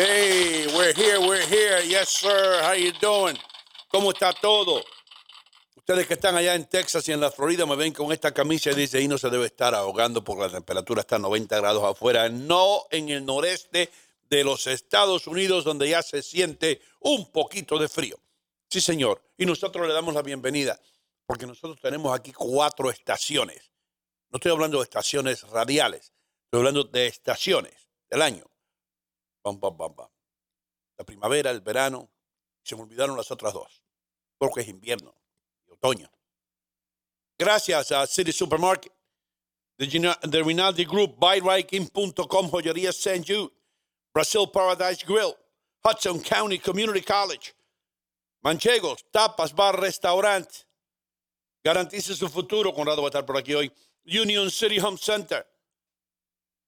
Hey, we're here, we're here. Yes, sir. How you doing? ¿Cómo está todo? Ustedes que están allá en Texas y en la Florida me ven con esta camisa y dice, ahí no se debe estar ahogando porque la temperatura está a 90 grados afuera. No en el noreste de los Estados Unidos donde ya se siente un poquito de frío. Sí, señor. Y nosotros le damos la bienvenida porque nosotros tenemos aquí cuatro estaciones. No estoy hablando de estaciones radiales, estoy hablando de estaciones del año. Pam, pam, pam, pam. La primavera, el verano, se me olvidaron las otras dos, porque es invierno y otoño. Gracias a City Supermarket, The, Rinaldi Group, BuyRiking.com, Joyería St. Jude, Brazil Paradise Grill, Hudson County Community College, Manchegos, Tapas, Bar, Restaurant. Garantice su futuro. Conrado va a estar por aquí hoy. Union City Home Center.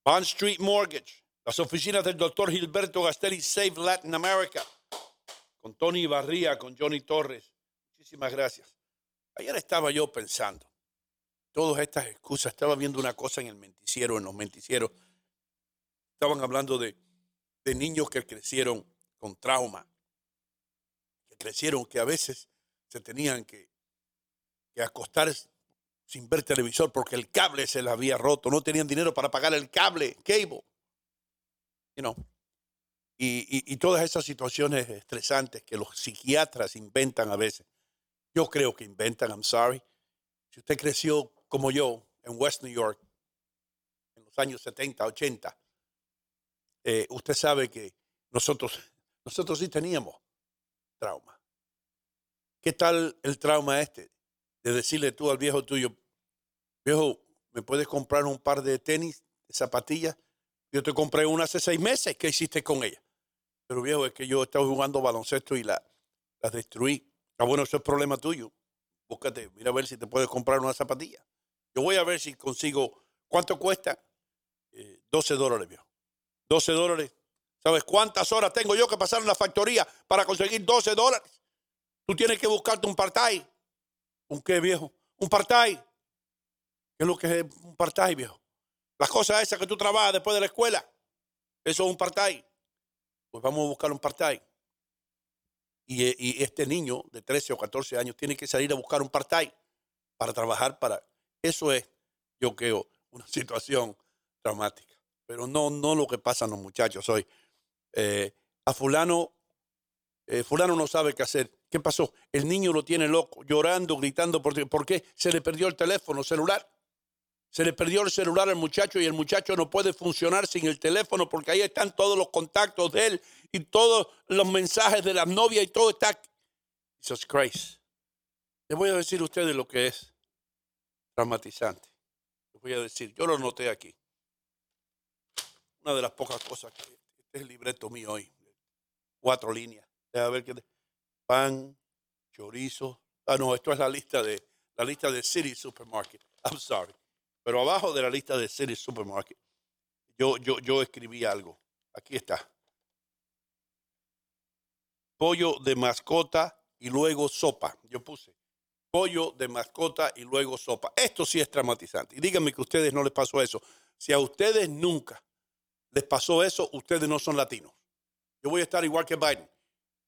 Bond Street Mortgage. Las oficinas del doctor Gilberto Gasteri Save Latin America. Con Tony Barría, con Johnny Torres. Muchísimas gracias. Ayer estaba yo pensando. Todas estas excusas. Estaba viendo una cosa en el menticiero, en los menticieros. Estaban hablando de, de niños que crecieron con trauma. Que crecieron que a veces se tenían que, que acostar sin ver televisor porque el cable se les había roto, no tenían dinero para pagar el cable, cable. Y todas esas situaciones estresantes que los psiquiatras inventan a veces. Yo creo que inventan, I'm sorry. Si usted creció como yo en West New York en los años 70, 80, eh, usted sabe que nosotros, nosotros sí teníamos trauma. ¿Qué tal el trauma este? De decirle tú al viejo tuyo, viejo, ¿me puedes comprar un par de tenis, de zapatillas? Yo te compré una hace seis meses, ¿qué hiciste con ella? Pero viejo, es que yo estaba jugando baloncesto y la, la destruí. Ah, bueno, eso es problema tuyo. Búscate, mira a ver si te puedes comprar una zapatilla. Yo voy a ver si consigo, ¿cuánto cuesta? Eh, 12 dólares, viejo. 12 dólares. ¿Sabes cuántas horas tengo yo que pasar en la factoría para conseguir 12 dólares? Tú tienes que buscarte un part-time. ¿Un qué, viejo? Un part-time. ¿Qué es lo que es un part-time, viejo? Las cosas esas que tú trabajas después de la escuela. Eso es un part-time. Pues vamos a buscar un part-time. Y, eh, este niño de 13 o 14 años tiene que salir a buscar un part-time para trabajar para... Eso es, yo creo, una situación traumática. Pero no, no lo que pasan los muchachos hoy. Eh, a fulano, eh, fulano no sabe qué hacer. ¿Qué pasó? El niño lo tiene loco, llorando, gritando. ¿Por, ¿Por qué? Se le perdió el teléfono celular. Se le perdió el celular al muchacho y el muchacho no puede funcionar sin el teléfono porque ahí están todos los contactos de él y todos los mensajes de la novia y todo está. Jesus Christ. Les voy a decir a ustedes lo que es traumatizante. Les voy a decir, yo lo noté aquí. Una de las pocas cosas que este es el libreto mío hoy. Cuatro líneas. Deja ver qué. Pan, chorizo. Ah, no, esto es la lista de la lista de City Supermarket. I'm sorry. Pero abajo de la lista de City Supermarket, yo, yo, yo escribí algo. Aquí está. Pollo de mascota y luego sopa. Yo puse pollo de mascota y luego sopa. Esto sí es traumatizante. Y díganme que a ustedes no les pasó eso. Si a ustedes nunca les pasó eso, ustedes no son latinos. Yo voy a estar igual que Biden.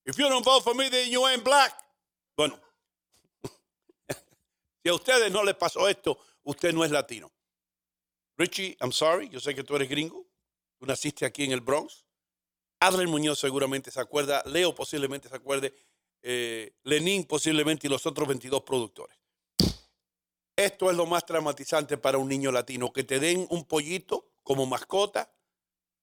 If you don't vote for me, then you ain't black. Bueno, si a ustedes no les pasó esto, usted no es latino. Richie, I'm sorry, yo sé que tú eres gringo. Tú naciste aquí en el Bronx. Adler Muñoz seguramente se acuerda, Leo posiblemente se acuerde, eh, Lenín posiblemente y los otros 22 productores. Esto es lo más traumatizante para un niño latino, que te den un pollito como mascota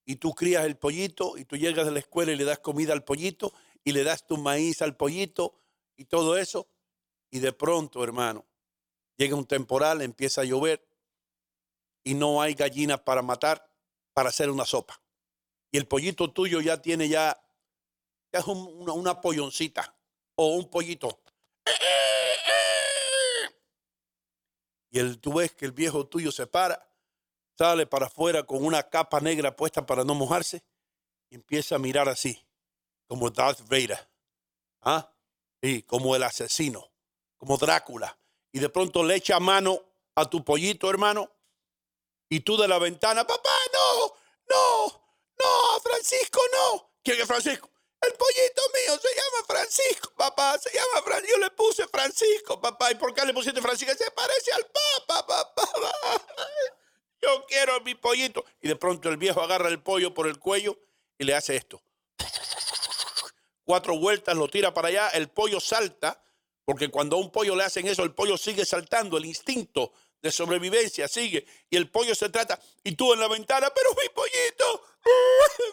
y tú crías el pollito y tú llegas de la escuela y le das comida al pollito y le das tu maíz al pollito y todo eso. Y de pronto, hermano, llega un temporal, empieza a llover y no hay gallinas para matar, para hacer una sopa. Y el pollito tuyo ya tiene ya, ya es un- una, una polloncita o un pollito. Y el, tú ves que el viejo tuyo se para, sale para afuera con una capa negra puesta para no mojarse y empieza a mirar así, como Darth Vader. ¿Ah? Sí, como el asesino, como Drácula. Y de pronto le echa mano a tu pollito, hermano, y tú de la ventana, papá, no, no, no, Francisco, no. ¿Quién es Francisco? El pollito mío se llama Francisco, papá. Se llama Francisco. Yo le puse Francisco, papá. ¿Y por qué le pusiste Francisco? Se parece al papa, papá. Yo quiero a mi pollito. Y de pronto el viejo agarra el pollo por el cuello y le hace esto. Cuatro vueltas, lo tira para allá, el pollo salta, porque cuando a un pollo le hacen eso, el pollo sigue saltando, el instinto de sobrevivencia sigue, y el pollo se trata, y tú en la ventana, pero mi pollito,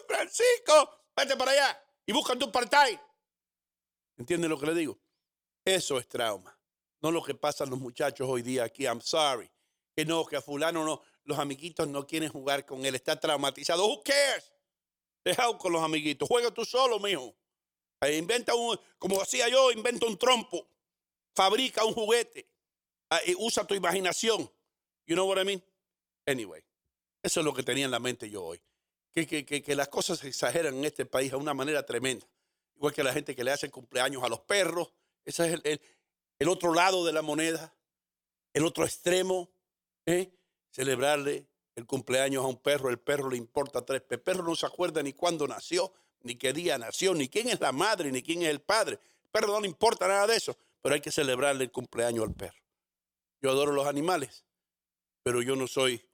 Francisco, vete para allá y busca tu part-time. ¿Entienden lo que le digo? Eso es trauma. No lo que pasan los muchachos hoy día aquí. I'm sorry. Que no, que a fulano no, los amiguitos no quieren jugar con él. Está traumatizado. Who cares? Deja con los amiguitos. Juega tú solo, mijo. Inventa un, como hacía yo, inventa un trompo. Fabrica un juguete. Usa tu imaginación. You know what I mean? Anyway, eso es lo que tenía en la mente yo hoy. Que, que, que, las cosas se exageran en este país de una manera tremenda. Igual que la gente que le hace cumpleaños a los perros. Ese es el, el, el otro lado de la moneda. El otro extremo. ¿eh? Celebrarle el cumpleaños a un perro. El perro le importa tres. El perro no se acuerda ni cuándo nació ni qué día nació, ni quién es la madre, ni quién es el padre. Pero no le importa nada de eso, pero hay que celebrarle el cumpleaños al perro. Yo adoro los animales, pero yo no soy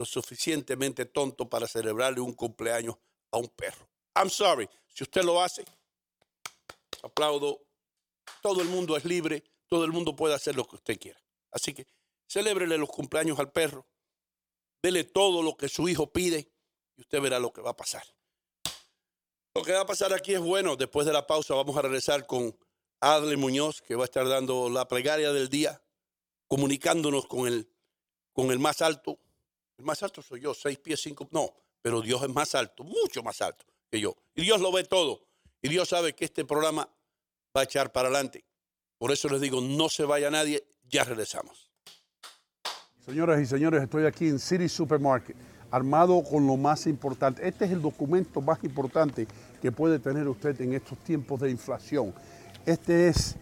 lo suficientemente tonto para celebrarle un cumpleaños a un perro. I'm sorry, si usted lo hace, aplaudo. Todo el mundo es libre, todo el mundo puede hacer lo que usted quiera. Así que celébrele los cumpleaños al perro, dele todo lo que su hijo pide y usted verá lo que va a pasar. Lo que va a pasar aquí es bueno. Después de la pausa vamos a regresar con Adle Muñoz, que va a estar dando la plegaria del día, comunicándonos con el, con el más alto. El más alto soy yo, seis pies, cinco. No, pero Dios es más alto, mucho más alto que yo. Y Dios lo ve todo. Y Dios sabe que este programa va a echar para adelante. Por eso les digo, no se vaya nadie, ya regresamos. Señoras y señores, estoy aquí en City Supermarket armado con lo más importante. Este es el documento más importante que puede tener usted en estos tiempos de inflación. Este es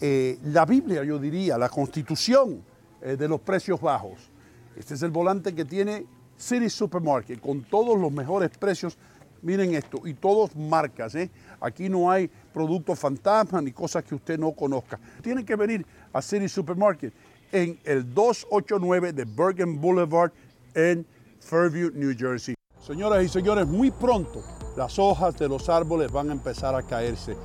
eh, la Biblia, yo diría, la constitución eh, de los precios bajos. Este es el volante que tiene City Supermarket con todos los mejores precios. Miren esto, y todos marcas. ¿eh? Aquí no hay productos fantasmas ni cosas que usted no conozca. Tiene que venir a City Supermarket en el 289 de Bergen Boulevard en Fairview, New Jersey. Señoras y señores, muy pronto las hojas de los árboles van a empezar a caerse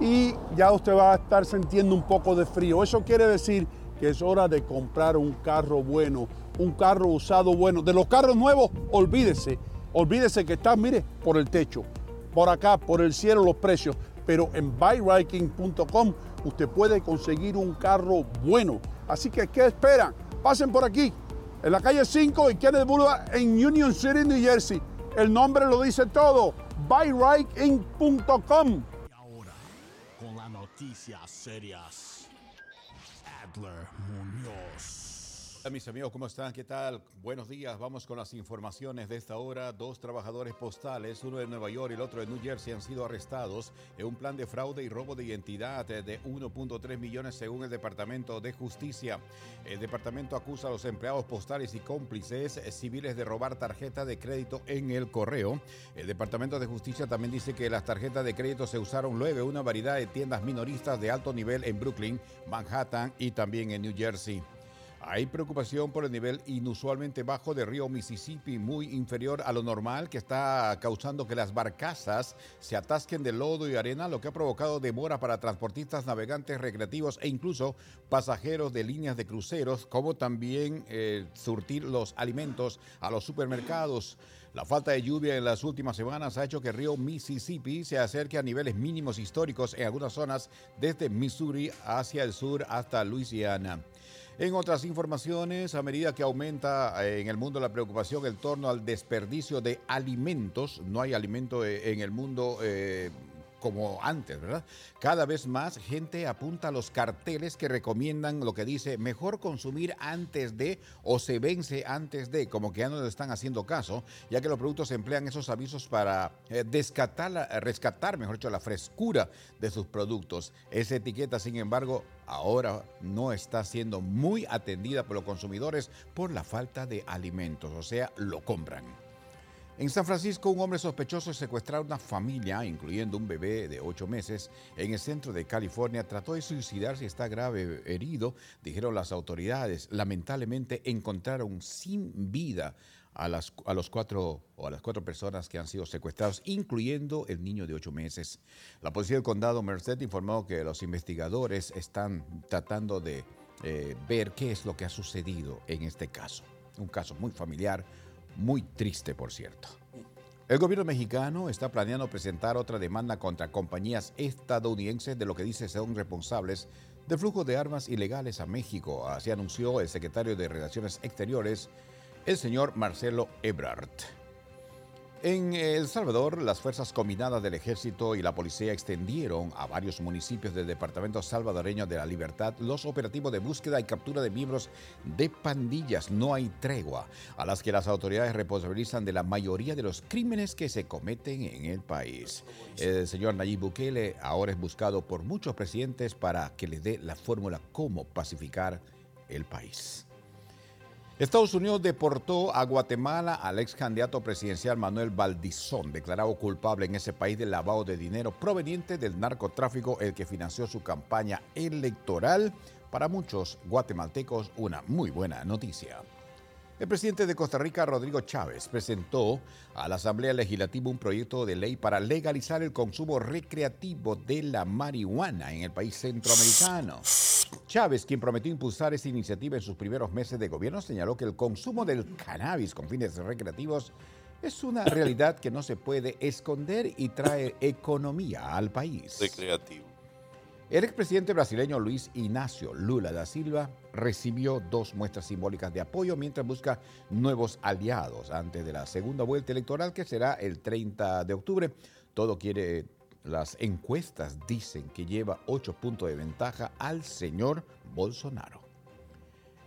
y ya usted va a estar sintiendo un poco de frío. Eso quiere decir que es hora de comprar un carro bueno, un carro usado bueno. De los carros nuevos, olvídese, olvídese que está, mire, por el techo, por acá, por el cielo los precios. Pero en buyriking.com usted puede conseguir un carro bueno. Así que, ¿qué esperan? Pasen por aquí en la calle 5 y Kenneth Boulevard en Union City, New Jersey. El nombre lo dice todo, buyrightInc.com. noticias Hola mis amigos, ¿cómo están? ¿Qué tal? Buenos días. Vamos con las informaciones de esta hora. Dos trabajadores postales, uno de Nueva York y el otro de New Jersey, han sido arrestados en un plan de fraude y robo de identidad de 1.3 millones según el Departamento de Justicia. El departamento acusa a los empleados postales y cómplices civiles de robar tarjeta de crédito en el correo. El Departamento de Justicia también dice que las tarjetas de crédito se usaron luego en una variedad de tiendas minoristas de alto nivel en Brooklyn, Manhattan y también en New Jersey. Hay preocupación por el nivel inusualmente bajo de río Mississippi, muy inferior a lo normal, que está causando que las barcazas se atasquen de lodo y arena, lo que ha provocado demora para transportistas, navegantes recreativos e incluso pasajeros de líneas de cruceros, como también eh, surtir los alimentos a los supermercados. La falta de lluvia en las últimas semanas ha hecho que el río Mississippi se acerque a niveles mínimos históricos en algunas zonas, desde Missouri hacia el sur hasta Luisiana. En otras informaciones, a medida que aumenta eh, en el mundo la preocupación en torno al desperdicio de alimentos, no hay alimento eh, en el mundo eh, como antes, ¿verdad? Cada vez más gente apunta a los carteles que recomiendan lo que dice mejor consumir antes de o se vence antes de, como que ya no le están haciendo caso, ya que los productos emplean esos avisos para eh, descatar, rescatar, mejor dicho, la frescura de sus productos. Esa etiqueta, sin embargo, ahora no está siendo muy atendida por los consumidores por la falta de alimentos, o sea, lo compran. En San Francisco, un hombre sospechoso de secuestrar una familia, incluyendo un bebé de ocho meses, en el centro de California, trató de suicidarse y está grave herido, dijeron las autoridades. Lamentablemente encontraron sin vida a las, a los cuatro o a las cuatro personas que han sido secuestrados, incluyendo el niño de ocho meses. La policía del condado Merced informó que los investigadores están tratando de eh, ver qué es lo que ha sucedido en este caso. Un caso muy familiar, muy triste, por cierto. El gobierno mexicano está planeando presentar otra demanda contra compañías estadounidenses de lo que dice son responsables del flujo de armas ilegales a México. Así anunció el secretario de Relaciones Exteriores, el señor Marcelo Ebrard. En El Salvador, las fuerzas combinadas del ejército y la policía extendieron a varios municipios del departamento salvadoreño de la libertad los operativos de búsqueda y captura de miembros de pandillas. No hay tregua, a las que las autoridades responsabilizan de la mayoría de los crímenes que se cometen en el país. El señor Nayib Bukele ahora es buscado por muchos presidentes para que le dé la fórmula cómo pacificar el país. Estados Unidos deportó a Guatemala al ex candidato presidencial Manuel Valdizón, declarado culpable en ese país del lavado de dinero proveniente del narcotráfico, el que financió su campaña electoral. Para muchos guatemaltecos, una muy buena noticia. El presidente de Costa Rica, Rodrigo Chávez, presentó a la Asamblea Legislativa un proyecto de ley para legalizar el consumo recreativo de la marihuana en el país centroamericano. Chávez, quien prometió impulsar esta iniciativa en sus primeros meses de gobierno, señaló que el consumo del cannabis con fines recreativos es una realidad que no se puede esconder y trae economía al país. Recreativo. El expresidente brasileño Luis Ignacio Lula da Silva recibió dos muestras simbólicas de apoyo mientras busca nuevos aliados antes de la segunda vuelta electoral que será el 30 de octubre. Todo quiere, las encuestas dicen que lleva ocho puntos de ventaja al señor Bolsonaro.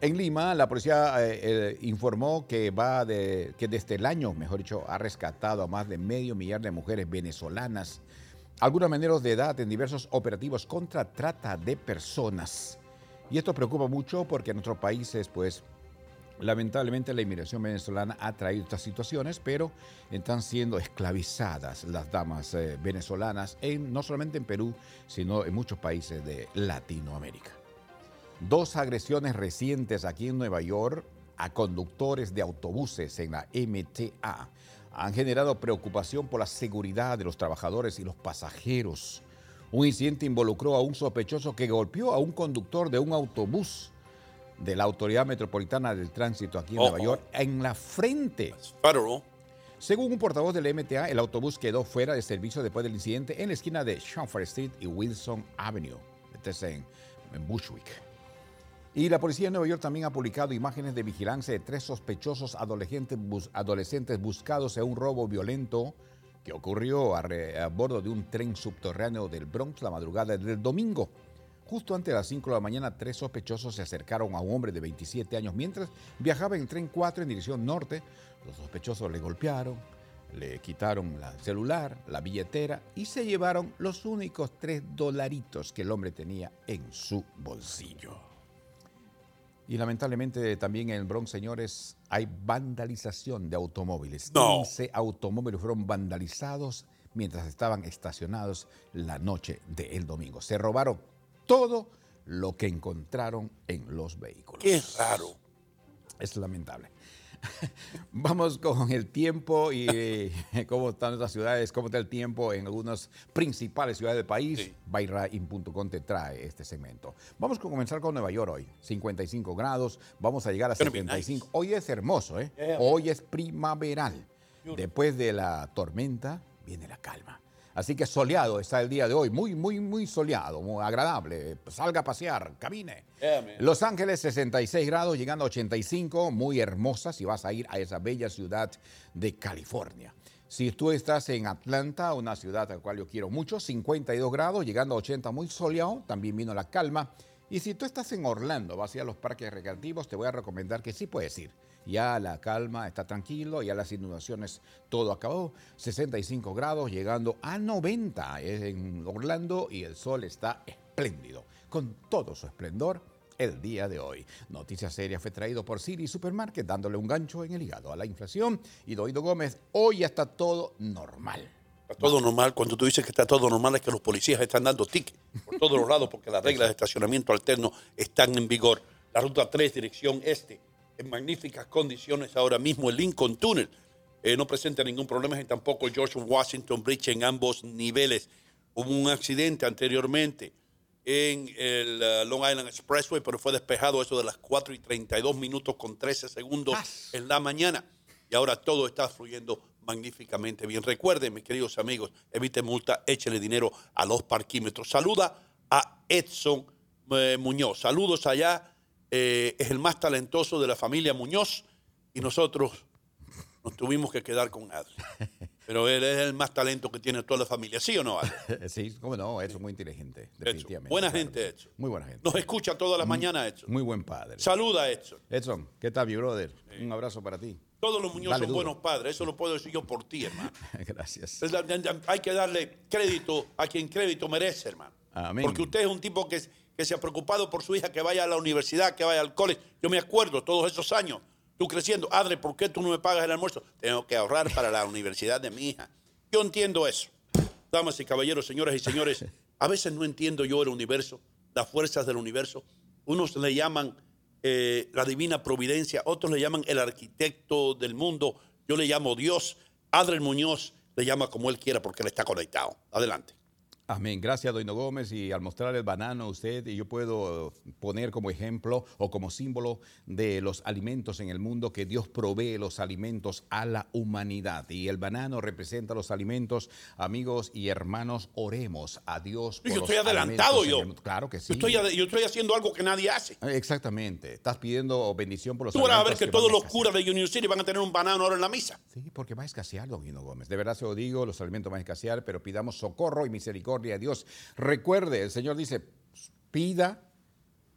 En Lima, la policía eh, informó que va de, que desde el año, mejor dicho, ha rescatado a más de medio millar de mujeres venezolanas algunos menores de edad en diversos operativos contra trata de personas. Y esto preocupa mucho porque en otros países, pues, lamentablemente la inmigración venezolana ha traído estas situaciones, pero están siendo esclavizadas las damas eh, venezolanas, en, no solamente en Perú, sino en muchos países de Latinoamérica. Dos agresiones recientes aquí en Nueva York a conductores de autobuses en la MTA han generado preocupación por la seguridad de los trabajadores y los pasajeros. Un incidente involucró a un sospechoso que golpeó a un conductor de un autobús de la Autoridad Metropolitana del Tránsito aquí en Nueva York en la frente. Federal. Según un portavoz del MTA, el autobús quedó fuera de servicio después del incidente en la esquina de Chamfer Street y Wilson Avenue, este es en, en Bushwick. Y la policía de Nueva York también ha publicado imágenes de vigilancia de tres sospechosos adolescentes, buscados en un robo violento que ocurrió a, bordo de un tren subterráneo del Bronx la madrugada del domingo. Justo antes de las 5 de la mañana, tres sospechosos se acercaron a un hombre de 27 años mientras viajaba en tren 4 en dirección norte. Los sospechosos le golpearon, le quitaron el celular, la billetera y se llevaron los únicos tres dolaritos que el hombre tenía en su bolsillo. Y lamentablemente también en el Bronx, señores, hay vandalización de automóviles. No. 15 automóviles fueron vandalizados mientras estaban estacionados la noche del domingo. Se robaron todo lo que encontraron en los vehículos. Qué raro. Es lamentable. Vamos con el tiempo y eh, cómo están nuestras ciudades, cómo está el tiempo en algunas principales ciudades del país. Sí. Te trae este segmento. Vamos a comenzar con Nueva York hoy. 55 grados, vamos a llegar a Gonna be 75. nice. Hoy es hermoso, ¿eh? Yeah. Hoy es primaveral. Después de la tormenta viene la calma. Así que soleado está el día de hoy, muy, muy, muy soleado, muy agradable. Salga a pasear, camine. Yeah. Los Ángeles 66 grados, llegando a 85, muy hermosa si vas a ir a esa bella ciudad de California. Si tú estás en Atlanta, una ciudad a la cual yo quiero mucho, 52 grados, llegando a 80, muy soleado, también vino la calma. Y si tú estás en Orlando, vas a ir a los parques recreativos, te voy a recomendar que sí puedes ir. Ya la calma está tranquilo, ya las inundaciones, todo acabó. 65 grados, llegando a 90 en Orlando y el sol está espléndido, con todo su esplendor el día de hoy. Noticia seria fue traído por Siri Supermarket, dándole un gancho en el hígado a la inflación. Y Doido Gómez, hoy está todo normal. Está todo normal. Cuando tú dices que está todo normal es que los policías están dando tickets por todos los lados porque las reglas de estacionamiento alterno están en vigor. La ruta 3, dirección este, en magníficas condiciones ahora mismo. El Lincoln Tunnel eh, no presenta ningún problema y tampoco el George Washington Bridge en ambos niveles. Hubo un accidente anteriormente en el uh, Long Island Expressway, pero fue despejado eso de las 4 y 32 minutos con 13 segundos en la mañana. Y ahora todo está fluyendo magníficamente bien. Recuerden, mis queridos amigos, evite multa, échele dinero a los parquímetros. Saluda a Edson eh, Muñoz. Saludos allá. Eh, es el más talentoso de la familia Muñoz y nosotros nos tuvimos que quedar con Adri. Pero él es el más talento que tiene toda la familia, ¿sí o no, Adri? Sí, cómo no, es muy inteligente, definitivamente. buena claro gente. Edson. Muy buena gente. Nos escucha todas las mañanas, Edson. Muy buen padre. Saluda, Edson. Edson, ¿qué tal, mi brother? Un abrazo para ti. Todos los Muñoz Dale son duro. buenos padres, eso lo puedo decir yo por ti, hermano. Gracias. Hay que darle crédito a quien crédito merece, hermano. Amén. Porque usted es un tipo que, que se ha preocupado por su hija, que vaya a la universidad, que vaya al cole. Yo me acuerdo todos esos años, tú creciendo, Adre, ¿por qué tú no me pagas el almuerzo? Tengo que ahorrar para la universidad de mi hija. Yo entiendo eso. Damas y caballeros, señoras y señores, a veces no entiendo yo el universo, las fuerzas del universo. Unos le llaman eh, la divina providencia, otros le llaman el arquitecto del mundo, yo le llamo Dios. Adriel Muñoz le llama como él quiera porque él está conectado. Adelante. Amén. Gracias, Doino Gómez. Y al mostrar el banano a usted, yo puedo poner como ejemplo o como símbolo de los alimentos en el mundo que Dios provee los alimentos a la humanidad. Y el banano representa los alimentos, amigos y hermanos, oremos a Dios. por Yo los estoy adelantado alimentos yo. el. Claro que sí. Yo estoy, ade- yo estoy haciendo algo que nadie hace. Exactamente. Estás pidiendo bendición por los Tú vas a ver alimentos que todos los curas de Union City van a tener un banano ahora en la misa. Sí, porque va a escasear, don Gino Gómez. De verdad se lo digo, los alimentos van a escasear, pero pidamos socorro y misericordia a Dios. Recuerde, el Señor dice, pida,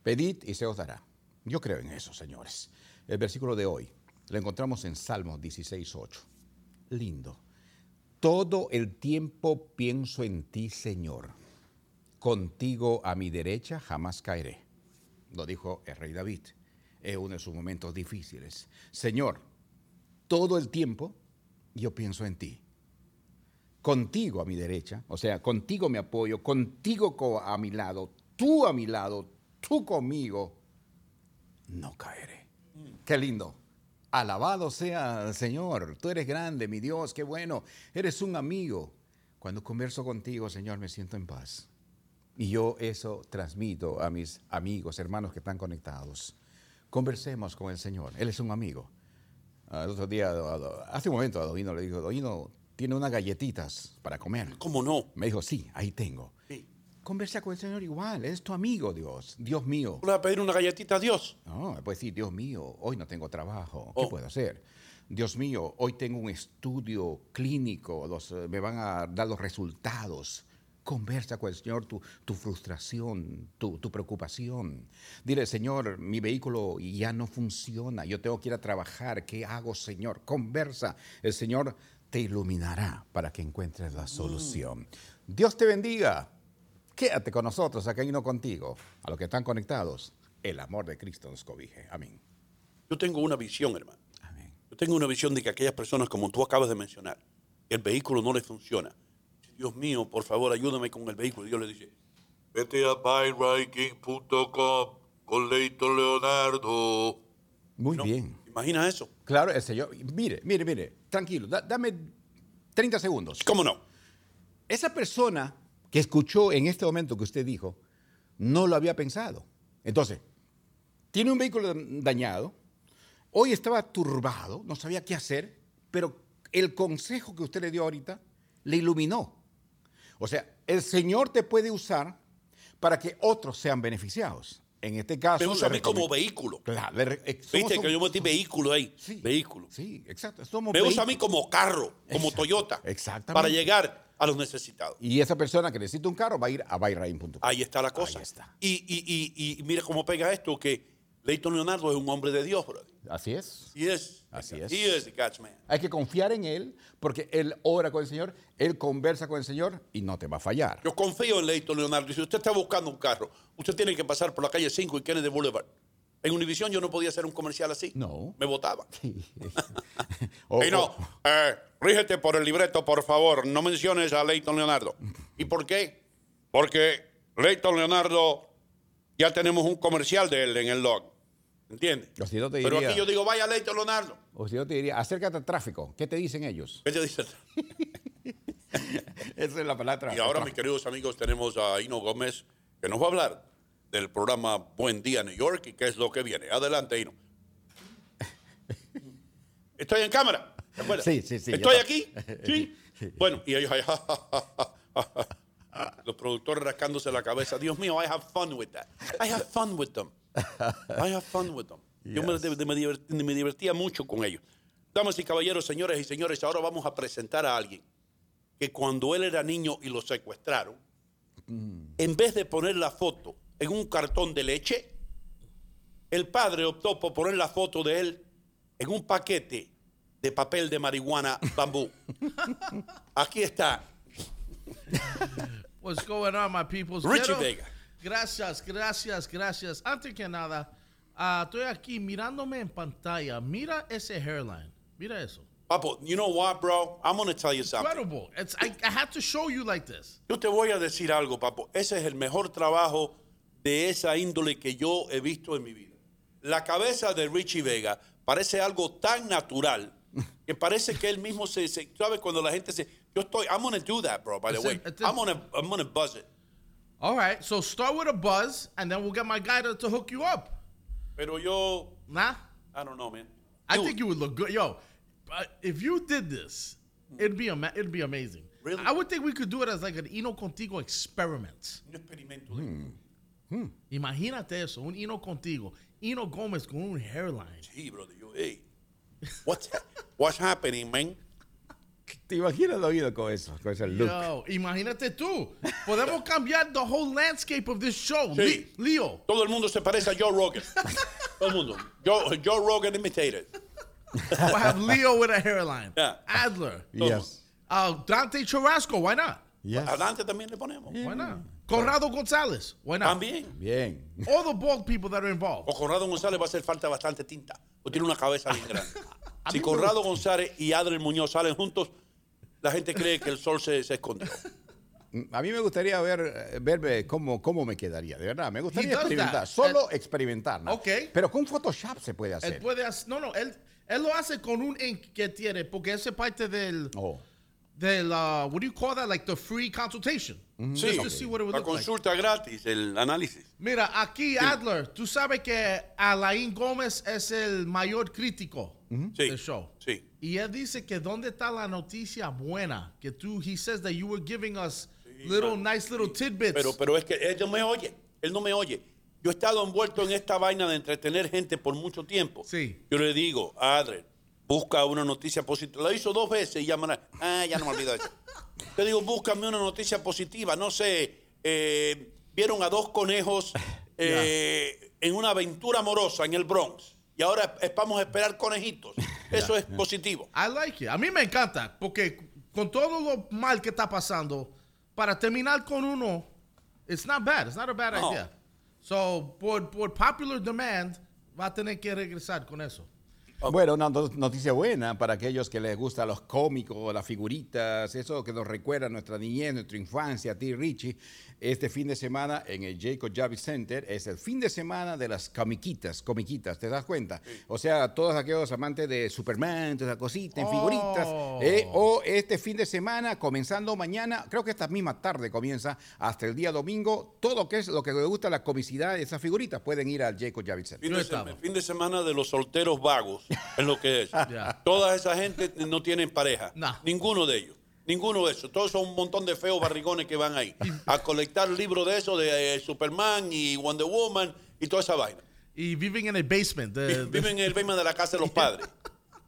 pedid y se os dará. Yo creo en eso, señores. El versículo de hoy lo encontramos en Salmos 16.8. Lindo. Todo el tiempo pienso en ti, Señor. Contigo a mi derecha jamás caeré. Lo dijo el rey David en uno de sus momentos difíciles. Señor, todo el tiempo yo pienso en ti. Contigo a mi derecha, o sea, contigo me apoyo, contigo co- a mi lado, tú a mi lado, tú conmigo, no caeré. Qué lindo. Alabado sea el Señor. Tú eres grande, mi Dios, qué bueno. Eres un amigo. Cuando converso contigo, Señor, me siento en paz. Y yo eso transmito a mis amigos, hermanos que están conectados. Conversemos con el Señor. Él es un amigo. Otro día, hace un momento a Dovino le dijo, Dovino, tiene unas galletitas para comer. ¿Cómo no? Me dijo, sí, ahí tengo. Sí. Conversa con el Señor igual, es tu amigo, Dios, Dios mío. ¿Tú le a pedir una galletita a Dios? No, pues sí, Dios mío, hoy no tengo trabajo, ¿qué Oh. puedo hacer? Dios mío, hoy tengo un estudio clínico, los, eh, me van a dar los resultados. Conversa con el Señor tu, tu frustración, tu, tu preocupación. Dile, Señor, mi vehículo ya no funciona, yo tengo que ir a trabajar, ¿qué hago, Señor? Conversa, el Señor te iluminará para que encuentres la solución. Dios te bendiga. Quédate con nosotros, acá y no contigo. A los que están conectados, el amor de Cristo nos cobije. Amén. Yo tengo una visión, hermano. Amén. Yo tengo una visión de que aquellas personas, como tú acabas de mencionar, el vehículo no les funciona. Dios mío, por favor, ayúdame con el vehículo. Y Dios le dice, vete a buyriking.com con Leito Leonardo. Muy ¿No? bien. ¿Imagina eso? Claro, el Señor. Mire, mire, mire. Tranquilo. da- dame 30 segundos. ¿Cómo no? Esa persona que escuchó en este momento que usted dijo, no lo había pensado. Entonces, tiene un vehículo dañado, hoy estaba turbado, no sabía qué hacer, pero el consejo que usted le dio ahorita le iluminó. O sea, el Señor te puede usar para que otros sean beneficiados. En este caso... Me usa a mí como vehículo. Claro, re- eh, somos Viste que yo metí vehículo ahí. Sí. Vehículo. Sí, exacto. Somos Me usa a mí como carro, como Exacto, Toyota. exactamente. Para llegar a los necesitados. Y esa persona que necesita un carro va a ir a buyrain.com. Ahí está la cosa. Ahí está. Y, y, y, y mira cómo pega esto, que Leighton Leonardo es un hombre de Dios, brother. Así es. Y es. Así es. He is God's man. Hay que confiar en Él porque Él ora con el Señor, Él conversa con el Señor y no te va a fallar. Yo confío en Leighton Leonardo. Si usted está buscando un carro, usted tiene que pasar por la calle 5 y Kennedy Boulevard. En Univision yo no podía hacer un comercial así. No. Me votaba. O- y no, o- eh, rígete por el libreto, por favor. No menciones a Leighton Leonardo. ¿Y por qué? Porque Leighton Leonardo ya tenemos un comercial de él en el log. ¿Entiendes? O si no te Pero aquí yo digo, vaya Leighton Leonardo. o si yo te diría, acércate al tráfico. ¿Qué te dicen ellos? ¿Qué te dice? Esa es la palabra. Y ahora, mis queridos amigos, tenemos a Hino Gómez, que nos va a hablar del programa Buen Día New York y qué es lo que viene. Adelante, Hino. Estoy en cámara. ¿te acuerdas? Sí, sí, sí, ¿Estoy aquí? Sí. Bueno, y ellos ahí, los productores rascándose la cabeza. Dios mío, I have fun with that. I have fun with them. I have fun with them. Yo me, de- de- me divert- me divertía mucho con ellos. Damas y caballeros, señores y señores, ahora vamos a presentar a alguien que cuando él era niño y lo secuestraron, en vez de poner la foto en un cartón de leche, el padre optó por poner la foto de él en un paquete de papel de marihuana bambú. Aquí está. What's going on, my peoples? Richie Vega. Gracias, gracias, gracias. Antes que nada, ah, estoy aquí mirándome en pantalla. Mira ese hairline. Mira eso. Papo, you know what, bro? I'm going to tell you something. Incredible. It's, I, I had to show you like this. Yo te voy a decir algo, papo. Ese es el mejor trabajo de esa índole que yo he visto en mi vida. La cabeza de Richie Vega parece algo tan natural que parece que él mismo se, se ¿sabes? Cuando la gente se, yo estoy, I'm gonna do that, bro, by the way. I'm gonna, I'm gonna buzz it. All right, so start with a buzz, and then we'll get my guy to, to hook you up. Pero yo, Nah? I don't know, man. I Do think you would look good. Yo, but if you did this, it'd be ama- it'd be amazing. Really? I would think we could do it as like an Ino Contigo experiment. Un experimento. Hmm. Hmm. Imagínate eso, un Ino Contigo. Ino Gómez con un hairline. Sí, brother. Yo, hey, what's, what's happening, man? ¿Te imaginas el oído con eso? Con ese look. Yo, imagínate tú. Podemos cambiar the whole landscape of this show. Sí. Le- Leo. Todo el mundo se parece a Joe Rogan. Todo el mundo. Joe, Joe Rogan imitated. We'll have Leo with a hairline. Yeah. Adler. Yes. Uh, Dante Churrasco. Why not? Yes. Adelante también le ponemos. Why not? Conrado González. Why not? También. Bien. All the bald people that are involved. O Conrado González va a hacer falta bastante tinta. O tiene una cabeza bien grande. Si Conrado González y Adriel Muñoz salen juntos, la gente cree que el sol se, se escondió. A mí me gustaría ver, eh, verme cómo, cómo me quedaría, de verdad. Me gustaría He does experimentar, that. solo And- experimentar. ¿no? Ok. Pero con Photoshop se puede Él hacer. puede hacer, no, no, él, él lo hace con un ink que tiene, porque ese parte del, Oh. Del, uh, what do you call that? Like the free consultation. Sí, Just to see what it would la look like. consulta gratis, el análisis. Mira, aquí Adler, tú sabes que Alain Gómez es el mayor crítico Sí, del show. sí. Y él dice que dónde está la noticia buena, que tú, he says that you were giving us little man. nice little tidbits. Pero, pero es que él no me oye. Él no me oye. Yo he estado envuelto en esta vaina de entretener gente por mucho tiempo. Sí. Yo le digo, Adriel, busca una noticia positiva. Lo hizo dos veces y la- Ah, ya no me olvido eso. Te digo, búscame una noticia positiva. No sé, eh, vieron a dos conejos eh, en una aventura amorosa en el Bronx. Y ahora vamos a esperar conejitos. Eso es positivo. I like it. A mí me encanta, porque con todo lo mal que está pasando, para terminar con uno, it's not bad. It's not a bad No. idea. So, por, por popular demand, va a tener que regresar con eso. Bueno, una no- noticia buena para aquellos que les gustan los cómicos, las figuritas, eso que nos recuerda a nuestra niñez, nuestra infancia, a ti Richie. Este fin de semana en el Jacob Javits Center es el fin de semana de las comiquitas, comiquitas, ¿te das cuenta? O sea, todos aquellos amantes de Superman, todas esas cositas, en figuritas. Oh. eh, o este fin de semana, comenzando mañana, creo que esta misma tarde comienza hasta el día domingo, todo que es lo que les gusta la comicidad de esas figuritas, pueden ir al Jacob Javits Center. Fin de, estaba. sema- fin de semana de los solteros vagos es lo que es. Ya. Toda esa gente no tienen pareja. No. Ninguno de ellos. Ninguno de esos. Todos son un montón de feos barrigones que van ahí a colectar libros de eso, de eh, Superman y Wonder Woman y toda esa vaina. Y viven en el basement. de- de- Viven en el basement de la casa de los padres.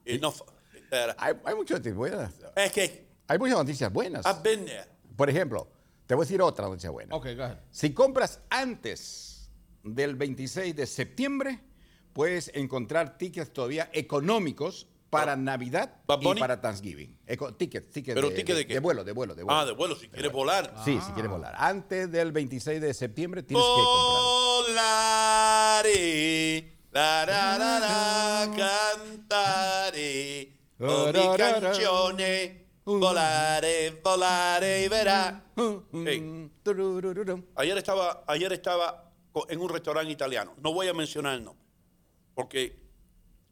Y no, Hay, hay muchas noticias buenas. es que Hay muchas noticias buenas. I've been there. Por ejemplo, te voy a decir otra noticia buena. Ok, go ahead. Si compras antes del 26 de septiembre, puedes encontrar tickets todavía económicos para Navidad Bad y para Thanksgiving. Tickets, tickets ¿Pero de, ticket de qué? de vuelo, de vuelo, de vuelo. Ah, de vuelo, si quieres volar. Sí, si quieres volar. Antes del 26 de septiembre tienes que comprar. La, la, la, cantaré, con mis canciones, volaré, volaré y verá. Hey, Turururum. ayer estaba, ayer estaba en un restaurante italiano, no voy a mencionar el nombre, porque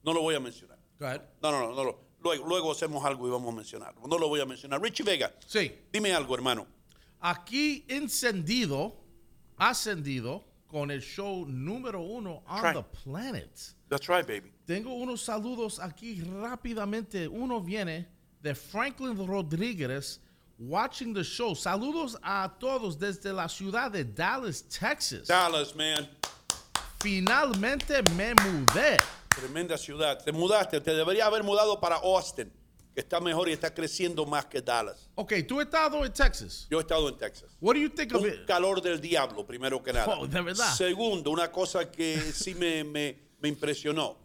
no lo voy a mencionar. Go ahead. No, no, no, no, lo- luego, luego hacemos algo y vamos a mencionarlo. No lo voy a mencionar. Richie Vega, Sí. dime algo, hermano. Aquí encendido, ascendido con el show número uno on the planet. That's right, baby. Tengo unos saludos aquí rápidamente. Uno viene de Franklin Rodríguez watching the show. Saludos a todos desde la ciudad de Dallas, Texas. Dallas, man. Finalmente me mudé. Tremenda ciudad. Te mudaste, te deberías haber mudado para Austin, que está mejor y está creciendo más que Dallas. Ok, tú has estado en Texas. Yo he estado en Texas. What do you think of Un it? calor del diablo, primero que nada. Oh, ¿de verdad? Segundo, una cosa que sí me, me- me impresionó.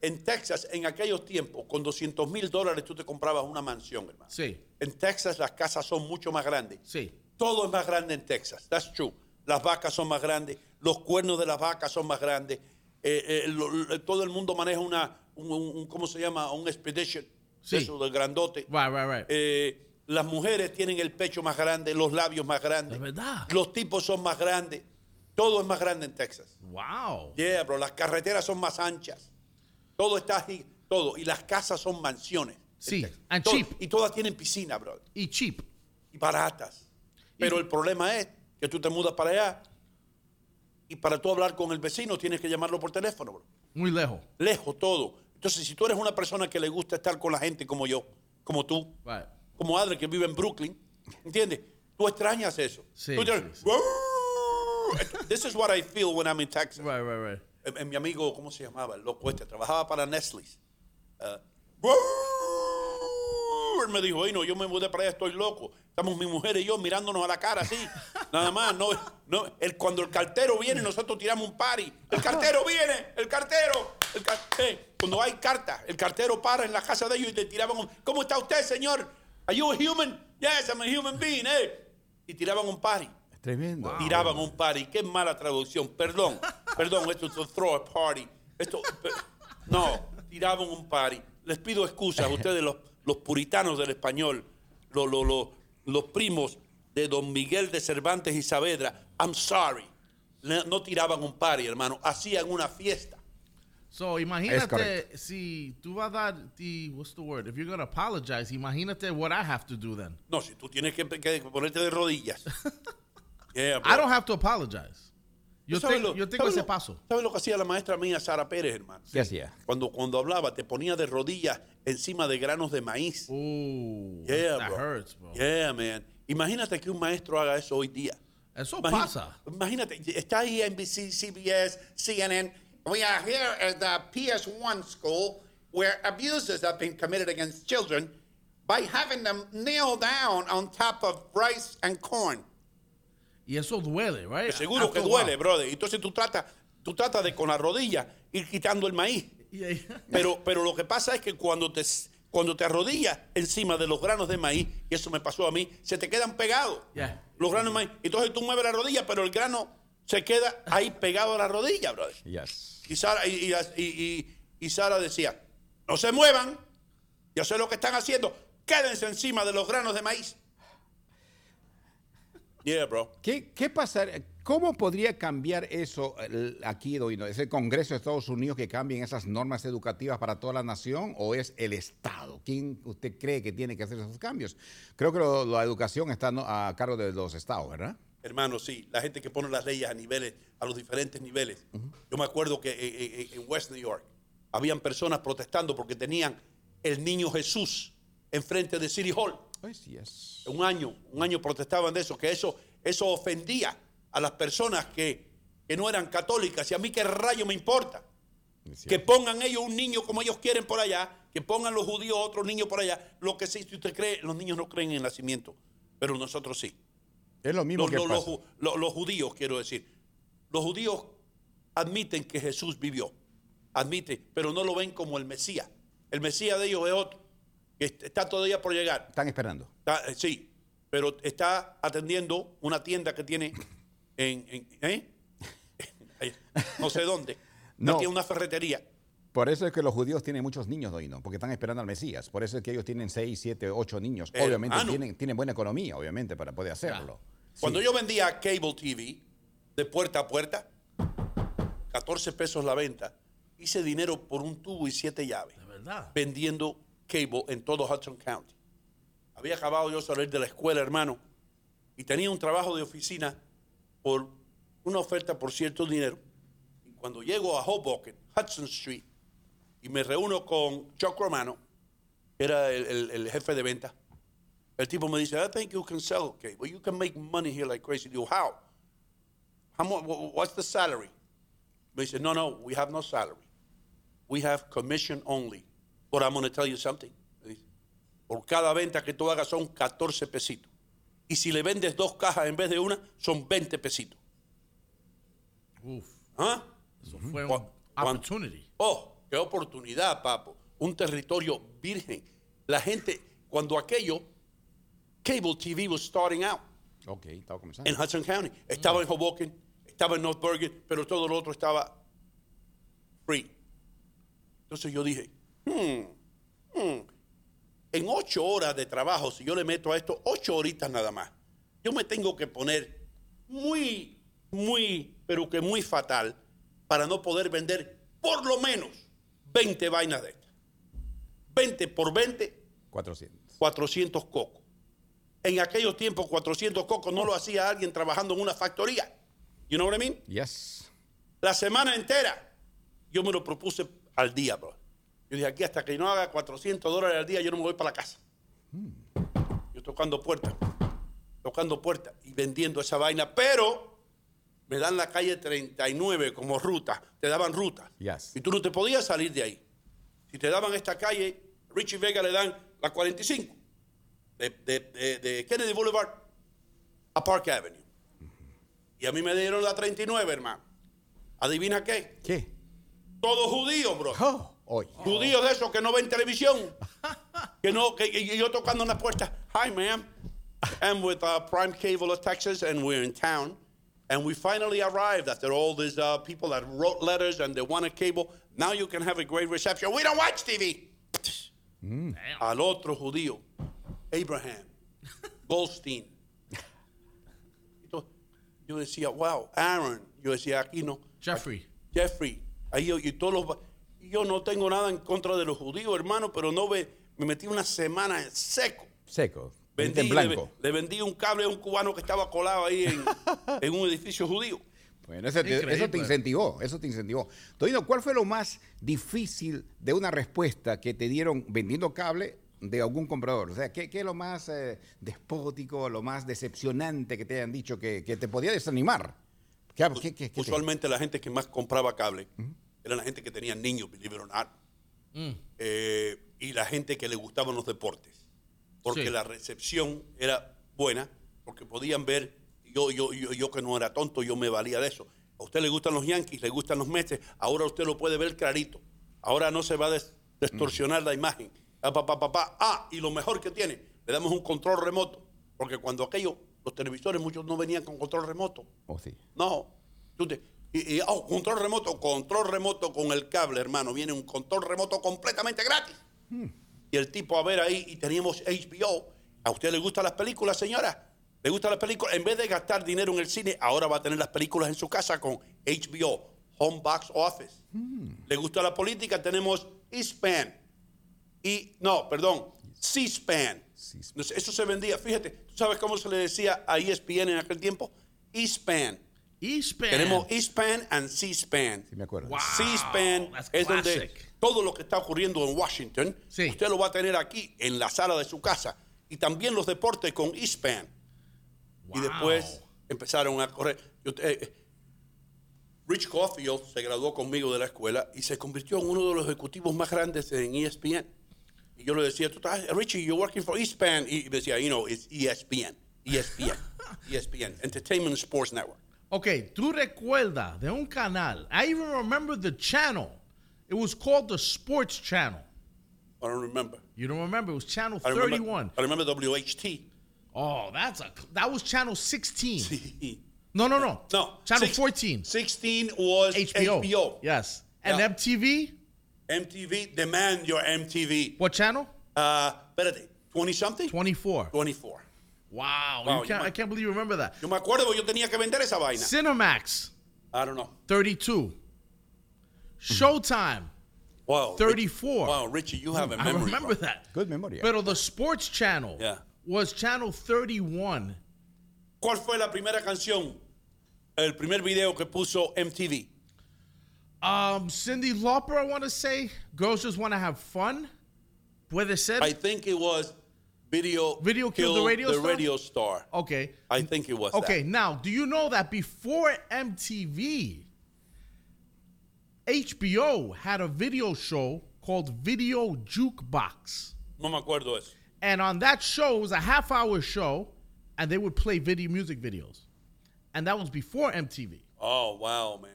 En Texas, en aquellos tiempos, con 200 mil dólares tú te comprabas una mansión, hermano. Sí, En Texas las casas son mucho más grandes. sí. Todo es más grande en Texas. That's true. Las vacas son más grandes, los cuernos de las vacas son más grandes. eh, eh, lo- todo el mundo maneja una, un, un- un- ¿cómo se llama? Un expedition. Sí. Eso, del grandote. Right, right, right. Eh, las mujeres tienen el pecho más grande, los labios más grandes. De verdad. Los tipos son más grandes. Todo es más grande en Texas. Wow. Yeah, bro. Las carreteras son más anchas. Todo está así, todo. Y las casas son mansiones. Sí, and Todo- cheap. Y todas tienen piscina, bro Y cheap. y baratas. Pero el problema es que tú te mudas para allá y para tú hablar con el vecino tienes que llamarlo por teléfono, bro. Muy lejos. Lejos todo. Entonces, si tú eres una persona que le gusta estar con la gente como yo, como tú, Right. como Adri que vive en Brooklyn, ¿entiendes? Tú extrañas eso. Sí, Tú te- sí, sí. This is what I feel when I'm in Texas. Right, right, right. Eh, eh, mi amigo, ¿cómo se llamaba? El loco este, trabajaba para Nestle. Ah, me dijo, "Ey, no, yo me mudé para allá, estoy loco. Estamos mi mujer y yo mirándonos a la cara así. Nada más, no, no. El, cuando el cartero viene, nosotros tiramos un party. El cartero viene, el cartero. el car- eh, cuando hay cartas, el cartero para en la casa de ellos y le tiraban un, ¿cómo está usted, señor? ¿Are you a human? Yes, I'm a human being, eh. Y tiraban un party. Tremendo. Tiraban un party. Qué mala traducción. Perdón. Perdón, esto es to throw a party. Esto, no, tiraban un party. Les pido excusas a ustedes, los, los puritanos del español, los, los, los, los primos de Don Miguel de Cervantes y Saavedra. I'm sorry. Le- No tiraban un party, hermano. Hacían una fiesta. So, imagínate si tú vas a dar the, what's the word? If you're going to apologize, imagínate what I have to do then. No, si tú tienes que, que ponerte de rodillas. Yeah. I don't have to apologize. Yo, ¿Sabes tengo, lo- yo tengo ese lo- paso. ¿Sabes lo que hacía la maestra mía, Sara Pérez, hermano? ¿Qué hacía? Cuando, cuando hablaba, te ponía de rodillas encima de granos de maíz. Ooh, Yeah, that bro. hurts, bro. Yeah, man. Imagínate que un maestro haga eso hoy día. Eso pasa. Imagínate, está ahí NBC, CBS, CNN. We are here at the PS1 school where abuses have been committed against children by having them kneel down on top of rice and corn. Y eso duele, right? Seguro que After duele, brother. Entonces tú tratas, tú tratas de con la rodilla ir quitando el maíz. Yeah, yeah. Pero, pero lo que pasa es que cuando te, cuando te arrodillas encima de los granos de maíz, y eso me pasó a mí, se te quedan pegados. Yeah. Los granos de maíz. Entonces tú mueves la rodilla, pero el grano se queda ahí pegado a la rodilla, brother. Yes. Y Sara, y, y- y- y- y Sara decía, no se muevan, yo sé lo que están haciendo, quédense encima de los granos de maíz. Yeah, bro. ¿Qué, qué pasar? ¿Cómo podría cambiar eso el- aquí hoy? ¿no? ¿Es el Congreso de Estados Unidos que cambien esas normas educativas para toda la nación o es el Estado? ¿Quién usted cree que tiene que hacer esos cambios? Creo que lo- la educación está ¿no? a cargo de los estados, ¿verdad? Hermano, sí, la gente que pone las leyes a niveles, a los diferentes niveles. Yo me acuerdo que eh, eh, en West New York habían personas protestando porque tenían el niño Jesús enfrente de City Hall. Ay, sí es. Un año, un año protestaban de eso, que eso, eso ofendía a las personas que, que no eran católicas. Y a mí qué rayo me importa. Que pongan ellos un niño como ellos quieren por allá, que pongan los judíos otro niño por allá. Lo que sí, si usted cree, los niños no creen en el nacimiento, pero nosotros sí. Es lo mismo Los, que los- los pasa. ju- los- los judíos, quiero decir. Los judíos admiten que Jesús vivió. Admiten, pero no lo ven como el Mesías. El Mesías de ellos es otro, está todavía por llegar. Están esperando. Está- eh, sí, pero está atendiendo una tienda que tiene en, en- ¿eh? No sé dónde. No. No. Tiene una ferretería. Por eso es que los judíos tienen muchos niños, Doino, porque están esperando al Mesías. Por eso es que ellos tienen seis, siete, ocho niños. Hermano. Obviamente tienen, tienen buena economía, obviamente, para poder hacerlo. Cuando yo vendía cable TV de puerta a puerta, 14 pesos la venta, hice dinero por un tubo y siete llaves De verdad. vendiendo cable en todo Hudson County. Había acabado yo salir de la escuela, hermano, y tenía un trabajo de oficina por una oferta por cierto dinero. Y cuando llego a Hoboken, Hudson Street, y me reúno con Chuck Romano, que era el, jefe de venta, el tipo me dice, I think you can sell cable. You can make money here like crazy. Digo, how? How mu- wha- what's the salary? Me dice, no, no, we have no salary. We have commission only. But I'm going to tell you something. Por cada venta que tú hagas son 14 pesitos. Y si le vendes dos cajas en vez de una, son 20 pesitos. Uf. ¿Ah? Eso fue un Cuan- cuan- opportunity. Oh, qué oportunidad, papo. Un territorio virgen. La gente, cuando aquello, cable TV was starting out Ok, estaba comenzando. en Hudson County. Estaba en Hoboken, estaba en North Bergen, pero todo lo otro estaba free. Entonces yo dije, hmm, hmm, en ocho horas de trabajo, si yo le meto a esto ocho horitas nada más, yo me tengo que poner muy, muy, pero que muy fatal para no poder vender por lo menos 20 vainas de estas. 20 por 20, 400. 400 cocos. En aquellos tiempos, 400 cocos no lo hacía alguien trabajando en una factoría. You know what I mean? Yes. La semana entera, yo me lo propuse al día, bro. Yo dije, aquí hasta que no haga 400 dólares al día, yo no me voy para la casa. Yo tocando puertas, tocando puertas y vendiendo esa vaina, pero me dan la calle 39 como ruta, te daban ruta. Yes. Y tú no te podías salir de ahí. Si te daban esta calle, Richie Vega le dan la 45, de, de- de- de Kennedy Boulevard a Park Avenue. Y a mí me dieron la 39, hermano. ¿Adivina qué? ¿Qué? Todos judíos, bro. Oh, hoy. Judíos de esos que no ven televisión. que no, que, y yo tocando en la puerta. Hi, ma'am. I'm with uh, Prime Cable of Texas, and we're in town. And we finally arrived after all these uh, people that wrote letters and they wanted cable. Now you can have a great reception. We don't watch TV. Al otro judío, Abraham, Goldstein. Entonces, Yo decía, wow, Aaron. Yo decía, aquí no. Jeffrey. Jeffrey, ahí yo, y todos los, va- y yo no tengo nada en contra de los judíos, hermano, pero no ve, me metí una semana en seco. Seco. Vendí, en blanco. le vendí un cable a un cubano que estaba colado ahí en, en un edificio judío. Bueno, eso te, Increíble. eso te incentivó, eso te incentivó. Todino, ¿cuál fue lo más difícil de una respuesta que te dieron vendiendo cable de algún comprador? O sea, ¿qué, qué es lo más eh, despótico, lo más decepcionante que te hayan dicho que, que te podía desanimar? ¿Qué, qué- qué- qué te- Usualmente la gente que más compraba cable era la gente que tenía niños, believe it or not. Eh, y la gente que le gustaban los deportes. Porque Sí. la recepción era buena, porque podían ver, yo, yo, yo, yo que no era tonto, yo me valía de eso. A usted le gustan los Yankees, le gustan los Mets, ahora usted lo puede ver clarito. Ahora no se va a des- distorsionar la imagen. Ah, pa, pa, pa, pa. Ah, y lo mejor que tiene, le damos un control remoto. Porque cuando aquello, los televisores, muchos no venían con control remoto. Oh, sí. No. Tú te- y, y, oh, control remoto, control remoto con el cable, hermano. Viene un control remoto completamente gratis. Y el tipo a ver ahí, y teníamos HBO. ¿A usted le gustan las películas, señora? ¿Le gustan las películas? En vez de gastar dinero en el cine, ahora va a tener las películas en su casa con HBO, Home Box Office. ¿Le gusta la política? Tenemos E-Span. Y, no, perdón, C-SPAN. Eso se vendía. Fíjate, ¿tú sabes cómo se le decía a ESPN en aquel tiempo? E-Span. Eastpan. Tenemos E-Span and C-SPAN. Sí, me acuerdo. Wow. C-SPAN es donde todo lo que está ocurriendo en Washington, Sí. usted lo va a tener aquí en la sala de su casa. Y también los deportes con E-Span. Y Wow. después empezaron a correr. Yo, eh, Rich Caulfield se graduó conmigo de la escuela y se convirtió en uno de los ejecutivos más grandes en ESPN. Y yo le decía, tú estás, Richie, you're working for ESPN. Y me decía, you know, it's ESPN. ESPN. ESPN. Entertainment and Sports Network. Ok, tú recuerdas de un canal. I even remember the channel. It was called the Sports Channel. I don't remember. You don't remember? It was channel I remember, 31. I remember WHT. Oh, that's a that was channel 16. No, no, no. No. Channel six- 14. 16 was HBO. HBO. Yes. And Yeah. MTV? MTV, demand your MTV. What channel? Uh, espérate, 20 something? 24. 24. Wow. Wow, you you can't, I can't believe you remember that. Yo me acuerdo yo tenía que vender esa vaina. Cinemax, I don't know. 32. Showtime, Wow. 34. Rich- wow, Richie, you have a I memory. remember bro. that. Good memoria. Pero the sports channel Yeah. was channel 31. ¿Cuál fue la primera canción? El primer video que puso MTV. Um, Cindy Lauper, I want to say. Girls just want to have fun. Puede ser. I think it was Video Video Killed the Radio the Star? radio star. okay. I think it was Okay, that. now, do you know that before MTV, HBO had a video show called Video Jukebox? No me acuerdo eso. And on that show, it was a half hour show, and they would play video music videos. And that was before MTV. Oh, wow, man.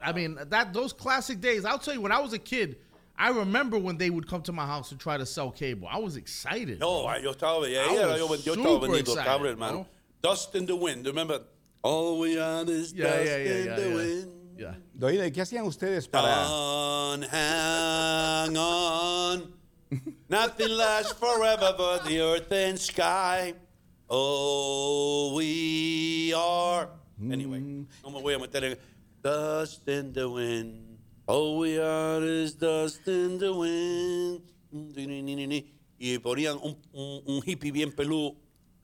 I mean, that those classic days. I'll tell you, when I was a kid, I remember when they would come to my house to try to sell cable. I was excited. No, yo estaba, ya, I was yo, yo estaba super vendiendo excited, cable, hermano. bro. Dust in the wind, remember? All we are is yeah, dust yeah, yeah, in yeah, the yeah. wind. yeah. Doida, ¿y qué hacían ustedes para...? On, hang on. Nothing lasts forever but the earth and sky. Oh, we are. Anyway, mm. no me voy a meter en. Dust in the wind. All we are is dust in the wind. Y ponían un, un, un hippie bien peludo.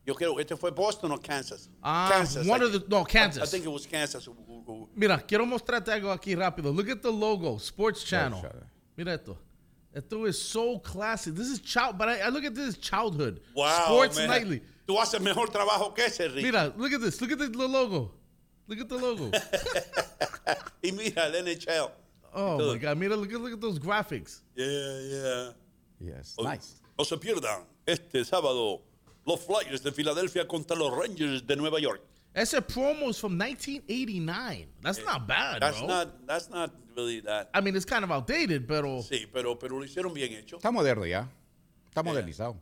Yo creo que este fue Boston o Kansas. Ah, Kansas. one I- of the- no, Kansas. I, I think it was Kansas. Mira, quiero mostrarte algo aquí rápido. Look at the logo, Sports Channel. Channel. Mira esto. Esto is so classic. This is child, but I, I look at this childhood. Wow, Sports man. Nightly. Tú haces mejor trabajo que ese, Rick. Mira, look at this. Look at the logo. Look at the logo. Y mira, el NHL. Oh my God. Mira, look at look at those graphics. Yeah, yeah. Yes, O- nice. No se pierdan este sábado los Flyers de Filadelfia contra los Rangers de Nueva York. Ese promo is from 1989. That's not bad, That's bro. not, that's not really that. I mean, it's kind of outdated, pero Sí, pero, pero lo hicieron bien hecho. Está moderno ya. Está modernizado.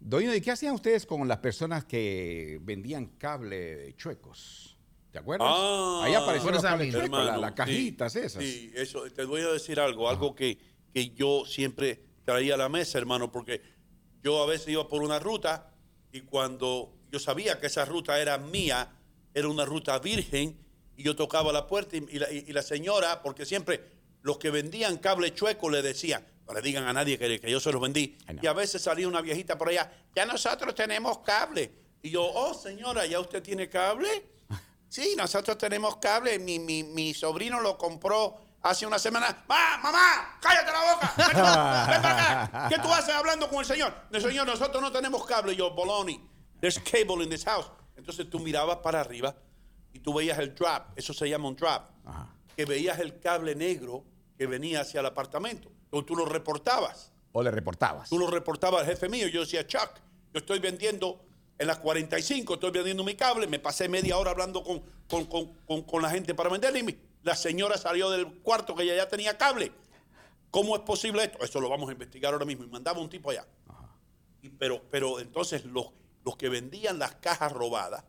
Doina, ¿y qué hacían ustedes con las personas que vendían cable chuecos? ¿Te acuerdas? Ah. Ahí aparecieron los chuecos, la- Hermano, las sí, cajitas esas. Sí, eso, te voy a decir algo, algo que, que yo siempre traía a la mesa, hermano, porque yo a veces iba por una ruta y cuando yo sabía que esa ruta era mía, era una ruta virgen, y yo tocaba la puerta y, y la, y- y la señora, porque siempre los que vendían cable chueco le decían, no le digan a nadie que, que yo se los vendí, Ay, no. y a veces salía una viejita por allá, ya nosotros tenemos cable. Y yo, oh señora, ¿ya usted tiene cable? Sí, nosotros tenemos cable. Mi, mi, mi sobrino lo compró hace una semana. ¡Ma, mamá! ¡Cállate la boca! ¡Vete pa- ven para acá! ¿Qué tú haces hablando con el señor? El señor, nosotros no tenemos cable. Yo, Bologna, there's cable in this house. Entonces tú mirabas para arriba y tú veías el drop. Eso se llama un drop. Ajá. Que veías el cable negro que venía hacia el apartamento. Entonces tú lo reportabas. O le reportabas. Tú lo reportabas al jefe mío. Yo decía, Chuck, yo estoy vendiendo en las 45, estoy vendiendo mi cable. Me pasé media hora hablando con, con, con- con- la gente para venderle. Y mi- la señora salió del cuarto que ella ya tenía cable. ¿Cómo es posible esto? Eso lo vamos a investigar ahora mismo. Y mandaba un tipo allá. Y pero, pero entonces los, los que vendían las cajas robadas,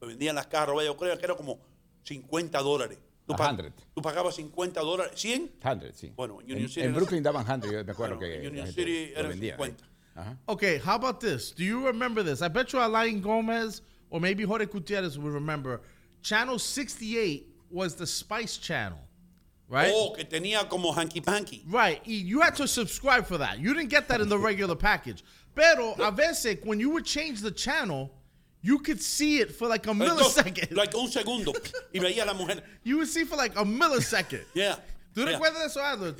vendían las cajas robadas, yo creo que era como 50 dólares. Tú, pag- tú pagabas 50 dólares, 100. 100, sí. Bueno, en Union City en Brooklyn daban 100, yo me acuerdo Bueno, que en Union City eran vendía, 50. ¿eh? Ajá. Okay, how about this? Do you remember this? I bet you Alain Gomez or maybe Jorge Gutierrez will remember. Channel 68 was the Spice Channel, right? Oh, que tenía como hanky panky. Right. You had to subscribe for that. You didn't get that in the regular package. Pero a veces, when you would change the channel, you could see it for like a millisecond. Like un segundo. Y veía la mujer. you would see for like a millisecond. Yeah. ¿Tú recuerdas eso?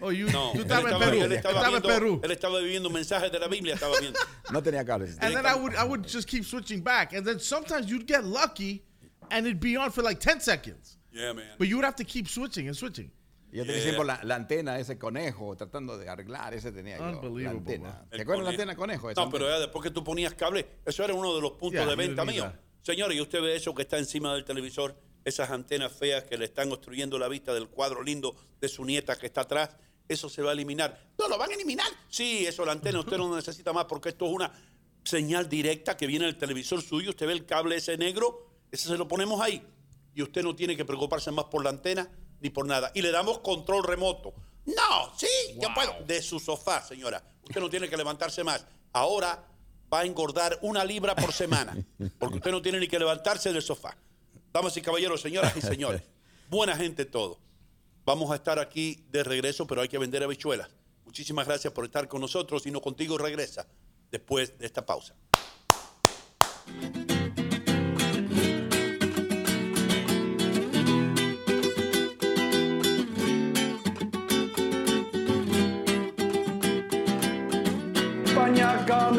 Oh, you, No, tú estabas en Perú. él estaba Estaba en viendo, Perú. él estaba viviendo mensajes de la Biblia, estaba viendo. No tenía cables. And then I would I would just keep switching back. And then sometimes you'd get lucky and it'd be on for like 10 seconds. Yeah, man. But you would have to keep switching and switching. Yo tenía siempre la, la antena, ese conejo, tratando de arreglar, ese tenía yo. La Unbelievable, antena. ¿Te acuerdas la antena conejo? Esa No, pero antena. ya después que tú ponías cable, eso era uno de los puntos Yeah, de venta mío. Señores, y usted ve eso que está encima del televisor, esas antenas feas que le están obstruyendo la vista del cuadro lindo de su nieta que está atrás. Eso se va a eliminar. No, lo van a eliminar. Sí, eso la antena usted no necesita más porque esto es una señal directa que viene del televisor suyo. Usted ve el cable ese negro, ese se lo ponemos ahí. Y usted no tiene que preocuparse más por la antena ni por nada. Y le damos control remoto. No, sí, yo puedo. De su sofá, señora. Usted no tiene que levantarse más. Ahora va a engordar una libra por semana. Porque usted no tiene ni que levantarse del sofá. Damas y caballeros, señoras y señores. Buena gente todo. Vamos a estar aquí de regreso, pero hay que vender habichuelas. Muchísimas gracias por estar con nosotros y no contigo regresa después de esta pausa.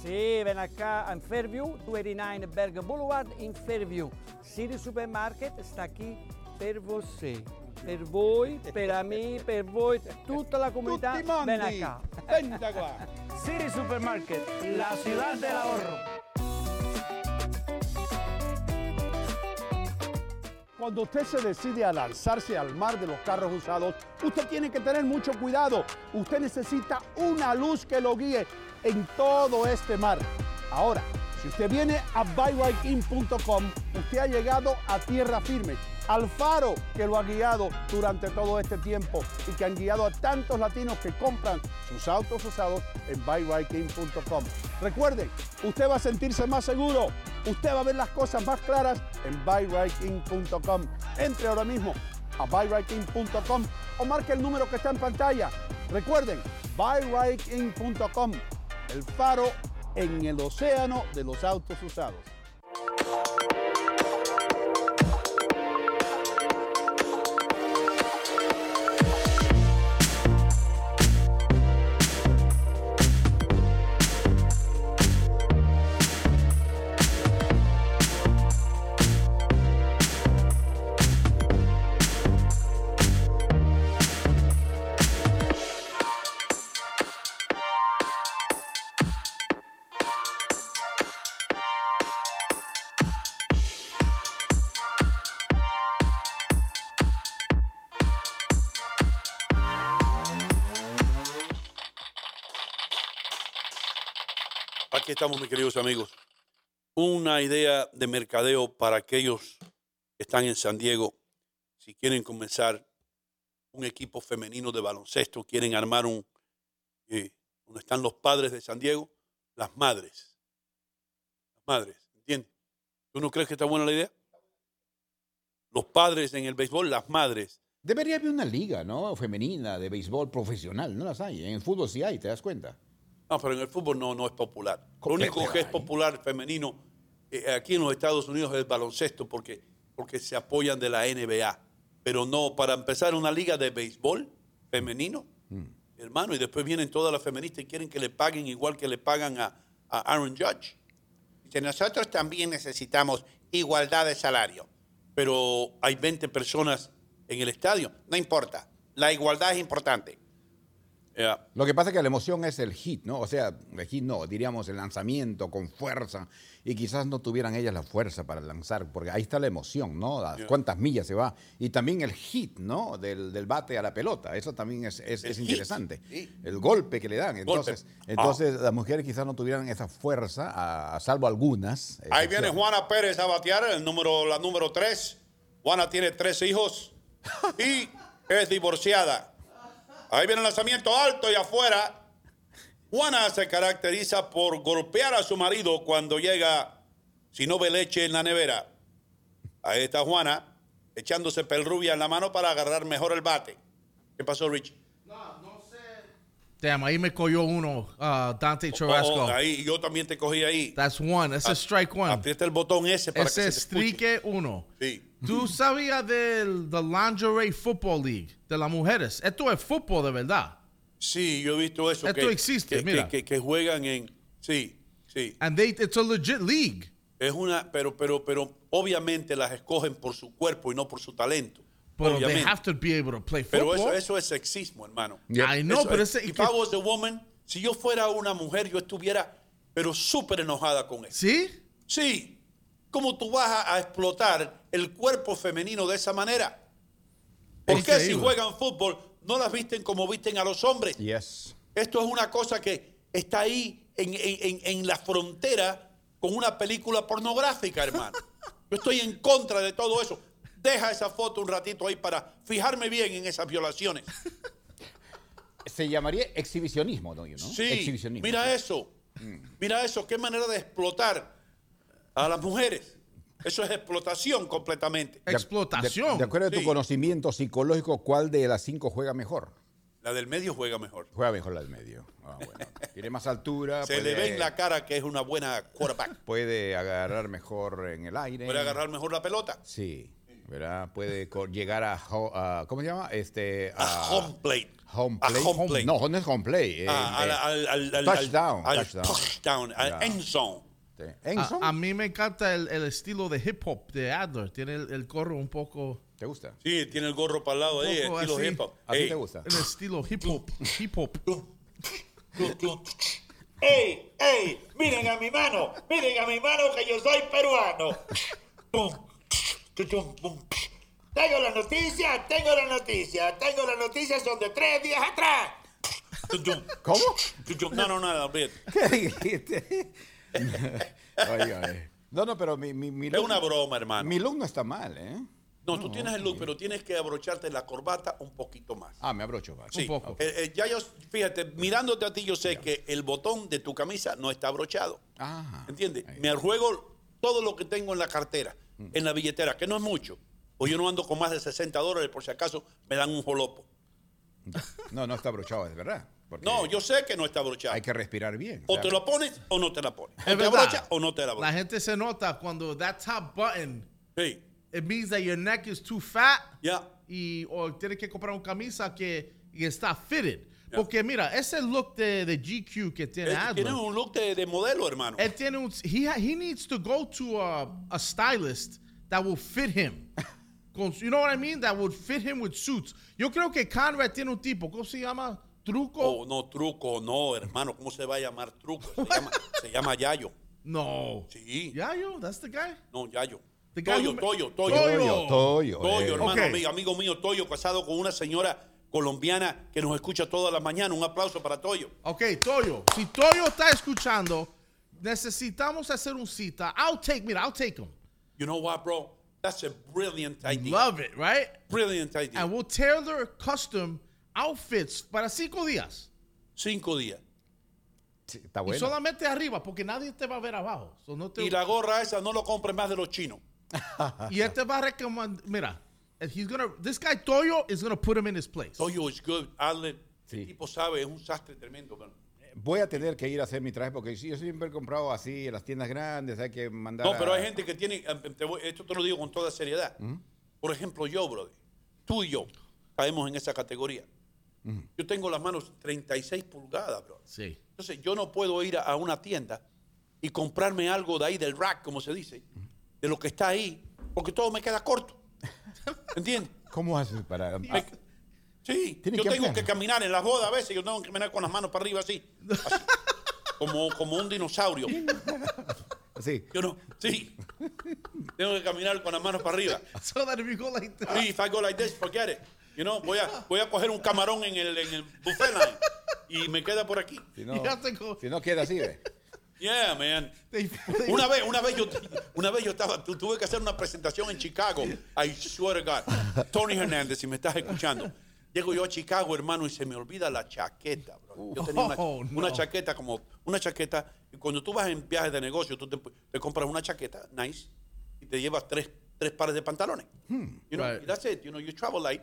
Sì, vieni qua in Fairview, 289 Berg Boulevard in Fairview. City Supermarket sta qui per voi. Per voi, per me, per voi, tutta la comunità Tutti mondi. vieni qua. Venta qua. City Supermarket, la ciudad del ahorro. Cuando usted se decide a lanzarse al mar de los carros usados, usted tiene que tener mucho cuidado. Usted necesita una luz que lo guíe en todo este mar. Ahora, si usted viene a buyrightIn.com, usted ha llegado a tierra firme, al faro que lo ha guiado durante todo este tiempo y que han guiado a tantos latinos que compran sus autos usados en buyrightIn.com. Recuerden, usted va a sentirse más seguro, usted va a ver las cosas más claras en buyrightIn.com. Entre ahora mismo a buyrightIn.com o marque el número que está en pantalla. Recuerden, buyrightIn.com, el faro en el océano de los autos usados. Aquí estamos, mis queridos amigos. Una idea de mercadeo para aquellos que están en San Diego. Si quieren comenzar un equipo femenino de baloncesto, quieren armar un... eh, donde están los padres de San Diego, las madres. Las madres, ¿entiendes? ¿Tú no crees que está buena la idea? Los padres en el béisbol, las madres. Debería haber una liga, ¿no? Femenina de béisbol profesional. No las hay. En el fútbol sí hay, ¿te das cuenta? No, pero en el fútbol no, no es popular. Lo ¿Cómo único que es popular femenino eh, aquí en los Estados Unidos es el baloncesto porque, porque se apoyan de la NBA. Pero no, para empezar una liga de béisbol femenino, Mm. Hermano, y después vienen todas las feministas y quieren que le paguen igual que le pagan a, a Aaron Judge. Dice, nosotros también necesitamos igualdad de salario. Pero hay 20 personas en el estadio. No importa, la igualdad es importante. Yeah. Lo que pasa es que la emoción es el hit, ¿no? O sea, el hit no, diríamos el lanzamiento con fuerza. Y quizás no tuvieran ellas la fuerza para lanzar, porque ahí está la emoción, ¿no? A Yeah. cuántas millas se va. Y también el hit, ¿no? Del, del bate a la pelota. Eso también es, interesante. sí. El golpe que le dan. Entonces, Ah. entonces las mujeres quizás no tuvieran esa fuerza, a, a salvo algunas. Ahí viene. Juana Pérez a batear, el número, la número 3. Juana tiene tres hijos y es divorciada. Ahí viene el lanzamiento alto y afuera. Juana se caracteriza por golpear a su marido cuando llega, si no ve leche en la nevera. Ahí está Juana echándose pelrubia en la mano para agarrar mejor el bate. ¿Qué pasó, Rich? Damn, ahí me cogió uno, uh, Dante Oh, Churrasco. oh, ahí, yo también te cogí ahí. That's one. That's a strike one. Aprieta el botón ese para Ese que es se te escuche. uno. Sí. ¿Tú sabías del the Lingerie Football League? De las mujeres. Esto es fútbol de verdad. Sí, yo he visto eso. Esto que, existe, que- mira. Que, que- juegan en. Sí, sí. And they, it's a legit league. Es una. Pero, pero, pero obviamente las escogen por su cuerpo y no por su talento. But they have to be able to play Pero eso, football. eso es sexismo, hermano. I know, Eso pero es- ese... if I was a woman, si yo fuera una mujer, yo estuviera, pero súper enojada con eso. ¿Sí? Sí. ¿Cómo tú vas a, explotar el cuerpo femenino de esa manera? ¿Por qué si juegan fútbol no las visten como visten a los hombres? Yes. Esto es una cosa que está ahí en, en- en- en la frontera con una película pornográfica, hermano. Yo estoy en contra de todo eso. Deja esa foto un ratito ahí para fijarme bien en esas violaciones. Se llamaría exhibicionismo, ¿no? ¿no? Sí, Exhibicionismo. mira eso. Mira eso, qué manera de explotar a las mujeres. Eso es explotación completamente. De- Explotación. De, de acuerdo a tu Sí. conocimiento psicológico, ¿cuál de las cinco juega mejor? La del medio juega mejor. Juega mejor la del medio. Ah, bueno. Tiene más altura. Se le ve en la cara que es una buena quarterback. Puede agarrar mejor en el aire. Puede agarrar mejor la pelota. Sí, ¿verdad? Puede llegar a, a- ¿cómo se llama? Este, A home plate. Home A plate. home plate. No, no es home play. eh, Ah, al, eh, al- al- al- touchdown, al touchdown. touchdown, al end zone. Sí. A, mí me encanta el, el estilo de hip hop de Adler. Tiene el, el corro un poco... ¿te gusta? Sí, tiene el gorro para el lado ahí, poco estilo así. hip hop. ¿A ti te gusta? El estilo hip hop. Hip hop. ¡Ey, ey! Miren a mi mano, miren a mi mano que yo soy peruano. Tengo la noticia, tengo la noticia, tengo la noticia, son de tres días atrás. ¿Cómo? No, no, no, olvídate. ¿Qué dijiste? No, no, pero mi, mi, mi Es look- una broma, hermano. Mi look no está mal, ¿eh? No, tú tienes el look, pero tienes que abrocharte la corbata un poquito más. Ah, me abrocho. va. Sí, poco. eh, eh, ya yo, fíjate, mirándote a ti, yo sé que el botón de tu camisa no está abrochado. Ah, ¿Entiendes? Me juego todo lo que tengo en la cartera, en la billetera, que no es mucho. O yo no ando con más de 60 dólares, por si acaso me dan un jolopo. No, no está abrochado, es verdad. Porque No, yo sé que no está abrochado. Hay que respirar bien. O sea, te lo pones o no te la pones. O Es te o no te la La abrocha. gente se nota cuando that top button, Sí, it means that your neck is too fat ya. y o tienes que comprar una camisa que, que está fitted. Ya. Porque mira, ese look de, de GQ que tiene Eh, Adler, Tienes un look de, de modelo, hermano. él tiene un, he, ha- he needs to go to a, a stylist that will fit him. You know what I mean? That would fit him with suits. Yo creo que Conrad tiene un tipo, ¿cómo se llama? Truco. Oh, no, truco, no, hermano. ¿Cómo se va a llamar truco? Se llama, se llama Yayo. No. Sí. Yeah, yo, that's the guy. No, Yayo. The guy Toyo, who- Toyo, Toyo. Toyo. Toyo, Toyo, eh. hermano, amigo mío, Toyo, casado con una señora colombiana que nos escucha todas las mañanas. Un aplauso para Toyo. Ok, Toyo. Si Toyo está escuchando, necesitamos hacer un cita. I'll take, mira, I'll take him. You know what, bro? That's a brilliant idea. Love it, right? Brilliant idea. And we'll tailor custom outfits para cinco días. Cinco días. Sí, está Y bueno. solamente arriba, porque nadie te va a ver abajo. So no te- Y la gorra esa no lo compres más de los chinos. y él te va a recomendar. Mira, he's gonna, this guy Toyo is gonna put him in his place. Toyo is good. Allen, Sí. el tipo sabe, es un sastre tremendo. man. Voy a tener que ir a hacer mi traje porque sí, yo siempre he comprado así en las tiendas grandes, hay que mandar. No, pero a- hay gente que tiene, te voy- esto te lo digo con toda seriedad. Por ejemplo, yo, brother, tú y yo caemos en esa categoría. Yo tengo las manos 36 pulgadas, bro. Sí. Entonces yo no puedo ir a, a una tienda y comprarme algo de ahí del rack, como se dice, de lo que está ahí, porque todo me queda corto. ¿Entiendes? ¿Cómo haces para.? Me- sí, yo que tengo ampliar. que caminar en las bodas a veces, yo tengo que caminar con las manos para arriba así, así, como, como un dinosaurio. Sí. Yo no, sí. Tengo que caminar con las manos para arriba. So that if you go like that. Sí, if I go like this, forget it. You know, voy a, voy a coger un camarón en el, en el buffet line y me queda por aquí. Si no, You have to go- si no queda así, ve. Yeah, man. Una vez, una vez yo, una vez yo estaba, tu- tuve que hacer una presentación en Chicago. I swear to God. Tony Hernández, si me estás escuchando. Llego yo a Chicago, hermano, y se me olvida la chaqueta, bro. Yo tenía una, Oh, no. una chaqueta como, una chaqueta, y cuando tú vas en viajes de negocio, tú te, te compras una chaqueta, nice, y te llevas tres, tres pares de pantalones. You know, Right. y that's it. You know, you travel light.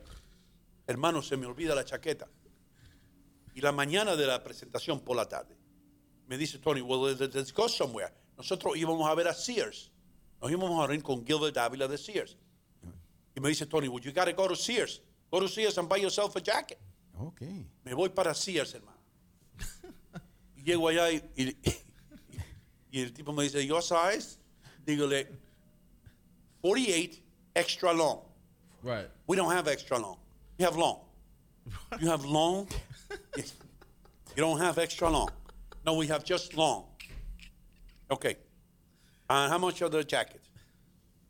Hermano, se me olvida la chaqueta. Y la mañana de la presentación por la tarde, me dice Tony, well, let's, go somewhere. Nosotros íbamos a ver a Sears. Nos íbamos a reunir con Gilbert Dávila de Sears. Y me dice Tony, well, you gotta go to Sears. Go to Sears and buy yourself a jacket. Ok. Me voy para Sears, hermano. Y llego allá y, y- y el tipo me dice, your size? Dígale, 48 extra long. Right. We don't have extra long. You have long. You have long? You don't have extra long. No, we have just long. Okay. And how much are the jackets?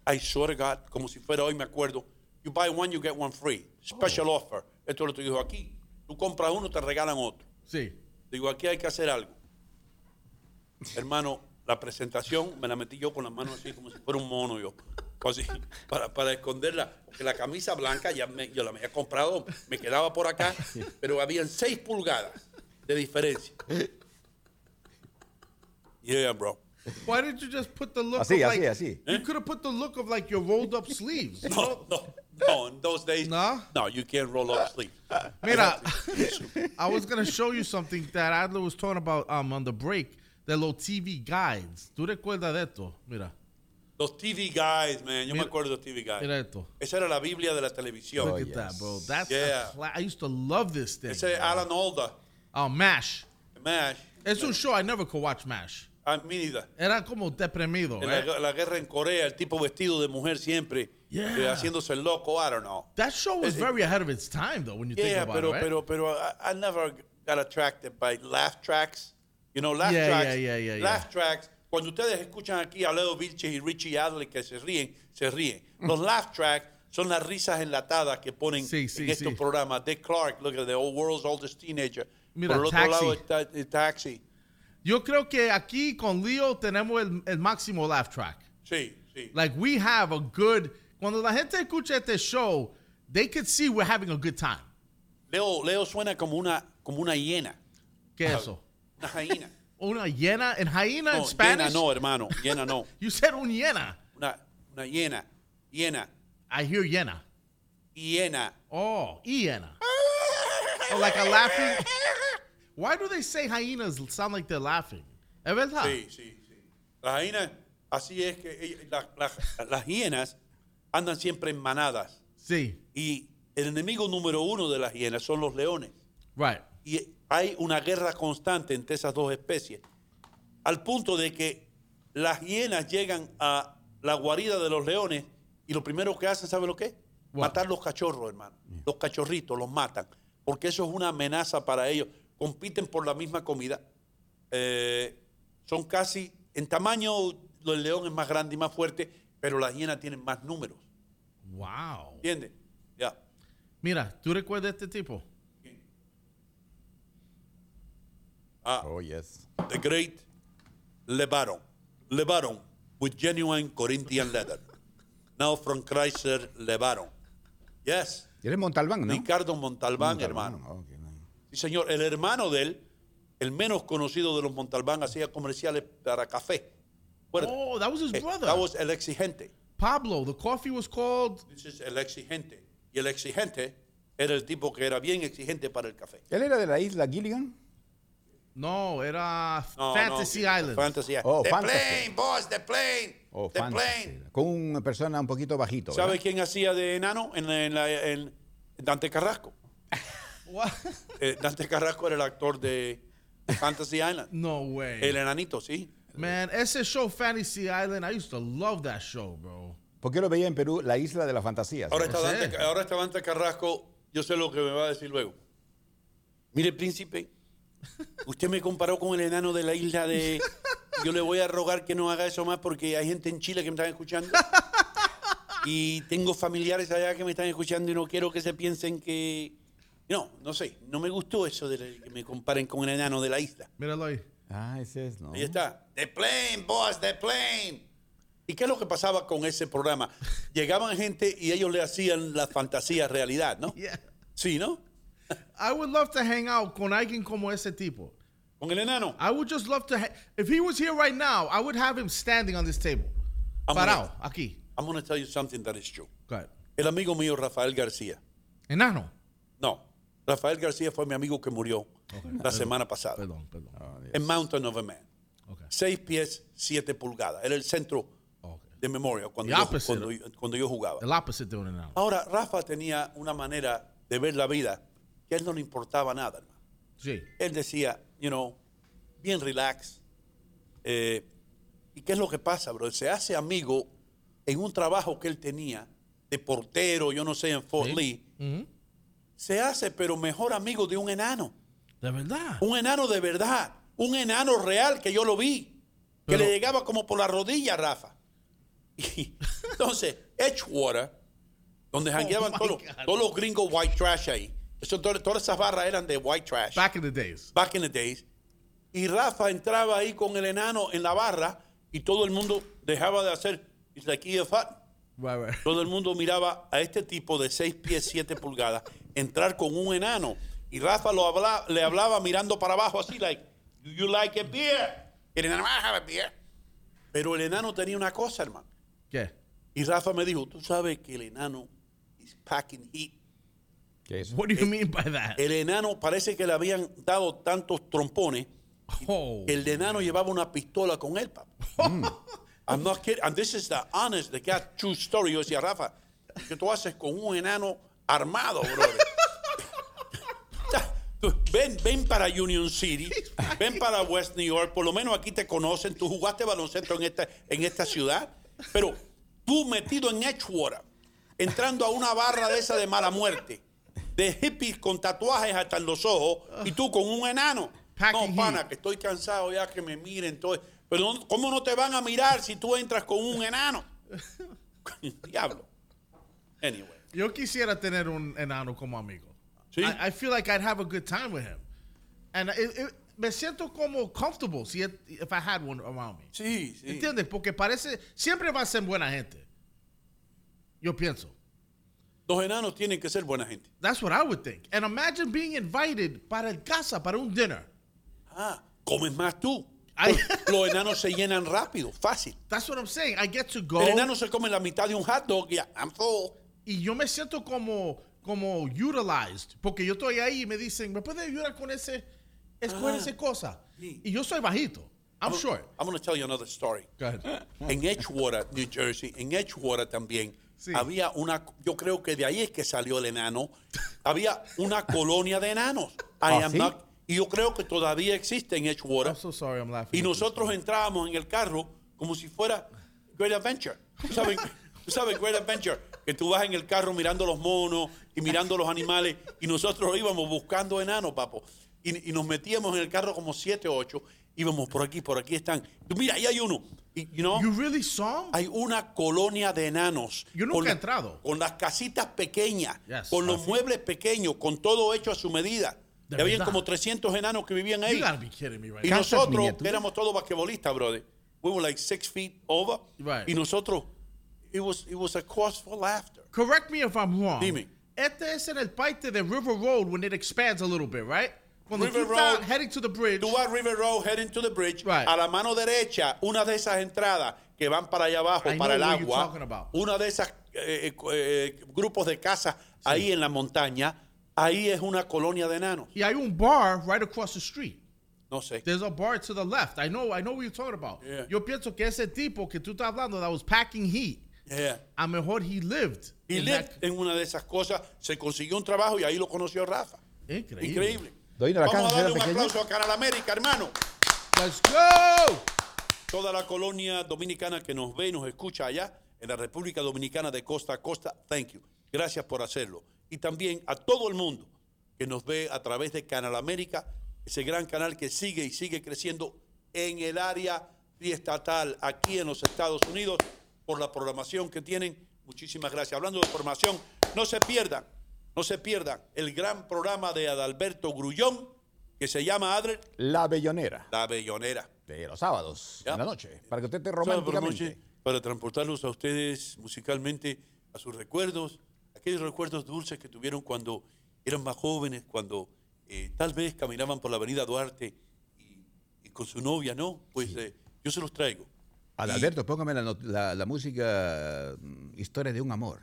I swear to God, como si fuera hoy me acuerdo, you buy one, you get one free. Special offer. Esto lo te dijo aquí. Tú compras uno, te regalan otro. Sí. Digo, aquí hay que hacer algo. Hermano, la presentación me la metí yo con las manos así como si fuera un mono yo. Así, para, para esconderla. Porque la camisa blanca ya me- yo la había comprado, me quedaba por acá, pero habían seis pulgadas de diferencia. Yeah, bro. Why didn't you just put the look Así, of así, like así. you could have put the look of like your rolled up sleeves. you know? No, no, no, in those days, No? no, you can't roll up sleeves. Mira, I was gonna show you something that Adler was talking about um on the break. The little TV guides. ¿Tú recuerdas de esto? Mira, Los TV guys, man, yo me Mira- acuerdo de los TV guys. mira esto. Esa era la Biblia de la televisión. Look at that, bro. That's Yeah. I used to love this thing. Ese es Alan Alda, Oh, MASH. MASH. Es un show I never could watch MASH. A mí neither. Era como deprimido. En eh? la, la guerra en Corea, el tipo vestido de mujer siempre, Yeah. eh, haciéndose el loco, I don't know. That show was Eh, very ahead of its time, though, when you think Yeah, about pero, it, right? pero, pero I, I never got attracted by laugh tracks. You know, laugh Yeah, tracks. yeah, yeah, yeah, yeah. laugh tracks. Cuando ustedes escuchan aquí a Leo Vilches y Richie Adler que se ríen, se ríen. Los laugh tracks son las risas enlatadas que ponen Sí, sí, en estos sí. programas. Dick Clark, look at the old world's oldest teenager. Mira, Por el otro Taxi. lado está el taxi. Yo creo que aquí con Leo tenemos el, el máximo laugh track. Sí, sí. Like we have a good. Cuando la gente escucha este show, they could see we're having a good time. Leo, Leo suena como una, como una hiena. ¿Qué es eso? Una hyena. Una hiena en hyena No, in Spanish. hiena no, hermano. Hiena no. You said un hiena. Una, una hiena. Hiena. I hear hiena. Hiena. Oh, hiena. oh, like a laughing. Why do they say hyenas sound like they're laughing? ¿Es verdad? Sí, sí, sí. Las hienas, así es que la- la- las hienas andan siempre en manadas. Sí. Y el enemigo número uno de las hienas son los leones. Right. Y hay una guerra constante entre esas dos especies. Al punto de que las hienas llegan a la guarida de los leones y lo primero que hacen, ¿sabe lo que es? Matar los cachorros, hermano. Los cachorritos los matan. Porque eso es una amenaza para ellos. Compiten por la misma comida. Eh, son casi, en tamaño, el león es más grande y más fuerte, pero las hienas tienen más números. Wow. ¿Entiendes? Ya. Mira, ¿tú recuerdas este tipo? Ah, Oh, yes. the great LeBaron. LeBaron with genuine Corinthian leather. Now from Chrysler LeBaron. Yes. ¿Eres Montalbán, no? Ricardo Montalbán, Montalbán, hermano. no. Sí, señor. El hermano de él, el menos conocido de los Montalbán, hacía comerciales para café. Oh, that was his Eh, brother. That was El Exigente. Pablo. The coffee was called. This is El Exigente. Y El Exigente era el tipo que era bien exigente para el café. ¿Él era de la isla Gilligan? No, era No, Fantasy no, Island. Fantasy Island. Oh, the Fantasy. plane, boss, the plane. O the Fantasy. plane. Con una persona un poquito bajito. ¿Sabe ¿verdad? quién hacía de enano en, la- en, la- en Dante Carrasco? What? Eh, Dante Carrasco era el actor de Fantasy Island. No way. El enanito, sí. Man, ese show Fantasy Island, I used to love that show, bro. ¿Por qué lo veía en Perú? La isla de la fantasía. Ahora está. Dante, ahora está Dante Carrasco, yo sé lo que me va a decir luego. Mire, príncipe, usted me comparó con el enano de la isla de... Yo le voy a rogar que no haga eso más porque hay gente en Chile que me están escuchando. Y tengo familiares allá que me están escuchando y no quiero que se piensen que... No, no sé, no me gustó eso de que me comparen con el enano de la isla. Míralo ahí. Ah, ese es, ¿no? Ahí está. The plane, boss, the plane. ¿Y qué es lo que pasaba con ese programa? Llegaban gente y ellos le hacían la fantasía realidad, ¿no? Yeah. Sí, ¿no? I would love to hang out con alguien como ese tipo. Con el enano. I would just love to. Ha- if he was here right now, I would have him standing on this table. I'm Parado, gonna- aquí. I'm going to tell you something that is true. Go ahead. El amigo mío, Rafael García. Enano. No, Rafael García fue mi amigo que murió la semana pasada. Perdón, perdón. En Mountain of a Man. Okay. Seis pies, siete pulgadas. Era el centro Okay. de memoria cuando, The yo, cuando cuando yo jugaba. El opposite de un enano. Ahora, Rafa tenía una manera de ver la vida que a él no le importaba nada, hermano. Sí. Él decía, you know, bien relax. Eh, ¿Y qué es lo que pasa, bro? Se hace amigo en un trabajo que él tenía de portero, yo no sé, en Fort Sí. Lee. Se hace, pero mejor amigo de un enano. De verdad. Un enano de verdad. Un enano real que yo lo vi. Que le llegaba como por la rodilla, Rafa. Y, entonces, Edgewater, donde jangueaban Oh todos, los- God. todos los gringos white trash ahí. Eso, todas, esas barras eran de white trash. Back in the days. back in the days. Y Rafa entraba ahí con el enano en la barra y todo el mundo dejaba de hacer. It's like EF Hut. Right, right. Todo el mundo miraba a este tipo de 6 pies 7 pulgadas entrar con un enano. Y Rafa lo le hablaba mirando para abajo así, like, do you like a beer? Y el enano, I have a beer. Pero el enano tenía una cosa, hermano. ¿Qué? Y Rafa me dijo, tú sabes que el enano is packing heat. ¿Qué es eso? What do you mean by that? El enano parece que le habían dado tantos trompones Oh. El enano llevaba una pistola con él, papá. I'm not kidding. And this is the honest, the God true story. Yo decía, Rafa, ¿qué tú haces con un enano armado, brother? Ven, ven para Union City, ven para West New York, por lo menos aquí te conocen, tú jugaste baloncesto en esta, en esta ciudad, pero tú metido en Edgewater, entrando a una barra de esa de mala muerte, de hippies con tatuajes hasta en los ojos, y tú con un enano. Packing no, pana, que estoy cansado ya que me miren todo. Pero no- ¿cómo no te van a mirar si tú entras con un enano? Diablo. Anyway. Yo quisiera tener un enano como amigo. Sí. I, I feel like I'd have a good time with him. And it- it- me siento como comfortable si it- if I had one around me. Sí, sí. ¿Entiendes? Porque parece, siempre va a ser buena gente. Yo pienso. Los enanos tienen que ser buena gente. That's what I would think. And imagine being invited para el casa, para un dinner. Ah, comes más tú. Ay. Los enanos se llenan rápido, fácil. That's what I'm saying. I get to go. El enano se come la mitad de un hot dog y ya, I'm full. y yo me siento como, como utilized. Porque yo estoy ahí y me dicen, ¿me puedes ayudar con ese, es, con Ah. esa cosa? Sí. Y yo soy bajito. I'm short. I'm going to tell you another story. Go ahead. En Edgewater, New Jersey, en Edgewater también, Sí. había una, yo creo que de ahí es que salió el enano, había una colonia de enanos. I ¿Ah, am sí? not- y yo creo que todavía existe en Edgewater. I'm so sorry I'm laughing. Y nosotros entrábamos en el carro como si fuera Great Adventure. ¿Tú sabes, tú sabes Great Adventure? Que tú vas en el carro mirando los monos y mirando los animales y nosotros íbamos buscando enanos, papo. Y, y nos metíamos en el carro como siete o ocho. Íbamos por aquí, por aquí están. Mira, ahí hay uno. You know, You really saw hay una colonia de enanos. Yo nunca con he entrado. Con las casitas pequeñas, Yes. con los Ah, muebles pequeños, con todo hecho a su medida. De habían como 300 enanos que vivían ahí. You gotta be kidding me right Y nosotros éramos todos basquetbolistas, brother. We were like six feet over. Right. Y nosotros, it was, it was a cause for laughter. Correct me if I'm wrong. Dime. Este es en el parte de River Road when it expands a little bit, right? Cuando River tú estás Road. heading to the bridge. Tú vas River Road, heading to the bridge. Right. A la mano derecha, una de esas entradas que van para allá abajo, I para el agua. talking about. Una de esas eh, eh, eh, grupos de casas ahí en la montaña. Ahí es una colonia de enanos. Y hay un bar right across the street. No sé. There's a bar to the left. I know, I know what you're talking about. Yeah. Yo pienso que ese tipo que tú estás hablando that was packing heat, Yeah. a mejor he lived. In lived that- en una de esas cosas, se consiguió un trabajo y ahí lo conoció Rafa. Increíble. Increíble. Doy Vamos a darle un pequeña. aplauso a Canal América, hermano. Let's go. Toda la colonia dominicana que nos ve y nos escucha allá en la República Dominicana de costa a costa, thank you. Gracias por hacerlo. Y también a todo el mundo que nos ve a través de Canal América, ese gran canal que sigue y sigue creciendo en el área estatal aquí en los Estados Unidos por la programación que tienen. Muchísimas gracias. Hablando de programación, no se pierdan, no se pierdan el gran programa de Adalberto Grullón que se llama Adler La Bellonera. La Bellonera. De los sábados, Ya. en la noche. Para que usted esté románticamente. noche, para transportarlos a ustedes musicalmente a sus recuerdos, aquellos recuerdos dulces que tuvieron cuando eran más jóvenes, cuando eh, tal vez caminaban por la avenida Duarte y, y con su novia, ¿no? Pues eh, yo se los traigo. Adalberto, póngame la, la- la música mm, Historia de un amor.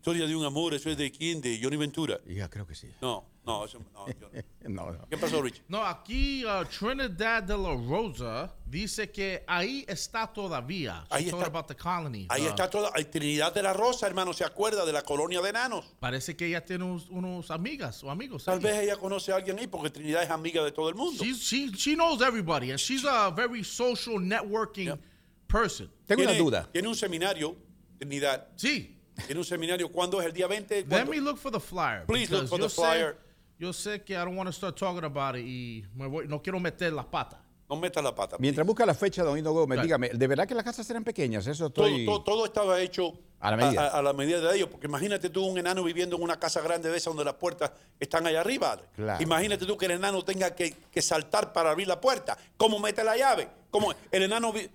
Historia de un amor, ¿eso es de quién? De Johnny Ventura. Ya creo que sí. No, no, eso no. yo no. ¿Qué pasó, Rich? No, aquí uh, Trinidad de la Rosa dice que ahí está todavía. She Ahí told está. about the colony. Ahí Uh, está toda. Trinidad de la Rosa, hermano, ¿se acuerda de la colonia de enanos? Parece que ella tiene unos, unos amigas o amigos. Tal ahí. vez ella conoce a alguien ahí porque Trinidad es amiga de todo el mundo. She's, she, she knows everybody, and she's a very social networking person. Tengo una duda. Tiene un seminario, Trinidad. Sí. Tiene un seminario. ¿Cuándo es el día 20? Let ¿Cuándo? me look for the flyer. Please look for the yo sé- flyer. Yo sé que I don't want to start talking about it y me voy- no quiero meter las patas. No meta la pata. Mientras busca la fecha, don Hino Gómez, Right. dígame, ¿de verdad que las casas eran pequeñas? Eso todo, estoy... todo- todo estaba hecho A la medida. A, a la medida de ellos. Porque imagínate tú un enano viviendo en una casa grande de esa donde las puertas están allá arriba. Claro. Imagínate tú que el enano tenga que, que saltar para abrir la puerta. ¿Cómo mete la llave? ¿Cómo el enano vi-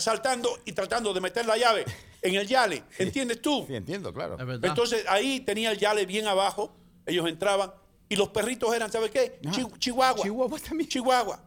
saltando y tratando de meter la llave en el yale? ¿Entiendes tú? Sí, entiendo, claro. Es verdad. Entonces ahí tenía el yale bien abajo, ellos entraban y los perritos eran, ¿sabes qué? Ah, Chi- chihuahua. Chihuahua también. Chihuahua.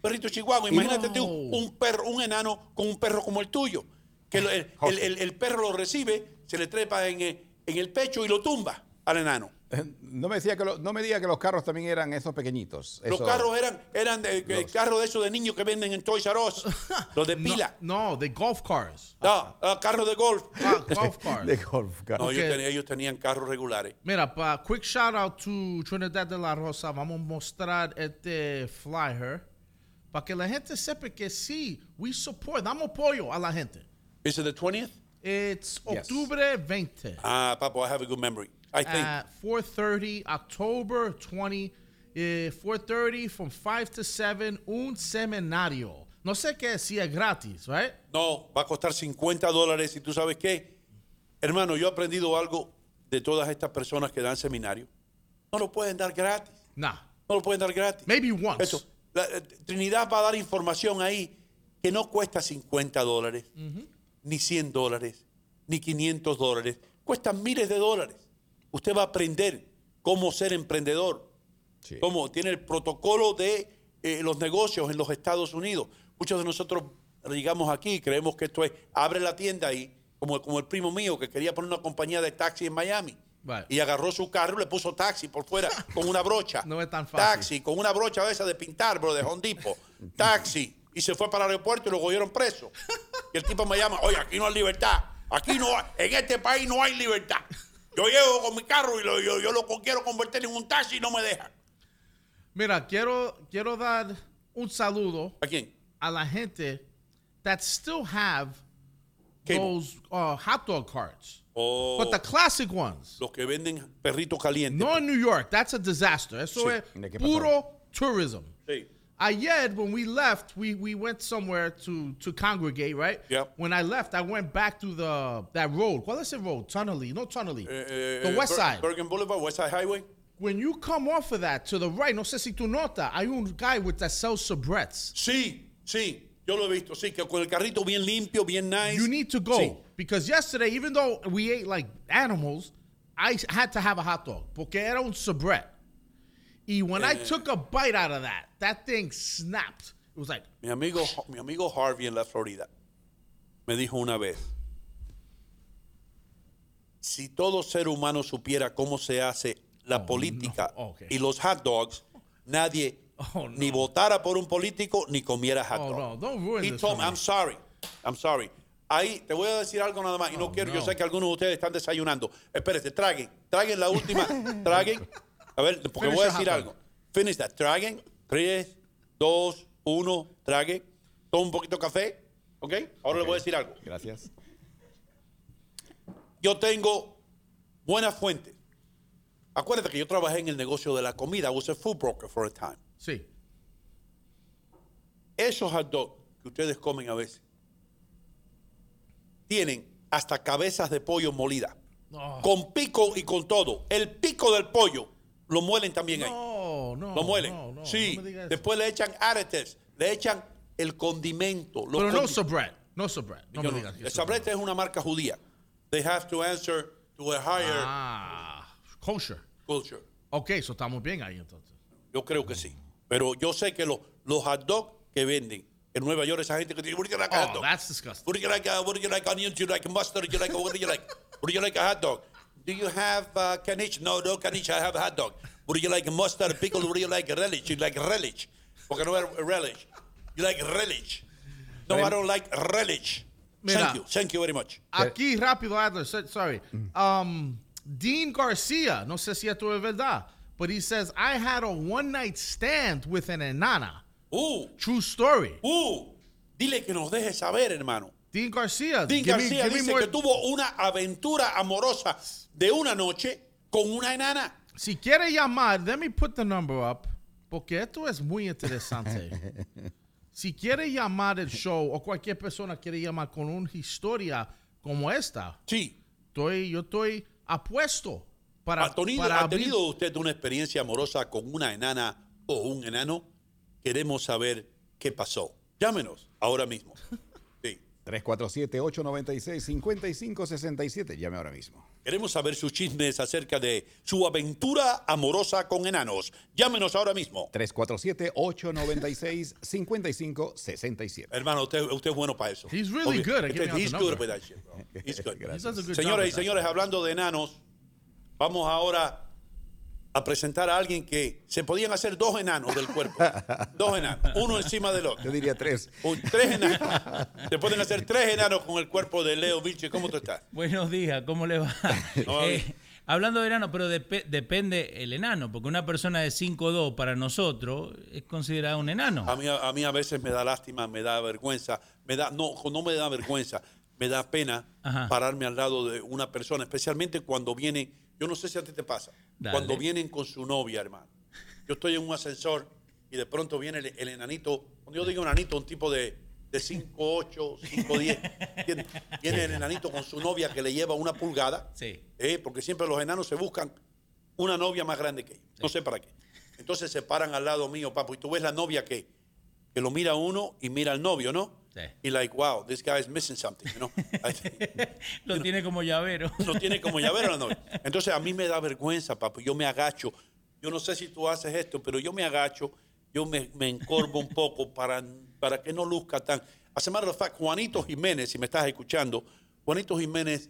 Perrito chihuahua. Imagínate tú No. un perro, un enano con un perro como el tuyo. Que lo- el, el- el- el perro lo recibe, se le trepa en, el- en el pecho y lo tumba al enano. No me, decía que lo- no me diga que los carros también eran esos pequeñitos. Los carros eran, eran de, Los- carros de esos de niños que venden en Toys R Us. Los de pila. no, the golf cars. No, ah, carros de golf. Ah, golf cars. de golf car. No, ellos, Ok. tenían, ellos tenían carros regulares. Mira, pa, quick shout out to Trinidad de la Rosa. Vamos a mostrar este flyer para que la gente sepa que sí, we support, damos apoyo a la gente. ¿Is it the 20th? It's Yes. Octubre 20 Ah, papo, I have a good memory. I think. at 4:30, October 20, eh, 4:30 from 5 to 7, un seminario. No sé qué si es gratis, right? No, va a costar 50 dólares y tú sabes qué. Hermano, yo he aprendido algo de todas estas personas que dan seminario. No lo pueden dar gratis. Nah, No lo pueden dar gratis. maybe once. Eso. La- eh, Trinidad va a dar información ahí que no cuesta 50 dólares, ni 100 dólares, ni 500 dólares. Cuesta miles de dólares. Usted va a aprender cómo ser emprendedor, Sí. cómo tiene el protocolo de eh, los negocios en los Estados Unidos. Muchos de nosotros llegamos aquí y creemos que esto es, abre la tienda ahí, como, como el primo mío que quería poner una compañía de taxi en Miami. Y agarró su carro y le puso taxi por fuera con una brocha. No es tan fácil. Taxi, con una brocha esa de pintar, bro, de Hondipo. Taxi. Y se fue para el aeropuerto y lo cogieron preso. Y el tipo me llama, oye, aquí no hay libertad. Aquí no hay, en este país no hay libertad. Yo llego con mi carro y lo- yo, yo lo quiero convertir en un taxi y no me dejan. Mira, quiero, quiero dar un saludo ¿A quién? a la gente that still have Cable. those uh, hot dog carts. O But the classic ones. los que venden perritos calientes. No in New York. That's a disaster. Eso Sí. es puro tourism. Sí. Ayer, when we left, we, we went somewhere to, to congregate, right? Yep. When I left, I went back to the that road. ¿Cuál es el road? Tunnely. No Tunnely. Eh, the eh, west side. Bergen Boulevard, West Side Highway. when you come off of that to the right, no sé si tú notas, hay un guy with that sells sobrets. Sí, sí. Yo lo he visto. Sí, que con el carrito bien limpio, bien nice. You need to go Sí. because yesterday, even though we ate like animals, I had to have a hot dog porque era un sobret. Y when I Eh. took a bite out of that, that thing snapped. It was like, Mi amigo, mi amigo Harvey en la Florida me dijo una vez, si todo ser humano supiera cómo se hace la política no. Ok. y los hot dogs, nadie Oh, no. ni votara por un político ni comiera hot Oh, dog. no, don't ruin He this told me. I'm sorry, I'm sorry. Ahí te voy a decir algo nada más y no quiero, yo sé que algunos de ustedes están desayunando. Espérate, traguen, traguen la última, traguen, A ver, porque Finish voy a decir algo. Finish that. Traguen. Tres, dos, uno, trague. Toma un poquito de café. ¿Ok? Ahora le voy a decir algo. Gracias. Yo tengo buenas fuentes. Acuérdate que yo trabajé en el negocio de la comida. I was a food broker for a time. Sí. Esos hot dogs que ustedes comen a veces tienen hasta cabezas de pollo molida. No. Con pico y con todo. El pico del pollo lo muelen también ahí. No, no. Lo muelen. no, no, sí. no me digas. Después le echan additives. Le echan el condimento. Pero no condi-. No Sabret. No me no- digas. que el eso sabrete es una marca judía. They have to answer to a higher Ah, kosher. culture. Ok, eso estamos bien ahí entonces. Yo creo que sí. Pero yo sé que los, los hot dogs que venden en Nueva York, esa gente que dice, what do you like a hot Oh, dog? that's disgusting. What do you like? Uh, what do you like onions? Do you like mustard? Do you like? What do you like? What do you like a hot dog? Do you have uh, canich? No, no canich. I have a hot dog. Do you like? Mustard, pickle. Do you like? Relish. You like relish? Porque no es relish. You like relish? No, I don't like relish. Mira. Thank you. Thank you very much. Aquí rápido, Adler. Sorry. Um, Dean Garcia. No sé si esto es verdad. But he says, I had a one night stand with an enana. Uh, True story. uh. Dile que nos deje saber, hermano. Dean Garcia. Dean García me dice more- que tuvo una aventura amorosa de una noche con una enana. Si quiere llamar, let me put the number up, porque esto es muy interesante. si quiere llamar el show o cualquier persona quiere llamar con una historia como esta, Sí. estoy, yo estoy apuesto para, ¿Ha tenido, para ha abrir- tenido usted una experiencia amorosa con una enana o un enano? Queremos saber qué pasó. Llámenos ahora mismo. Sí. 347-896-5567. Llame ahora mismo. Queremos saber sus chismes acerca de su aventura amorosa con enanos. Llámenos ahora mismo. 347-896-5567. Hermano, usted, usted es bueno para eso. He's really Obvio. good at Este- out he's the good with that shit, bro. He's good. He good Señoras y señores, hablando de enanos, vamos ahora a presentar a alguien que se podían hacer dos enanos del cuerpo. dos enanos, uno encima del otro. Yo diría tres. Un- tres enanos. Se pueden hacer tres enanos con el cuerpo de Leo Vilche. ¿Cómo tú estás? Buenos días, ¿cómo le va? No, Eh, hablando de enano, pero depe- depende el enano, porque una persona de 5'2 para nosotros es considerada un enano. A mí, a mí a veces me da lástima, me da vergüenza, me da, no, no me da vergüenza, me da pena Ajá. pararme al lado de una persona, especialmente cuando viene, yo no sé si a ti te pasa, Dale. cuando vienen con su novia, hermano. Yo estoy en un ascensor y de pronto viene el, el enanito, cuando yo digo enanito, un tipo de, de 5'8, 5'10, ¿entiendes? viene el enanito con su novia que le lleva una pulgada, Sí. ¿eh? porque siempre los enanos se buscan una novia más grande que ellos. No sé para qué. Entonces se paran al lado mío, papo, y tú ves la novia que, que lo mira uno y mira al novio, ¿no? Sí. Y like, wow, this guy is missing something, you know? Lo tiene como llavero. no tiene como llavero. Entonces a mí me da vergüenza, papo. Yo me agacho. Yo no sé si tú haces esto, pero yo me agacho, yo me, me encorvo un poco para, para que no luzca tan. Matter of fact, Juanito Jiménez, si me estás escuchando, Juanito Jiménez,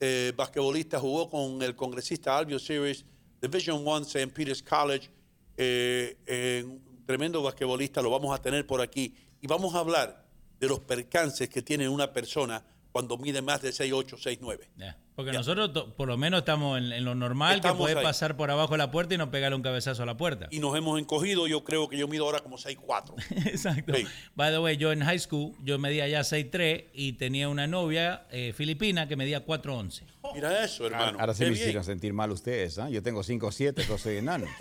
eh, basquetbolista, jugó con el congresista Albio Series, Division One, St. Peter's College, eh, eh, tremendo basquetbolista, lo vamos a tener por aquí. Y vamos a hablar de los percances que tiene una persona cuando mide más de 6'8, 6'9. Ya, Porque nosotros to- por lo menos estamos en, en lo normal, Estamos que puede pasar por abajo de la puerta y no pegarle un cabezazo a la puerta. y nos hemos encogido. Yo creo que yo mido ahora como 6'4. Exacto. Sí. By the way, yo en high school, yo medía ya 6'3 y tenía una novia eh, filipina que medía 4'11. Mira eso, hermano. Ahora se Qué me hicieron sentir mal ustedes. ¿ah? Yo tengo 5'7, yo soy enano.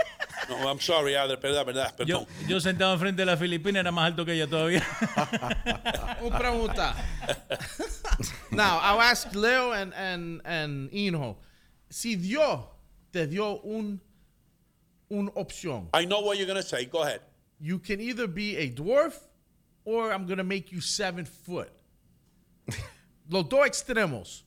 No, I'm sorry, Adler, verdad, verdad, Yo, perdón. yo sentado enfrente de la filipina era más alto que ella todavía. Una pregunta. Now, I'll ask Leo and, and, and Inho. Si Dios te dio un, un opción, I know what you're going to say. Go ahead. you can either be a dwarf or I'm going to make you seven foot. Los dos extremos.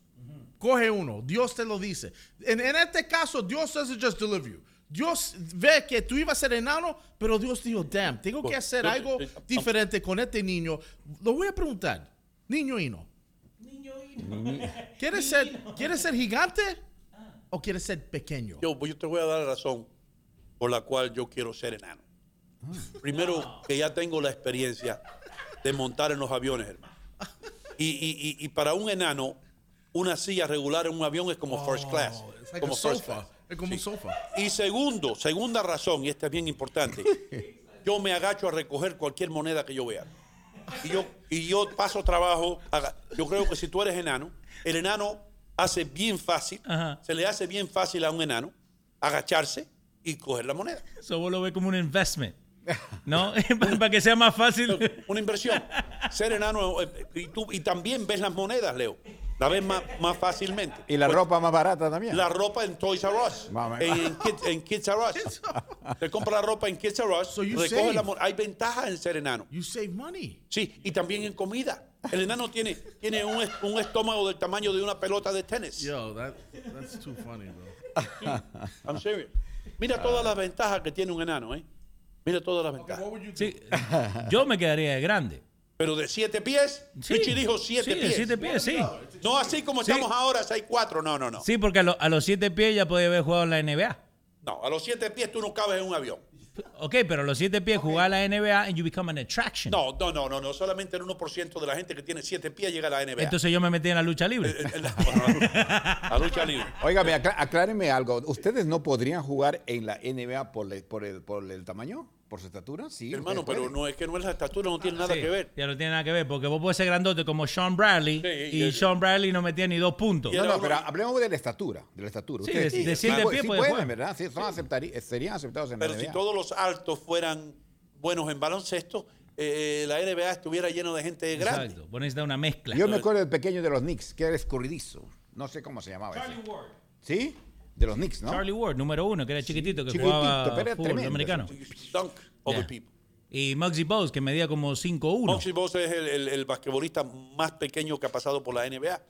Coge uno. Dios te lo dice. En, en este caso, Dios doesn't just deliver you. Dios ve que tú ibas a ser enano, pero Dios dijo, damn, tengo que hacer algo diferente con este niño. Lo voy a preguntar. Niño Hino. ¿Quieres ser, ¿Quieres ser gigante o quieres ser pequeño? Yo, yo te voy a dar la razón por la cual yo quiero ser enano. Primero, que ya tengo la experiencia de montar en los aviones, hermano. Y, y- y- y para un enano, una silla regular en un avión es como first class. Oh, like como first sofa. class. Es como un sofá. Y segundo, segunda razón, y esta es bien importante, yo me agacho a recoger cualquier moneda que yo vea. Y yo, y yo paso trabajo, aga- yo creo que si tú eres enano, el enano hace bien fácil, Ajá. se le hace bien fácil a un enano agacharse y coger la moneda. Eso vos lo ves como un investment. ¿No? Para que sea más fácil. Una inversión. Ser enano, eh, y, tú, y también ves las monedas, Leo. La ves más, más fácilmente. Y la Pues, ropa más barata también. La ropa en Toys R Us. En, Kids, en Kids R Us. Te compra la ropa en Kids R Us. So recoge save. la Hay ventajas en ser enano. You save money. Sí, y también en comida. El enano tiene, tiene un, un estómago del tamaño de una pelota de tenis. Yo, that that's too funny, bro. I'm serious. Mira todas las ventajas que tiene un enano, ¿eh? Mira todas las ventajas. Sí, yo me quedaría de grande. Pero de siete pies, Sí. Richie dijo siete Sí, de pies. siete pies, sí. No así como Sí. estamos ahora, seis cuatro. No, no, no. Sí, porque a, lo- a los siete pies ya podía haber jugado en la NBA. No, a los siete pies tú no cabes en un avión. Ok, pero a los siete pies jugar a la NBA and you become an attraction. No, no, no, no, no. Solamente el 1% de la gente que tiene siete pies llega a la NBA. Entonces yo me metí en la lucha libre. Eh, eh, la, la lucha libre. Óigame, aclá- aclárenme algo. ¿Ustedes no podrían jugar en la NBA por el, por el tamaño? ¿Por su estatura? Sí. Hermano, pero no es que no es la estatura, no tiene nada Sí, que ver. Ya no tiene nada que ver, porque vos podés ser grandote como Sean Bradley Sí, y y- Sean Bradley no metía ni dos puntos. No, no, uno- pero hablemos de la estatura. De la estatura. Sí, Ustedes de- de sí, pies sí puede pueden, jugar. ¿verdad? Sí, son aceptari- serían aceptados en Pero la si NBA. todos los altos fueran buenos en baloncesto, eh, la NBA estuviera lleno de gente grande. Exacto. Vos necesitas una mezcla. Yo me acuerdo del pequeño de los Knicks, que era escurridizo. No sé cómo se llamaba ese. ¿Sí? De los Knicks, ¿no? Charlie Ward, número uno, que era chiquitito, que Chiquitito, jugaba pero era fútbol tremendo. americano. Dunk over Yeah. people. Y Muggsy Bogues, que medía como 5'1". Moxie Boss es el, el- el basquetbolista más pequeño que ha pasado por la NBA.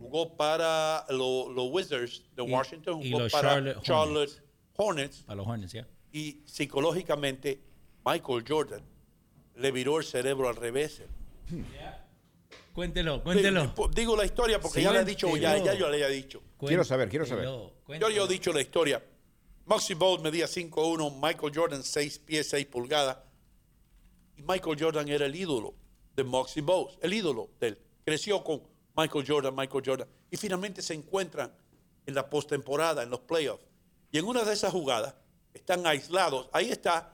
Jugó para lo- los Wizards de Washington, y jugó los para Charlotte Charlotte Hornets. Para los Hornets, ¿ya? y psicológicamente Michael Jordan le viró el cerebro al revés. Cuéntelo, cuéntelo. Digo, digo la historia porque ya le he dicho, ya, ya yo le he dicho. Quiero saber, quiero saber. Cuéntelo, Yo ya he dicho la historia. Moxie Bowles medía 5'1, Michael Jordan 6 pies, 6 pulgadas. Y Michael Jordan era el ídolo de Moxie Bowles, el ídolo de él. Creció con Michael Jordan, Michael Jordan. Y finalmente se encuentran en la postemporada, en los playoffs. Y en una de esas jugadas están aislados. Ahí está,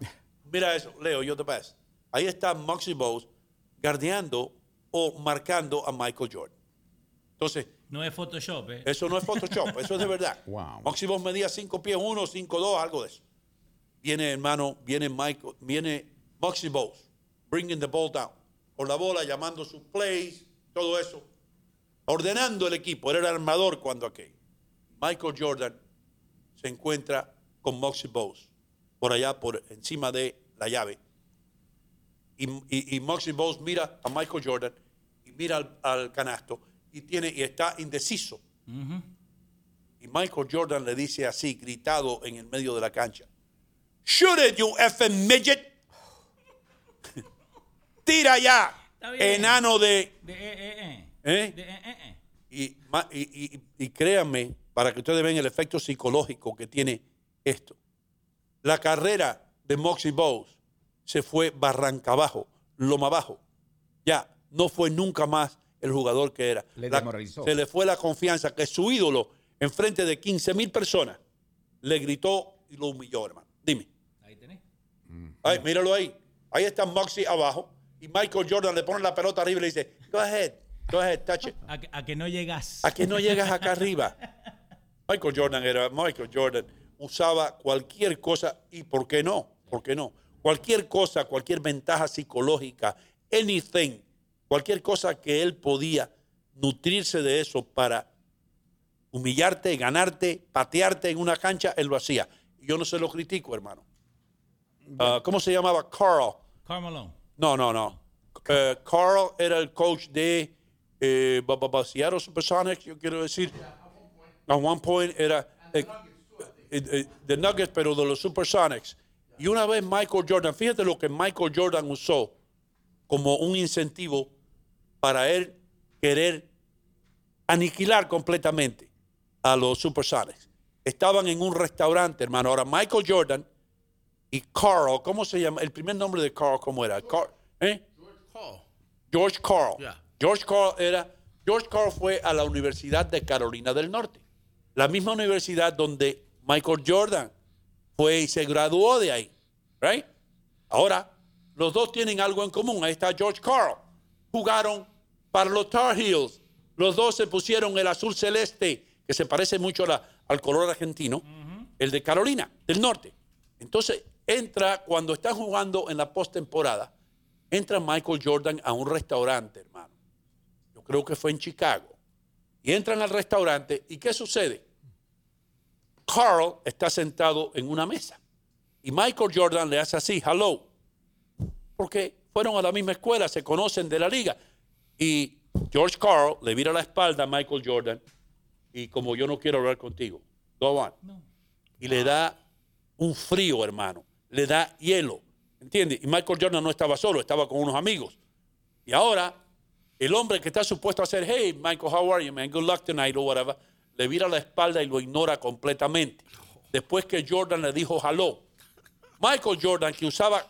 mira eso, Leo, yo te paso. Ahí está Moxie Bowles guardiando o marcando a Michael Jordan. Entonces, No es Photoshop, ¿eh? eso no es Photoshop, eso es de verdad. Wow. Moxie Boss medía 5 pies 1, 5, 2, algo de eso. Viene, hermano, viene Michael, viene Moxie bringing the ball down. Con la bola, llamando sus plays, todo eso. Ordenando el equipo. Era el armador cuando aquello. Michael Jordan se encuentra con Moxie Boss por allá, por encima de la llave. Y, y, y Moxie mira a Michael Jordan mira al, al canasto y, tiene, y está indeciso. Y Michael Jordan le dice así, gritado en el medio de la cancha: Shoot it, you effing midget. Tira ya, enano de. De, eh, eh, eh. ¿Eh? De, eh, eh, eh. Y, y, y- y créanme, para que ustedes vean el efecto psicológico que tiene esto. La carrera de Moxie Bowles se fue barranca abajo, loma abajo. Ya, no fue nunca más el jugador que era. Le La- desmoralizó. se le fue la confianza que su ídolo, en frente de 15 mil personas, le gritó y lo humilló, hermano. Dime. Ahí tenés. Ay, míralo ahí. Ahí está Moxie abajo y Michael Jordan le pone la pelota arriba y le dice, go ahead, go ahead, touch it. A, que- a que no llegas. ¿A que no llegas acá arriba? Michael Jordan era Michael Jordan. Usaba cualquier cosa y ¿por qué no? ¿Por qué no? Cualquier cosa, cualquier ventaja psicológica, anything, cualquier cosa que él podía nutrirse de eso para humillarte, ganarte, patearte en una cancha, él lo hacía. Yo no se lo critico, hermano. Ah, ¿Cómo se llamaba? Carl. Carmelo. No, no, no. Eh, Carl era el coach de eh, Seattle Supersonics, yo quiero decir. At one point era eh, eh, eh, de Nuggets, pero de los Supersonics. Y una vez Michael Jordan, fíjate lo que Michael Jordan usó como un incentivo para él querer aniquilar completamente a los Supersonics. Estaban en un restaurante, hermano. Ahora, Michael Jordan y Carl, ¿cómo se llama? El primer nombre de Carl, ¿cómo era? Carl, ¿eh? George Carl. Yeah. George Carl era. George Carl fue a la Universidad de Carolina del Norte, la misma universidad donde Michael Jordan fue y se graduó de ahí. Right? Ahora, los dos tienen algo en común. Ahí está George Carl. Jugaron para los Tar Heels. Los dos se pusieron el azul celeste, que se parece mucho al color argentino, el de Carolina del Norte. Entonces, entra cuando están jugando en la postemporada, entra Michael Jordan a un restaurante, hermano. Yo creo que fue en Chicago. Y entran al restaurante, ¿y qué sucede? Carl está sentado en una mesa. Y Michael Jordan le hace así, hello. Porque fueron a la misma escuela, se conocen de la liga. Y George Carl le vira la espalda a Michael Jordan. Y como yo no quiero hablar contigo, go on. Y le da un frío, hermano. Le da hielo. ¿Entiendes? Y Michael Jordan no estaba solo, estaba con unos amigos. Y ahora, el hombre que está supuesto a hacer, hey, Michael, how are you, man? Good luck tonight, or whatever, le vira la espalda y lo ignora completamente. Después que Jordan le dijo hello. Michael Jordan, que usaba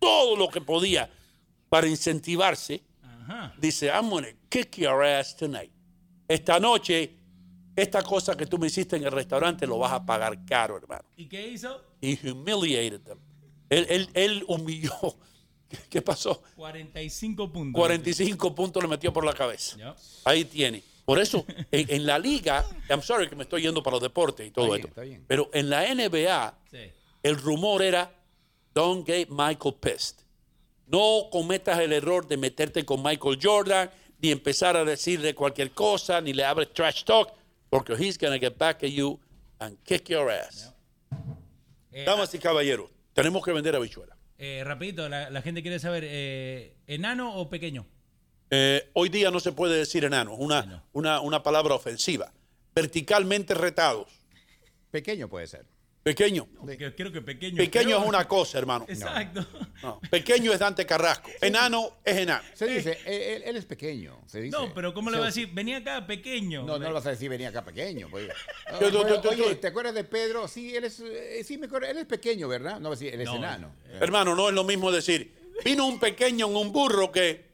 todo lo que podía para incentivarse, dice, I'm gonna kick your ass tonight. Esta noche, esta cosa que tú me hiciste en el restaurante lo vas a pagar caro, hermano. ¿Y qué hizo? He humiliated them. Él, él- él humilló. ¿Qué- ¿Qué pasó? 45 puntos. 45 puntos le metió por la cabeza. Ya. Ahí tiene. Por eso, en, en la liga, I'm sorry que me estoy yendo para los deportes y todo Está bien, esto. está bien. Pero en la NBA, Sí. el rumor era, don't get Michael pissed. No cometas el error de meterte con Michael Jordan, ni empezar a decirle cualquier cosa, ni le hables trash talk, porque he's gonna get back at you and kick your ass. Eh, Damas y caballeros, tenemos que vender habichuela. eh, rapidito, la, la gente quiere saber, eh, ¿enano o pequeño? Eh, hoy día no se puede decir enano, es una, una, una palabra ofensiva. Verticalmente retados. Pequeño puede ser. Pequeño. Que- Creo que pequeño. Pequeño es una cosa, hermano. Exacto. No. Pequeño es Dante Carrasco. Enano es enano. Se dice, él, él- él es pequeño. Se dice. No, pero ¿cómo le Se- va a decir? Venía acá pequeño. No, no le vas a decir venía acá pequeño. pues. Yo- yo- bueno, yo- yo- oye, ¿te acuerdas de Pedro? Sí, él es, eh, sí me acuerdo, él es pequeño, ¿verdad? No, sí, él es No, enano. Hermano, no es lo mismo decir, vino un pequeño en un burro que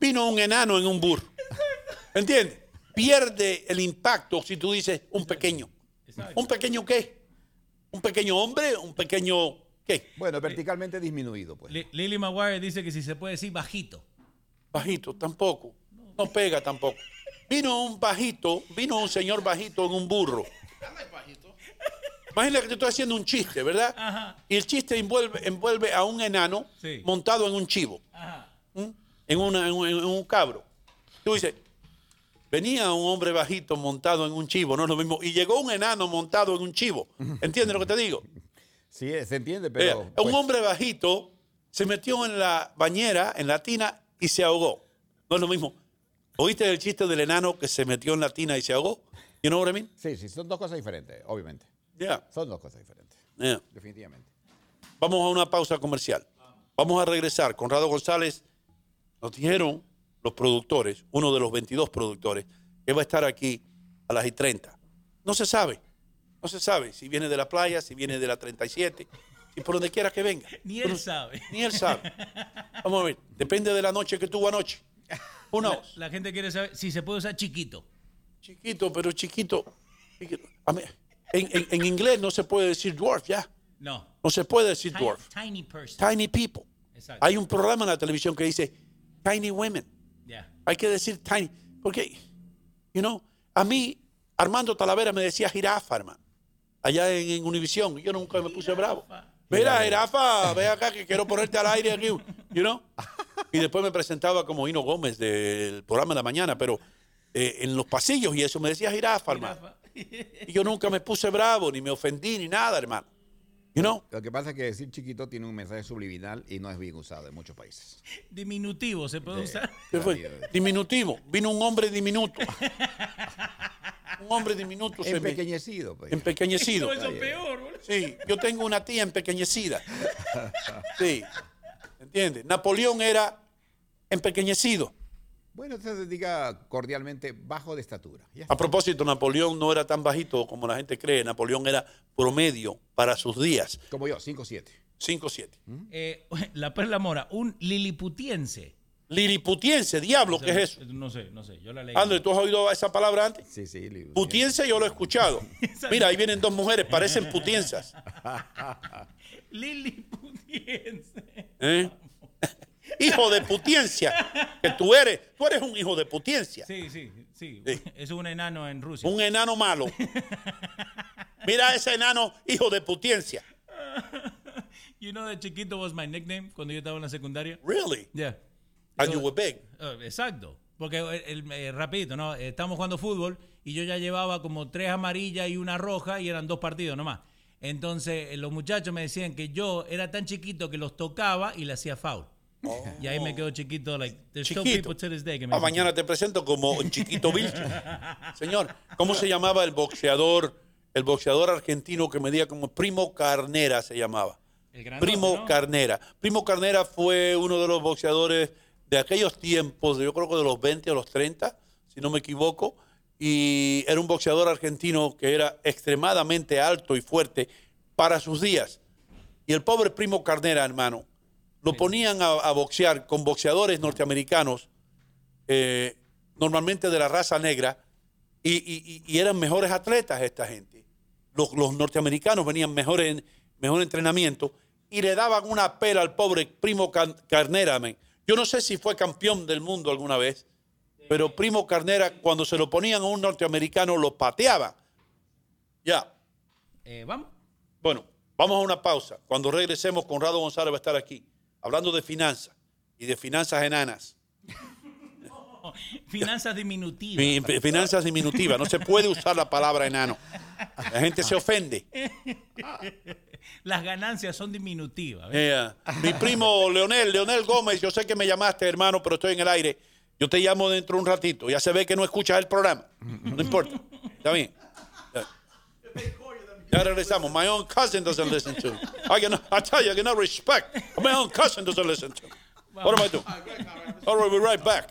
vino un enano en un burro. ¿Entiendes? Pierde el impacto si tú dices un pequeño. ¿Un pequeño qué? ¿Un pequeño hombre? ¿Un pequeño qué? Bueno, verticalmente disminuido, pues. Li- Lily Maguire dice que si se puede decir bajito. Bajito, tampoco. No pega tampoco. Vino un bajito, vino un señor bajito en un burro. Imagina que te estoy haciendo un chiste, ¿verdad? Ajá. Y el chiste envuelve, envuelve a un enano Sí. montado en un chivo, Ajá. ¿m? en, una- en un, en un cabro. Tú dices, venía un hombre bajito montado en un chivo, no es lo mismo. Y llegó un enano montado en un chivo. ¿Entiendes lo que te digo? Sí, se entiende, pero. un pues, hombre bajito se metió en la bañera, en la tina, y se ahogó. No es lo mismo. ¿Oíste el chiste del enano que se metió en la tina y se ahogó? You know what I mean? Sí, sí, son dos cosas diferentes, obviamente. Yeah, Son dos cosas diferentes, yeah. definitivamente. Vamos a una pausa comercial. Vamos a regresar. Conrado González nos dijeron los productores, uno de los 22 productores, que va a estar aquí a las y 30. No se sabe. No se sabe si viene de la playa, si viene de la 37, si por donde quiera que venga. Ni él sabe. Ni él sabe. Vamos a ver. Depende de la noche que tuvo anoche. Uno. La, la gente quiere saber si se puede usar chiquito. Chiquito, pero chiquito. chiquito. A mí, en, en- en inglés no se puede decir dwarf, ya. No. No se puede decir Tiny, dwarf. tiny person. Tiny people. Exacto. Hay un programa en la televisión que dice tiny women. Hay que decir tiny. Porque, you know, a mí, Armando Talavera me decía jirafa, hermano. Allá en, en Univisión. y Yo nunca me puse bravo. Mira, jirafa, ve acá que quiero ponerte al aire aquí. You know? Y después me presentaba como Hino Gómez del programa de la mañana, pero eh, en los pasillos y eso me decía jirafa, hermano. Y yo nunca me puse bravo, ni me ofendí, ni nada, hermano. You know? Lo que pasa es que decir chiquito tiene un mensaje subliminal y no es bien usado en muchos países. Diminutivo se puede usar. ¿Qué fue? Diminutivo. Vino un hombre diminuto. un hombre diminuto se me... Empequeñecido, pues. Empequeñecido. Eso es peor, boludo. Sí, yo tengo una tía empequeñecida. Sí. ¿Entiendes? Napoleón era empequeñecido. Bueno, entonces diga cordialmente bajo de estatura. Ya. A propósito, Napoleón no era tan bajito como la gente cree. Napoleón era promedio para sus días. Como yo, 5'7". 5'7". Eh, la Perla Mora, un liliputiense. Liliputiense, diablo, ¿qué es eso? No sé, no sé. Yo la leí. André, ¿tú has oído esa palabra antes? Sí, sí. li- Putiense yo lo he escuchado. Mira, ahí vienen dos mujeres, parecen putiensas. Lili Putiense. ¿eh? Hijo de putiencia. Que tú eres, tú eres un hijo de putiencia. Sí, sí, sí. Sí. Es un enano en Rusia. Un enano malo. Mira ese enano, hijo de putiencia. You know that Chiquito was my nickname cuando yo estaba en la secundaria? Really? Yeah. And Yo- you were big. Eh, exacto. Porque el, el- eh, rapidito, ¿no? Eh, Estábamos jugando fútbol y yo ya llevaba como tres amarillas y una roja y eran dos partidos nomás. Entonces eh, los muchachos me decían que yo era tan chiquito que los tocaba y le hacía foul. Y ahí me quedo chiquito. Like, there's still Chiquito. people to this day que me Ah, mañana te presento como un chiquito Vilche. Señor, ¿cómo se llamaba el boxeador, el boxeador argentino que medía como Primo Carnera se llamaba? El Primo ¿no? Carnera. Primo Carnera fue uno de los boxeadores de aquellos tiempos, yo creo que de los 20 o los 30, si no me equivoco, y era un boxeador argentino que era extremadamente alto y fuerte para sus días. Y el pobre Primo Carnera, hermano, lo ponían a, a boxear con boxeadores norteamericanos, eh, normalmente de la raza negra, y, y- y- y eran mejores atletas esta gente. Los, los norteamericanos venían mejor, en, mejor entrenamiento y le daban una pela al pobre Primo Can- Carnera. Yo no sé si fue campeón del mundo alguna vez, pero Primo Carnera, cuando se lo ponían a un norteamericano, lo pateaba. Ya. Eh, Vamos. Bueno, vamos a una pausa. Cuando regresemos, Conrado González va a estar aquí, hablando de finanzas y de finanzas enanas. Finanzas diminutivas. Fi- fi- Finanzas diminutivas. No se puede usar la palabra enano. La gente se ofende. Las ganancias son diminutivas. mi primo Leonel, Leonel Gómez, yo sé que me llamaste, hermano, pero estoy en el aire. Yo te llamo dentro de un ratito. Ya se ve que no escuchas el programa. No importa. Está bien. Ya. Regresamos. My own cousin doesn't listen to. I, can, I tell you, I cannot respect. My own cousin doesn't listen to. What am I doing? All right, we'll be right back.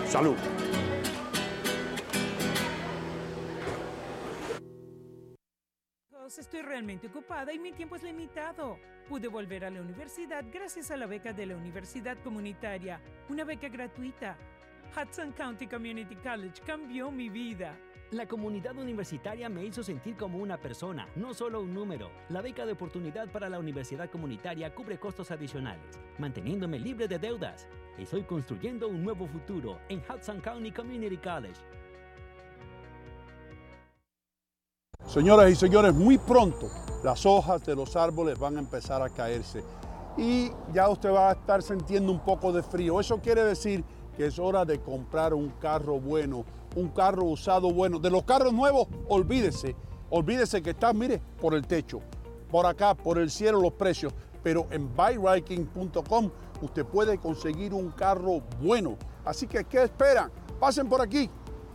Salud. Chicos, Estoy realmente ocupada y mi tiempo es limitado. Pude volver a la universidad gracias a la beca de la Universidad Comunitaria, una beca gratuita. Hudson County Community College cambió mi vida. La comunidad universitaria me hizo sentir como una persona, no solo un número. La beca de oportunidad para la universidad comunitaria cubre costos adicionales, manteniéndome libre de deudas. Estoy construyendo un nuevo futuro en Hudson County Community College. Señoras y señores, muy pronto las hojas de los árboles van a empezar a caerse y ya usted va a estar sintiendo un poco de frío. Eso quiere decir que es hora de comprar un carro bueno, un carro usado bueno. De los carros nuevos, olvídese, olvídese que está, mire, por el techo, por acá, por el cielo los precios. Pero en buyriking.com usted puede conseguir un carro bueno. Así que, ¿qué esperan? Pasen por aquí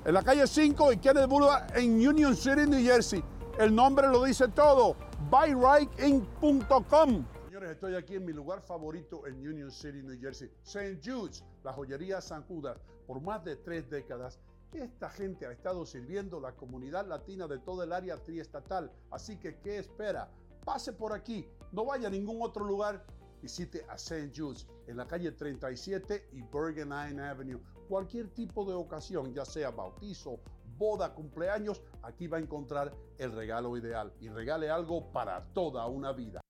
en la calle 5 y Kennedy Boulevard en Union City, New Jersey. El nombre lo dice todo, buyrightInc.com. Señores, estoy aquí en mi lugar favorito en Union City, New Jersey, St. Jude's, la joyería San Judas. Por más de tres décadas, esta gente ha estado sirviendo la comunidad latina de todo el área triestatal. Así que, ¿qué espera? Pase por aquí, no vaya a ningún otro lugar. Visite a St. Jude's en la calle 37 y Bergen Line Avenue. Cualquier tipo de ocasión, ya sea bautizo, boda, cumpleaños, aquí va a encontrar el regalo ideal y regale algo para toda una vida.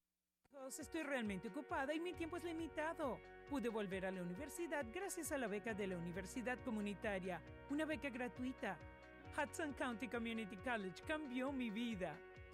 Estoy realmente ocupada y mi tiempo es limitado. Pude volver a la universidad gracias a la beca de la Universidad Comunitaria, una beca gratuita. Hudson County Community College cambió mi vida.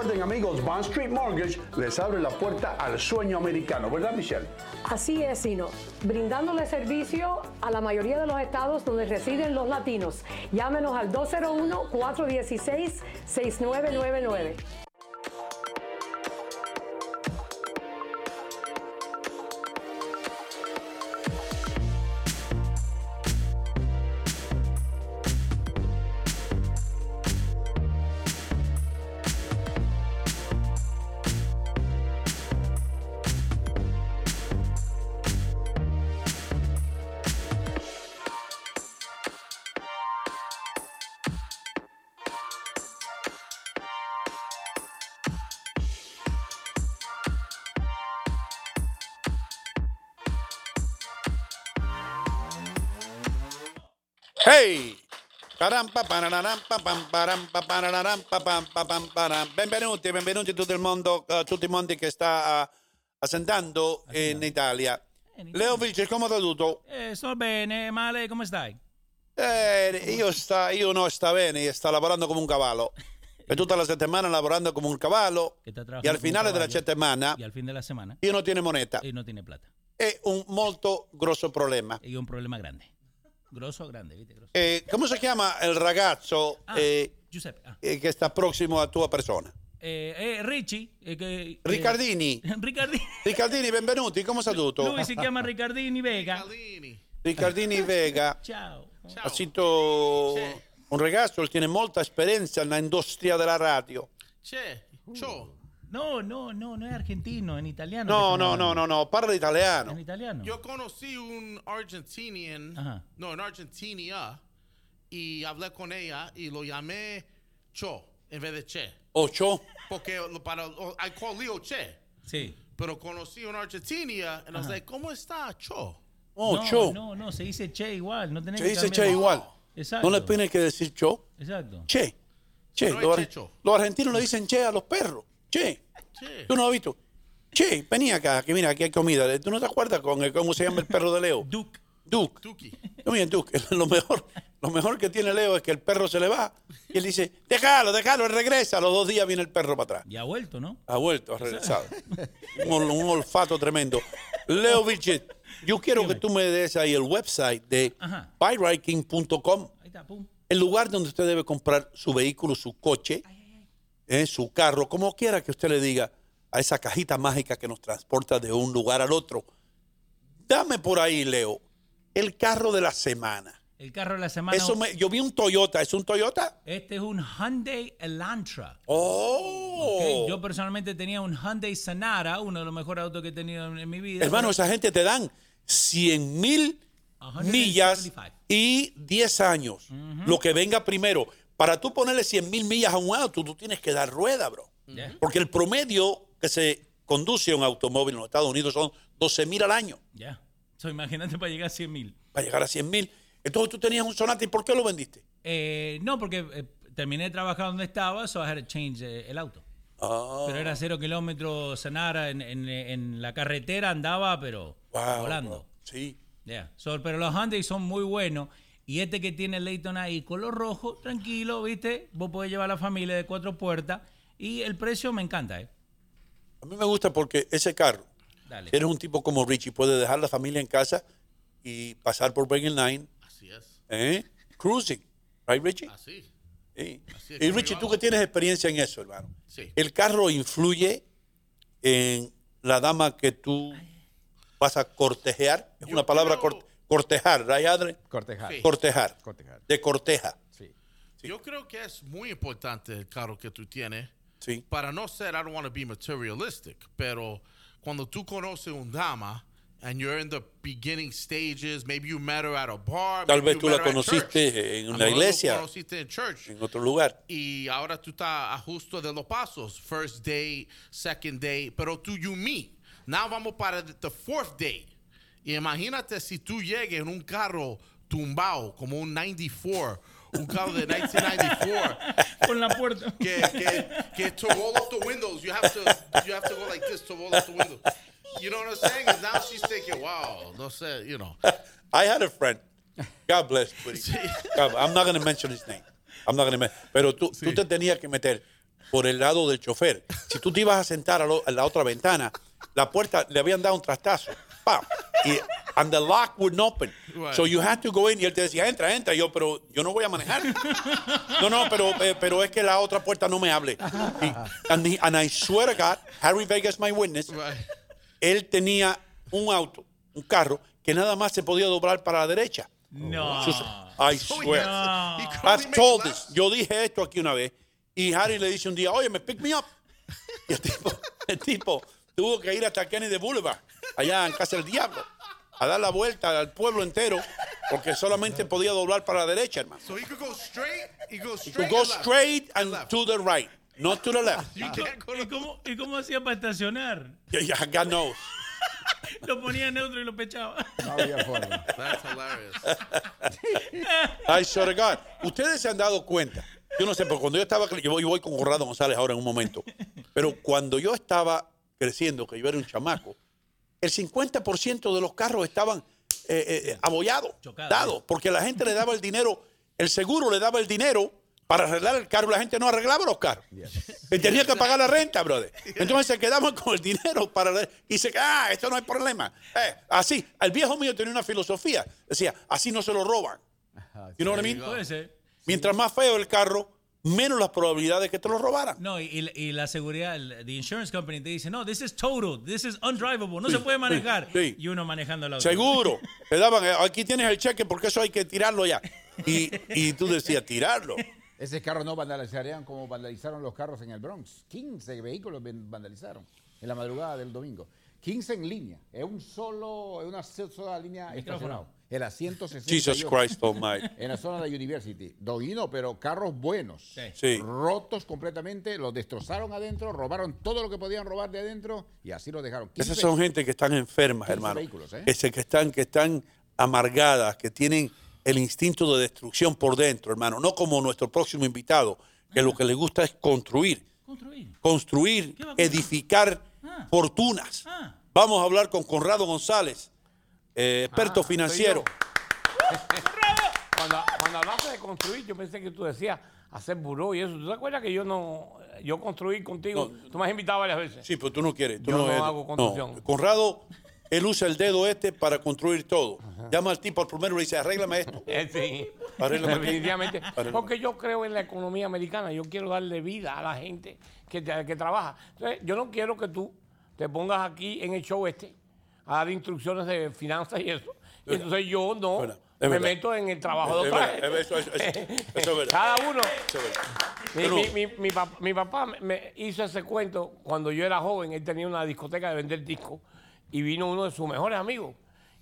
Recuerden amigos, Bond Street Mortgage les abre la puerta al sueño americano, ¿verdad Michelle? Así es, Sino, brindándole servicio a la mayoría de los estados donde residen los latinos. Llámenos al 201-416-6999. Param. Benvenuti, benvenuti tutto il mondo, eh, tutti i mondi che sta eh, ascendendo in Italia. Leo Vice, come va tutto? Eh, sto bene, ma lei come stai? Eh, io, sta, io no sta bene, sta lavorando come un cavallo. Per tutta la settimana lavorando come un cavallo e al finale della settimana Y al fin de la semana. io non tiene moneta. Y no tiene plata. È un molto grosso problema. Y un problema grande. Grosso, grande, ¿viste? Grosso. Eh, come si chiama il ragazzo Ah, eh, Giuseppe. ah. eh, che sta prossimo a tua persona? Eh, eh, Richie. eh, eh, Riccardini. Riccardini. Ricardini, benvenuti, come sta tutto? Lui si chiama Riccardini Vega. Ricardini Vega Ciao. ha sido un ragazzo che tiene molta esperienza nell'industria della radio. Che, ciò. No, no, no, no es argentino, en italiano. No, no, no, no, no, parla italiano. En italiano. Yo conocí un argentinian, Ajá. no, en Argentina, y hablé con ella y lo llamé Cho en vez de Che. Ocho. Porque lo- para, oh, I call Leo Che. Sí. Pero conocí un Argentina and I was like, ¿cómo está Cho? Ocho. No, no, no, se dice che igual. No tenés Se que dice cambiar. che igual. Exacto. No le tiene que decir cho. Exacto. Che. Che. No Los, checho. los argentinos le dicen che a los perros. Che. Che. ¿Tú no lo has visto? Che, vení acá, que mira, aquí hay comida. ¿Tú no te acuerdas con el- cómo se llama el perro de Leo? Duke. Duke. Tuki. Muy bien, Duke. Lo mejor, lo mejor que tiene Leo es que el perro se le va y él dice, déjalo, déjalo, él regresa. A los dos días viene el perro para atrás. Y ha vuelto, ¿no? Ha vuelto, ha regresado. Un, ol- un olfato tremendo. Leo Vilchet, yo quiero que tú me des ahí el website de buyriking.com, Ahí está, pum. el lugar donde usted debe comprar su vehículo, su coche, eh, su carro, como quiera que usted le diga a esa cajita mágica que nos transporta de un lugar al otro. Dame por ahí, Leo, el carro de la semana. El carro de la semana. Eso me- yo vi un Toyota, ¿es un Toyota? Este es un Hyundai Elantra. Oh, Yo personalmente tenía un Hyundai Sonata, uno de los mejores autos que he tenido en, en mi vida. hermano, esa gente te dan 100 mil 175. millas y 10 años. Lo que venga primero. Para tú ponerle 100 mil millas a un auto, tú tienes que dar rueda, bro. Porque el promedio que se conduce un automóvil en los Estados Unidos son 12 mil al año ya. So, imagínate para llegar a 100 mil. para llegar a 100 mil. Entonces tú tenías un Sonata y ¿por qué lo vendiste? Eh, no, porque eh, terminé de trabajar donde estaba, so I had to change eh, el auto. Ah, Pero era cero kilómetros Sonata en, en- en la carretera andaba, pero wow, volando. bro. Sí. So, pero los Hyundai son muy buenos. Y este que tiene el Leighton ahí, color rojo, tranquilo, ¿viste? Vos podés llevar a la familia de cuatro puertas. Y el precio me encanta, ¿eh? A mí me gusta porque ese carro, Dale. si eres un tipo como Richie, puede dejar la familia en casa y pasar por Breaking Line, Así es. ¿eh? cruising. Right, Richie? Así. Sí. Así es Y Richie, tú que tienes experiencia en eso, hermano. Sí. El carro influye en la dama que tú vas a cortejear. Es Yo una palabra creo- cortejar, ¿right, Adri? Cortejar. Sí. Cortejar. Cortejar. De corteja. Sí. Yo creo que es muy importante el carro que tú tienes. Sí. Para no ser, I don't want to be materialistic, pero cuando tú conoces un dama and you're in the beginning stages, maybe you met her at a bar, Tal maybe vez you tú la conociste en una iglesia, conociste en church. en otro lugar. Y ahora tú estás a justo de los pasos. First day, second day, pero tú you meet. Now vamos para the the fourth day. Y imagínate si tú llegues en un carro tumbado, como un 94, un carro de 1994. Con la puerta. que, que, que to roll up the windows, you have to you have to go like this to roll up the windows. You know what I'm saying? And now she's thinking, wow, no sé, you know. I had a friend. God bless. buddy. God- I'm not going to mention his name. I'm not going to mention. Pero tú, tú te tenías que meter por el lado del chofer. Si tú te ibas a sentar a, lo- a la otra ventana, la puerta le habían dado un trastazo. Y and the lock wouldn't open. Right. So you had to go in y él te decía, entra, entra. Y yo, pero yo no voy a manejar. No, no, pero, eh, pero es que la otra puerta no me hable. Y, and, he- and I swear to God, Harry Vegas, my witness, él tenía un auto, un carro, que nada más se podía doblar para la derecha. No. Sus- I swear. No. I've told this. Yo dije esto aquí una vez. Y Harry le dice un día, oye, me pick me up. Y el tipo, el tipo tuvo que ir hasta Kennedy Boulevard, allá en Casa del Diablo, a dar la vuelta al pueblo entero, porque solamente podía doblar para la derecha, hermano. So he could go straight, he goes To straight. go and left. straight and to the right, not to the left. ¿Y cómo, y cómo- y cómo hacía para estacionar? Yeah, yeah, God knows. Lo ponía en neutro y lo pechaba. No había forma. That's hilarious. I swear to God. Ustedes se han dado cuenta. Yo no sé, pero cuando yo estaba, yo voy, con Conrado González ahora en un momento. Pero cuando yo estaba creciendo, que yo era un chamaco, el 50% de los carros estaban eh, eh, abollados, Chocados. dados, porque la gente le daba el dinero, el seguro le daba el dinero para arreglar el carro, la gente no arreglaba los carros. Y tenía que pagar la renta, brother. Entonces se quedaban con el dinero para y se ah, esto no hay problema. Eh, así, el viejo mío tenía una filosofía, decía, así no se lo roban. You know what I mean? Mientras más feo el carro, menos las probabilidades de que te lo robaran. No, y, la seguridad, el the insurance company te dice, no, this is total, this is undrivable, no se puede manejar. sí. Y uno manejando el auto. Seguro. Te daban, eh, aquí tienes el cheque porque eso hay que tirarlo ya. Y, y tú decías, tirarlo. Ese carro no vandalizarían como vandalizaron los carros en el Bronx. 15 vehículos vandalizaron en la madrugada del domingo. 15 en línea. Es un solo, es una sola línea estacionada. En la 160. Jesus Christ Almighty. En la zona de University. Doguino, pero carros buenos. Sí. Rotos completamente, los destrozaron adentro, robaron todo lo que podían robar de adentro y así lo dejaron. 15 Esas son gente que están enfermas, 15 hermano. vehículos, ¿eh? Que, se- que están, que están amargadas, que tienen el instinto de destrucción por dentro, hermano. No como nuestro próximo invitado, que lo que le gusta es construir. Construir. Construir, ¿Qué va a construir? edificar Ah. fortunas. Ah. Vamos a hablar con Conrado González, eh, experto Ah, financiero. Cuando, cuando hablaste de construir, yo pensé que tú decías hacer buró y eso. ¿Tú te acuerdas que yo no, yo construí contigo? tú me has invitado varias veces. Sí, pero tú no quieres. Tú Yo no hago construcción. Conrado, él usa el dedo este para construir todo. Llama al tipo al primero y le dice, arréglame esto. Eh, sí, Arréglame definitivamente. Arréglame. Porque yo creo en la economía americana. Yo quiero darle vida a la gente que, que trabaja. Entonces, yo no quiero que tú te pongas aquí en el show este a dar instrucciones de finanzas y eso. Y entonces yo no Bueno, me verdad. meto en el trabajo de otra eso- eso- eso- eso es verdad. Cada uno. Eso es verdad. Mi, Pero- mi- mi- mi pap- mi papá me- hizo ese cuento cuando yo era joven. Él tenía una discoteca de vender discos y vino uno de sus mejores amigos.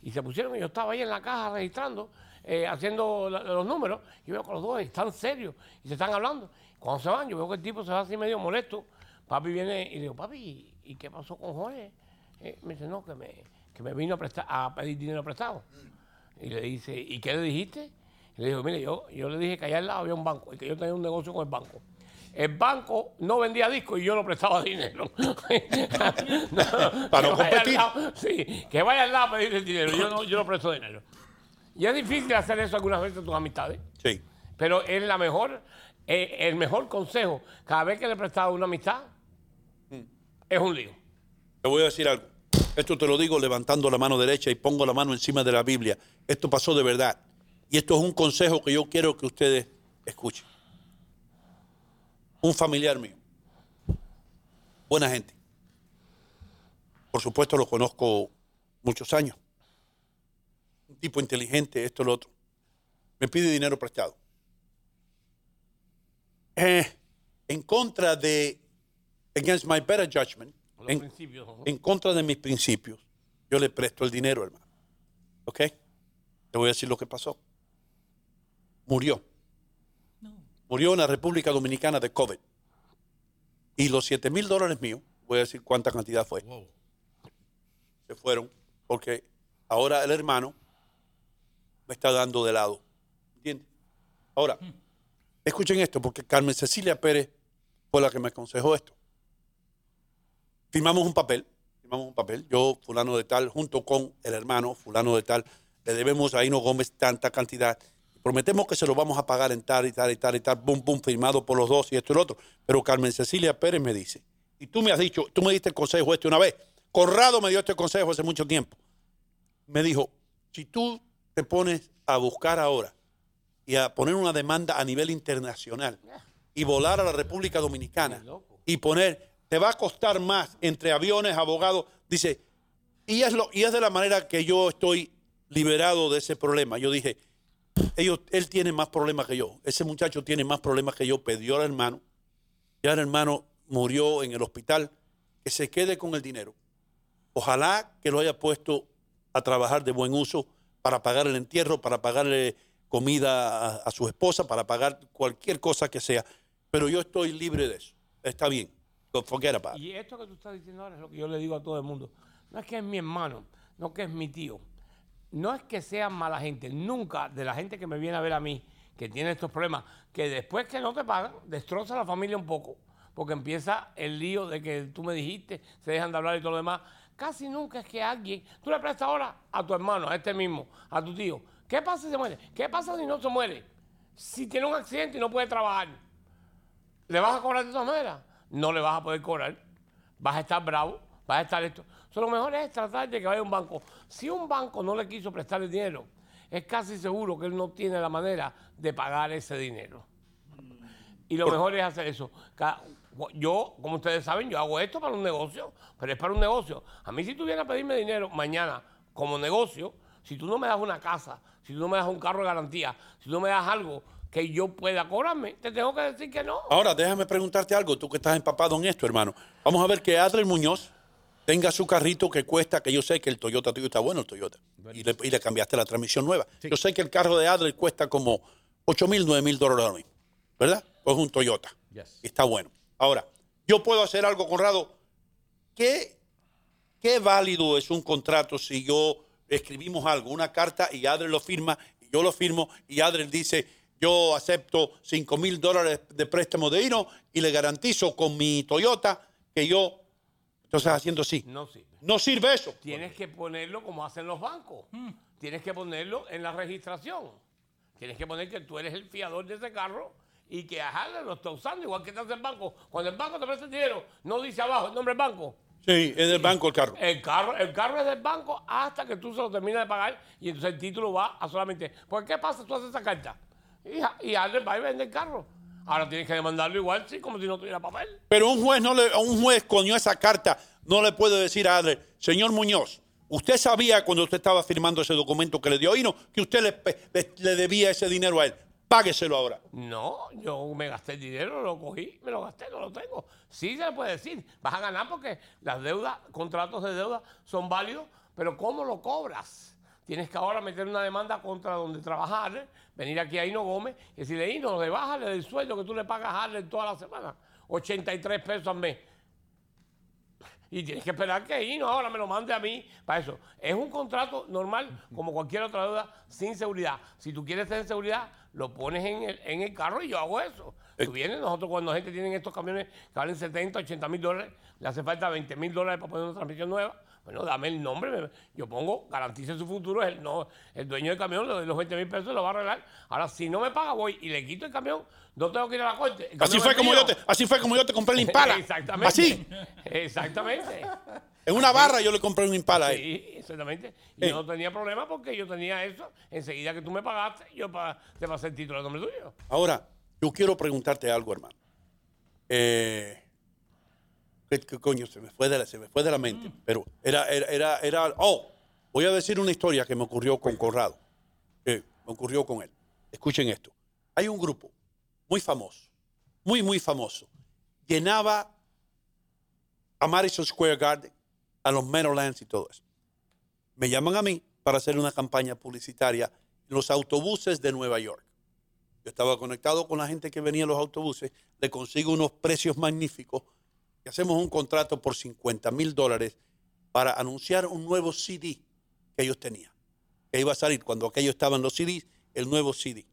Y se pusieron, y yo estaba ahí en la caja registrando, eh, haciendo la- los números. Y veo que los dos están serios y se están hablando. Cuando se van, yo veo que el tipo se va así medio molesto. Papi viene y le digo, papi, ¿y qué pasó con Jorge? Eh, me dice, no, que me, que me vino a, prestar, a pedir dinero prestado. Y le dice, ¿y qué le dijiste? Y le dijo, mire, yo, yo le dije que allá al lado había un banco y que yo tenía un negocio con el banco. El banco no vendía discos y yo no prestaba dinero. No, Para no competir. lado- sí, que vaya al lado a pedir el dinero. Yo no, yo no presto dinero. Y es difícil hacer eso algunas veces a tus amistades. Sí. Pero es la mejor, eh, el mejor consejo. Cada vez que le he prestado una amistad, es un lío. Te voy a decir algo. Esto te lo digo levantando la mano derecha y pongo la mano encima de la Biblia. Esto pasó de verdad. Y esto es un consejo que yo quiero que ustedes escuchen. Un familiar mío. Buena gente. Por supuesto lo conozco muchos años. Un tipo inteligente, esto, lo otro. Me pide dinero prestado. Eh, en contra de, against my better judgment, en, principios. ¿no? en contra de mis principios, Yo le presto el dinero, hermano. ¿Ok? Te voy a decir lo que pasó. Murió. Murió en la República Dominicana de COVID. Y los 7 mil dólares míos, voy a decir cuánta cantidad fue, se fueron porque ahora el hermano me está dando de lado. ¿Entiendes? Ahora, escuchen esto, porque Carmen Cecilia Pérez fue la que me aconsejó esto. Firmamos un papel, firmamos un papel, yo, fulano de tal, junto con el hermano, fulano de tal, le debemos a Hino Gómez tanta cantidad. Prometemos que se lo vamos a pagar en tal y tal y tal y tal, boom, boom, firmado por los dos y esto y lo otro. Pero Carmen Cecilia Pérez me dice, y tú me has dicho, tú me diste el consejo este una vez, Corrado me dio este consejo hace mucho tiempo. Me dijo, si tú te pones a buscar ahora y a poner una demanda a nivel internacional y volar a la República Dominicana y poner, te va a costar más entre aviones, abogados, dice, y es, lo, y es de la manera que yo estoy liberado de ese problema. Yo dije, ellos, él tiene más problemas que yo, ese muchacho tiene más problemas que yo, pidió al hermano, ya el hermano murió en el hospital, que se quede con el dinero. Ojalá que lo haya puesto a trabajar de buen uso para pagar el entierro, para pagarle comida a, a su esposa, para pagar cualquier cosa que sea. Pero yo estoy libre de eso. Está bien. Y esto que tú estás diciendo ahora es lo que yo le digo a todo el mundo. No es que es mi hermano, no que es mi tío. No es que sean mala gente. Nunca de la gente que me viene a ver a mí, que tiene estos problemas, que después que no te pagan, destroza la familia un poco. Porque empieza el lío de que tú me dijiste, se dejan de hablar y todo lo demás. Casi nunca es que alguien, tú le prestas ahora a tu hermano, a este mismo, a tu tío. ¿Qué pasa si se muere? ¿Qué pasa si no se muere? Si tiene un accidente y no puede trabajar, ¿le vas a cobrar de todas maneras? No le vas a poder cobrar. Vas a estar bravo, vas a estar esto. So, lo mejor es tratar de que vaya a un banco. Si un banco no le quiso prestar el dinero, es casi seguro que él no tiene la manera de pagar ese dinero. Y lo mejor es hacer eso. Yo, como ustedes saben, yo hago esto para un negocio, pero es para un negocio. A mí si tú vienes a pedirme dinero mañana como negocio, si tú no me das una casa, si tú no me das un carro de garantía, si tú no me das algo que yo pueda cobrarme, te tengo que decir que no. Ahora, déjame preguntarte algo, tú que estás empapado en esto, hermano. Vamos a ver que Adler Muñoz tenga su carrito que cuesta, que yo sé que el Toyota tuyo está bueno, el Toyota. Y le, y le cambiaste la transmisión nueva. Yo sé que el carro de Adler cuesta como 8 mil, 9 mil dólares mismo, ¿verdad? Pues es un Toyota. Y está bueno. Ahora, yo puedo hacer algo, Conrado. ¿Qué, ¿Qué válido es un contrato si yo escribimos algo, una carta y Adler lo firma, y yo lo firmo y Adler dice, yo acepto 5 mil dólares de préstamo de Hino y le garantizo con mi Toyota que yo, entonces haciendo así. No sirve. No sirve eso. Tienes que ponerlo como hacen los bancos. Tienes que ponerlo en la registración. Tienes que poner que tú eres el fiador de ese carro y que Adler lo está usando, igual que te hace el banco. Cuando el banco te presta el dinero, no dice abajo el nombre del banco. Sí, es del banco el carro. El carro, el carro es del banco hasta que tú se lo terminas de pagar y entonces el título va a solamente. ¿Por qué pasa? Tú haces esa carta y, y va y vende el carro. Ahora tienes que demandarlo igual, sí, como si no tuviera papel. Pero un juez no le, un juez coño esa carta no le puede decir a Adler, señor Muñoz, usted sabía cuando usted estaba firmando ese documento que le dio Hino que usted le- le debía ese dinero a él. Págueselo ahora. No, yo me gasté el dinero, lo cogí, me lo gasté, no lo tengo. Sí se le puede decir, vas a ganar porque las deudas, contratos de deuda son válidos, pero ¿cómo lo cobras? Tienes que ahora meter una demanda contra donde trabaja Harler, venir aquí a Hino Gómez y decirle, Hino, le bájale del sueldo que tú le pagas a Harler toda la semana, 83 pesos al mes. Y tienes que esperar que Hino ahora me lo mande a mí para eso. Es un contrato normal, como cualquier otra deuda, sin seguridad. Si tú quieres tener seguridad, lo pones en el, en el carro y yo hago eso. Tú vienes, nosotros cuando la gente tiene estos camiones que valen 70, 80 mil dólares, le hace falta 20 mil dólares para poner una transmisión nueva. Bueno, dame el nombre, yo pongo, garantice su futuro, el, no, el dueño del camión, le doy los 20 mil pesos, lo va a arreglar. Ahora, si no me paga, voy y le quito el camión, no tengo que ir a la corte. Así fue, como yo te, así fue como yo te compré el Impala. Exactamente. Así. Exactamente. En una barra yo le compré un Impala a él. Sí, exactamente. Y Eh. yo no tenía problema porque yo tenía eso. Enseguida que tú me pagaste, yo pa- te pasé el título de nombre tuyo. Ahora, yo quiero preguntarte algo, hermano. Eh, ¿qué, qué coño? Se me fue de la, se me fue de la mente. Pero era, era, era, era- Oh, voy a decir una historia que me ocurrió con Corrado. Que me ocurrió con él. Escuchen esto. Hay un grupo muy famoso, muy, muy famoso. Llenaba a Madison Square Garden, a los Meadowlands y todo eso. me llaman a mí para hacer una campaña publicitaria en los autobuses de Nueva York. Yo estaba conectado con la gente que venía en los autobuses, le consigo unos precios magníficos hacemos un contrato por 50 mil dólares para anunciar un nuevo CD que ellos tenían. Que iba a salir cuando aquellos estaban los CDs, el nuevo CD.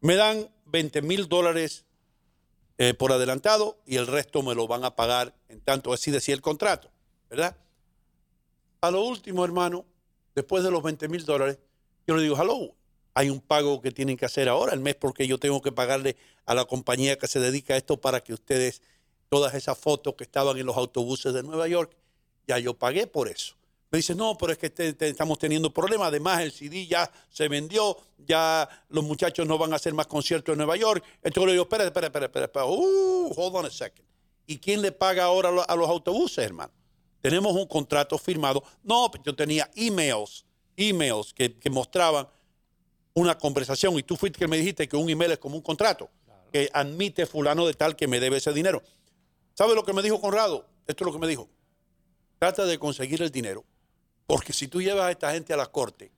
Me dan 20 mil dólares eh, por adelantado y el resto me lo van a pagar en tanto así decía el contrato, ¿verdad? A lo último, hermano, después de los 20 mil dólares, yo le digo, hello, hay un pago que tienen que hacer ahora el mes porque yo tengo que pagarle a la compañía que se dedica a esto para que ustedes, todas esas fotos que estaban en los autobuses de Nueva York, ya yo pagué por eso. Me dice, no, pero es que te- te- estamos teniendo problemas. Además, el CD ya se vendió, ya los muchachos no van a hacer más conciertos en Nueva York. Entonces le digo, espera, espera, espera, espera, espera. Uh, hold on a second. ¿Y quién le paga ahora a lo- a los autobuses, hermano? Tenemos un contrato firmado. No, yo tenía emails, emails que, que mostraban una conversación y tú fuiste que me dijiste que un email es como un contrato, que admite fulano de tal que me debe ese dinero. ¿Sabe lo que me dijo Conrado? Esto es lo que me dijo. Trata de conseguir el dinero, porque si tú llevas a esta gente a la corte,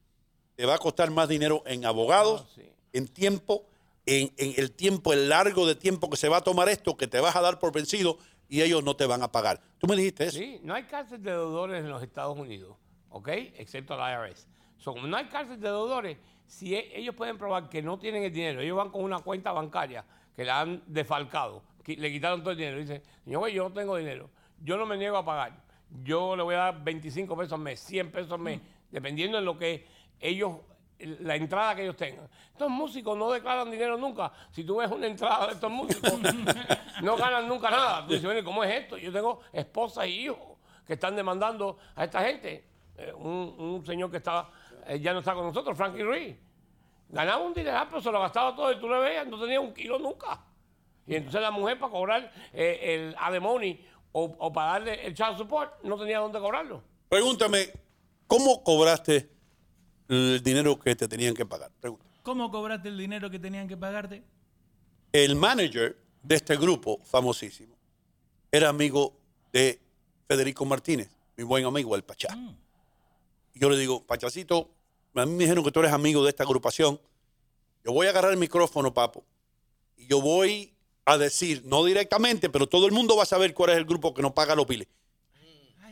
te va a costar más dinero en abogados, en tiempo, en, en el tiempo, el largo de tiempo que se va a tomar esto, que te vas a dar por vencido y ellos no te van a pagar. Tú me dijiste eso. Sí, no hay cárcel de deudores en los Estados Unidos, ¿ok? Excepto la IRS. So, como no hay cárcel de deudores, si e- ellos pueden probar que no tienen el dinero, ellos van con una cuenta bancaria que la han defalcado, le quitaron todo el dinero, y dicen, señor juez, yo no tengo dinero, yo no me niego a pagar, yo le voy a dar 25 pesos al mes, 100 pesos al mes, dependiendo de lo que ellos, la entrada que ellos tengan. Estos músicos no declaran dinero nunca. Si tú ves una entrada de estos músicos, no ganan nunca nada. Tú dices, ¿cómo es esto? Yo tengo esposa y hijos que están demandando a esta gente. Eh, un, señor que estaba, eh, ya no está con nosotros, Frankie Ruiz. Ganaba un dinero, pero se lo gastaba todo y tú le veías, no tenía un kilo nunca. Y entonces la mujer para cobrar eh, el alimony o, o para darle el child support no tenía dónde cobrarlo. Pregúntame, ¿cómo cobraste el dinero que te tenían que pagar? Pregunta. ¿Cómo cobraste el dinero que tenían que pagarte? El manager de este grupo famosísimo era amigo de Federico Martínez, mi buen amigo, el Pachá. Y yo le digo, Pachacito, a mí me dijeron que tú eres amigo de esta agrupación. Yo voy a agarrar el micrófono, papo, y yo voy a decir, no directamente, pero todo el mundo va a saber cuál es el grupo que no paga los biles.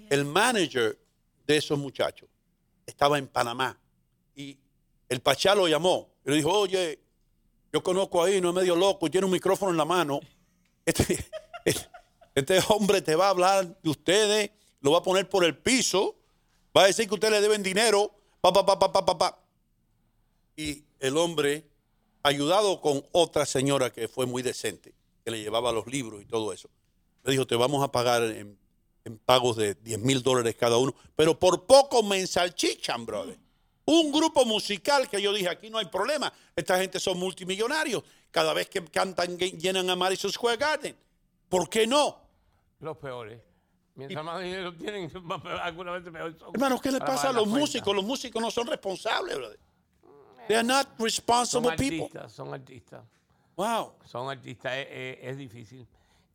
El manager de esos muchachos estaba en Panamá y el Pachá lo llamó y le dijo, oye, yo conozco ahí, no es medio loco tiene un micrófono en la mano. Este, este hombre te va a hablar de ustedes, lo va a poner por el piso, va a decir que ustedes le deben dinero, pa, pa, pa, pa, pa, pa. Y el hombre, ayudado con otra señora que fue muy decente, que le llevaba los libros y todo eso, le dijo, te vamos a pagar en, en pagos de 10 mil dólares cada uno, pero por poco me ensalchichan, brother. Un grupo musical que yo dije, aquí no hay problema, esta gente son multimillonarios, cada vez que cantan lle- llenan a Madison Square Garden. ¿Por qué no? Los peores. Mientras más dinero tienen, alguna vez peor son. Hermano, ¿qué le pasa a los cuenta. músicos? Los músicos no son responsables, brother. They are not Son responsible people. son artistas. Wow. Son artistas, es, es- es difícil.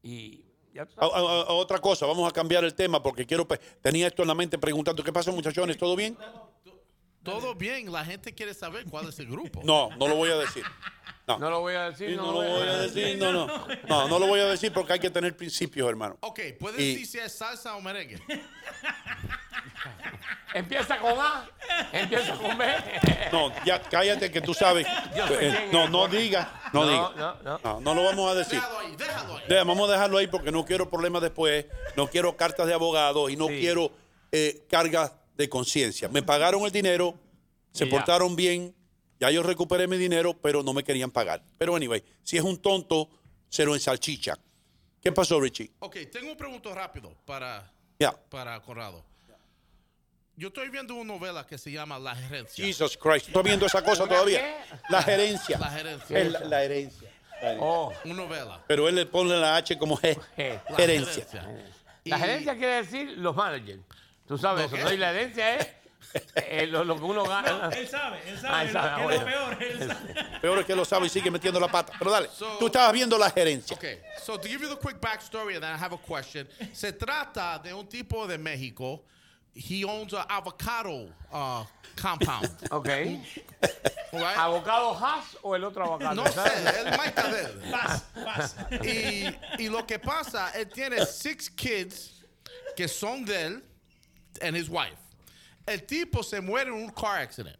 Y ya tú A- sabes. a- a- otra cosa, vamos a cambiar el tema porque quiero, pe- tenía esto en la mente preguntando, ¿qué pasa muchachones? ¿Todo bien? Todo bien, la gente quiere saber cuál es el grupo. No, no lo voy a decir. No, No lo voy a decir, Sí, no, no lo voy a decir, no, no. No, no lo voy a decir porque hay que tener principios, hermano. Ok, ¿puedes Y- decir si es salsa o merengue? Empieza con A, empieza con B. No, ya cállate que tú sabes. Eh, No, no diga, no, No, diga. no, no. No, no lo vamos a decir. Déjalo ahí, déjalo ahí. Deja, vamos a dejarlo ahí porque no quiero problemas después, no quiero cartas de abogado y no Sí. quiero eh, cargas de conciencia. Me pagaron el dinero, se Y ya. portaron bien, ya yo recuperé mi dinero, pero no me querían pagar. Pero anyway, si es un tonto, se lo ensalchicha. ¿Qué pasó, Richie? Ok, tengo un pregunto rápido para, Ya. para Conrado. Yo estoy viendo una novela que se llama La Gerencia. Jesus Christ. ¿Estás viendo esa cosa todavía? La gerencia. La Gerencia. La, la herencia. Oh, Una novela. Pero él le pone la H como G. La Gerencia. La Y- gerencia quiere decir los managers. Tú sabes ¿Lo eso. ¿no? Y la herencia es eh, lo, lo que uno gana. Él sabe, él Ah, sabe, él sabe, que es bueno. lo peor. Él sabe. Peor es que lo sabe y sigue metiendo la pata. Pero dale. So- Tú estabas viendo la gerencia. Okay, so to give you the quick backstory and then I have a question. Se trata de un tipo de México he owns an avocado uh, compound. Ok. Right? ¿Avocado Haas o el otro avocado? No sé, el marca de él. Y, y lo que pasa, él tiene six kids que son de él and his wife. El tipo se muere en un car accident.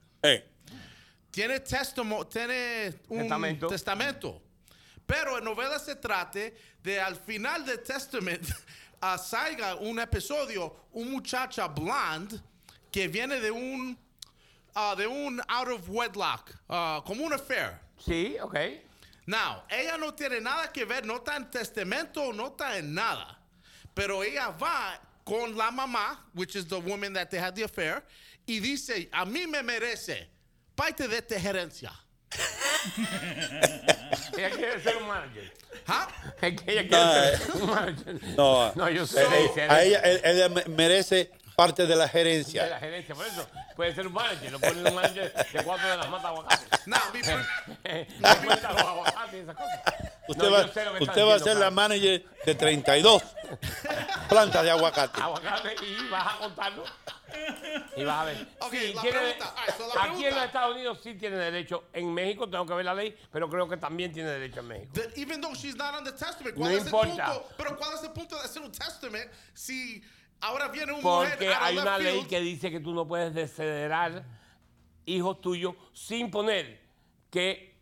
Tiene, testamo- tiene un Testamento. testamento. Pero en novela se trate de al final del testamento ah, salga un episodio, un muchacha blonde que viene de un ah, de un out of wedlock, ah, como un affair. Sí, ok. Now, ella no tiene nada que ver, no está en testamento, no está en nada. Pero ella va con la mamá, which is the woman that they had the affair, y dice, a mí me merece parte de esta herencia. Ella quiere ser un manager. ¿Ah? Ella quiere No, ser un manager. No, No, yo sé. eh, dice, a ella, él- ella me- merece parte de la de la gerencia. gerencia, por eso puede ser un manager, no puede ser un manager de cuatro de las matas aguacates. No, mi no cuenta los aguacates y esas cosas. Usted, No, va, usted va a ser la claro. manager de 32 plantas de aguacate. Aguacate y vas a contarlo y vas a ver. Ok, Sí, la tiene- pregunta, ah, la aquí en los Estados Unidos sí tiene derecho. En México tengo que ver la ley, pero creo que también tiene derecho en México. That even though she's not on the testament, No ¿cuál es el importa. punto? Pero ¿cuál es el punto de hacer un testament si ahora viene un mujer Porque hay una ley que dice que tú no puedes desheredar hijos tuyos sin poner que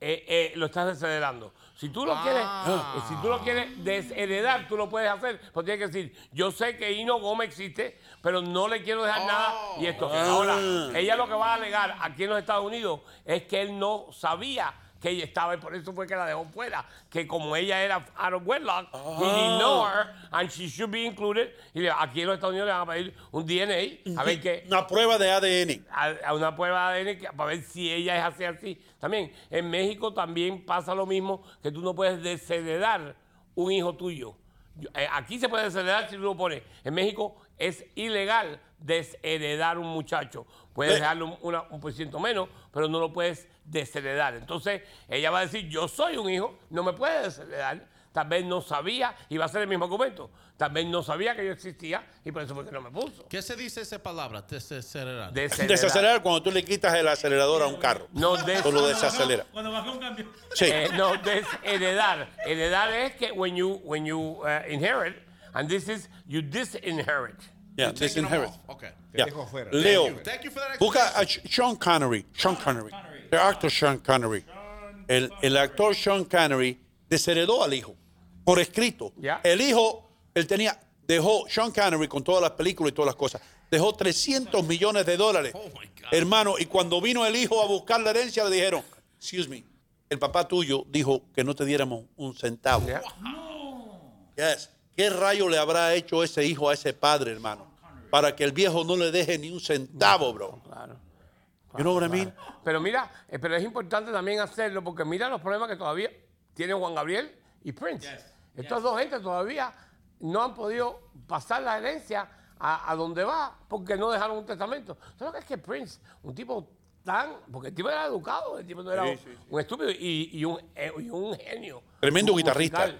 eh, eh, lo estás desheredando. Si tú lo Ah. quieres, eh, si tú lo quieres desheredar, tú lo puedes hacer. Pues tienes que decir, yo sé que Hino Gómez existe, pero no le quiero dejar nada. Y esto. Ah. Ahora, ella lo que va a alegar aquí en los Estados Unidos es que él no sabía que ella estaba y por eso fue que la dejó fuera. Que como ella era out of wedlock, he didn't know her and she should be included. Y le- aquí en los Estados Unidos le van a pedir un DNA a ver qué Una prueba de ADN. a, a una prueba de ADN que- para ver si ella es así así. También en México también pasa lo mismo que tú no puedes desheredar un hijo tuyo. Yo- eh, aquí se puede desheredar si tú lo pones. En México es ilegal desheredar un muchacho. Puedes Ve- dejarle un, una- un por ciento menos, pero no lo puedes desheredar. Entonces ella va a decir, yo soy un hijo, no me puede desheredar. Tal vez no sabía, y va a ser el mismo argumento. Tal vez no sabía que yo existía y por eso fue que no me puso. ¿Qué se dice esa palabra? Desacelerar. Desacelerar cuando tú le quitas el acelerador a un carro. No, des- Tú lo desacelera. Cuando bajó un cambio. Sí. Eh, no, desheredar. Heredar es que when you, when you uh, inherit, and this is, you disinherit. Yeah, disinherit. Okay. Yeah. Leo, Thank you. Thank you for that busca a Sean Connery. Sean Connery. El actor Sean Connery. El, el actor Sean Connery desheredó al hijo por escrito. El hijo, él tenía, dejó Sean Connery con todas las películas y todas las cosas. Dejó 300 millones de dólares. Oh. Hermano, y cuando vino el hijo a buscar la herencia, le dijeron, excuse me, el papá tuyo dijo que no te diéramos un centavo. Yes. ¿Qué rayo le habrá hecho ese hijo a ese padre, hermano? Para que el viejo no le deje ni un centavo, bro. Claro. You know what I mean? Pero mira, eh, pero es importante también hacerlo porque mira los problemas que todavía tiene Juan Gabriel y Prince. Estos dos gente todavía no han podido pasar la herencia a, a donde va porque no dejaron un testamento. ¿Sabes lo que es que Prince, un tipo tan, porque el tipo era educado, el tipo no era Sí, un, sí, sí. un estúpido y, y un, eh, y un genio. Tremendo guitarrista.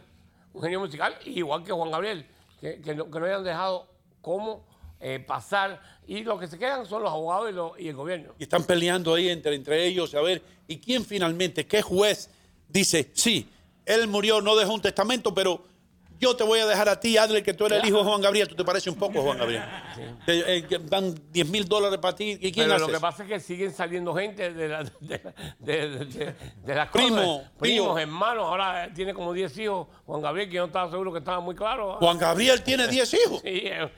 Un genio musical, igual que Juan Gabriel, que, que no, que no hayan dejado cómo eh, pasar y lo que se quedan son los abogados y, y el gobierno. Y están peleando ahí entre, entre ellos a ver, ¿y quién finalmente, qué juez dice, sí, él murió, no dejó un testamento, pero yo te voy a dejar a ti, Adler, que tú eres el hijo de Juan Gabriel, tú te pareces un poco Juan Gabriel. Te, eh, dan 10 mil dólares para ti, ¿y quién Pero hace lo que pasa es que siguen saliendo gente de, la- de, de, de- de- de las Primo, cosas. Primos, tío. hermanos. Ahora tiene como 10 hijos. Juan Gabriel, que yo no estaba seguro que estaba muy claro. Juan Gabriel tiene 10 hijos. Sí, eh,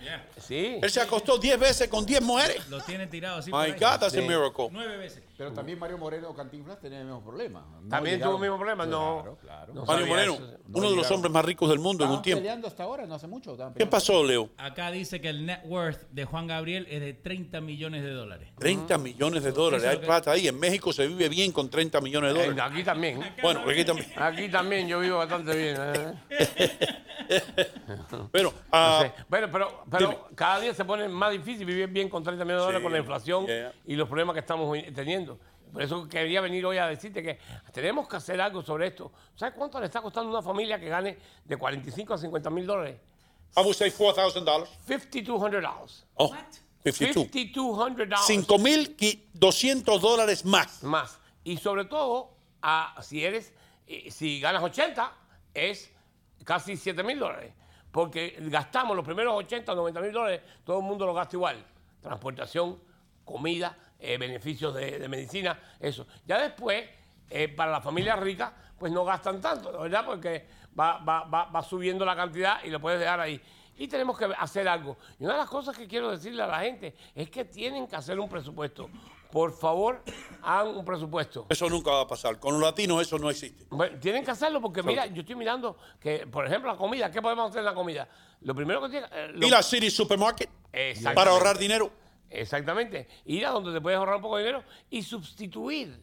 sí. Él se acostó 10 veces con 10 mujeres. Lo tiene tirado así. My por ahí. God, that's a miracle. Nueve veces. Pero también Mario Moreno Cantinflas tenía el mismo problema. No También llegaron- tuvo el mismo problema. No, Claro, claro. no Mario Moreno, eso. uno de los hombres más ricos del mundo en un tiempo. peleando hasta ahora, no hace mucho. ¿Qué pasó, Leo? Acá dice que el net worth de Juan Gabriel es de 30 millones de dólares. 30 millones de dólares. Hay que- plata ahí. En México se vive bien con 30 millones de Eh, dólares. Aquí también. Bueno, aquí también. Aquí también yo vivo bastante bien. ¿eh? Pero, ah, Sí. Bueno, pero, pero cada día se pone más difícil vivir bien con 30 millones de dólares Sí, con la inflación yeah. y los problemas que estamos teniendo. Por eso quería venir hoy a decirte que tenemos que hacer algo sobre esto. ¿Sabes cuánto le está costando a una familia que gane de 45 a 50 mil dólares? I would say $4,000. $5,200. Oh, 52. $5,200. 5.200 dólares más. Más. Y sobre todo, a- si eres, eh, si ganas 80, es casi 7 mil dólares. Porque gastamos los primeros 80 o 90 mil dólares, todo el mundo lo gasta igual. Transportación, comida, eh, beneficios de, de medicina, eso. Ya después, eh, para las familias ricas, pues no gastan tanto, ¿verdad? Porque va, va, va, va subiendo la cantidad y lo puedes dejar ahí. Y tenemos que hacer algo. Y una de las cosas que quiero decirle a la gente es que tienen que hacer un presupuesto. Por favor, hagan un presupuesto. Eso nunca va a pasar. Con los latinos eso no existe. Bueno, tienen que hacerlo porque, mira, yo estoy mirando que, por ejemplo, la comida, ¿qué podemos hacer en la comida? Lo primero que tiene... eh, lo- Ir a City Supermarket para ahorrar dinero. Exactamente. Ir a donde te puedes ahorrar un poco de dinero y sustituir,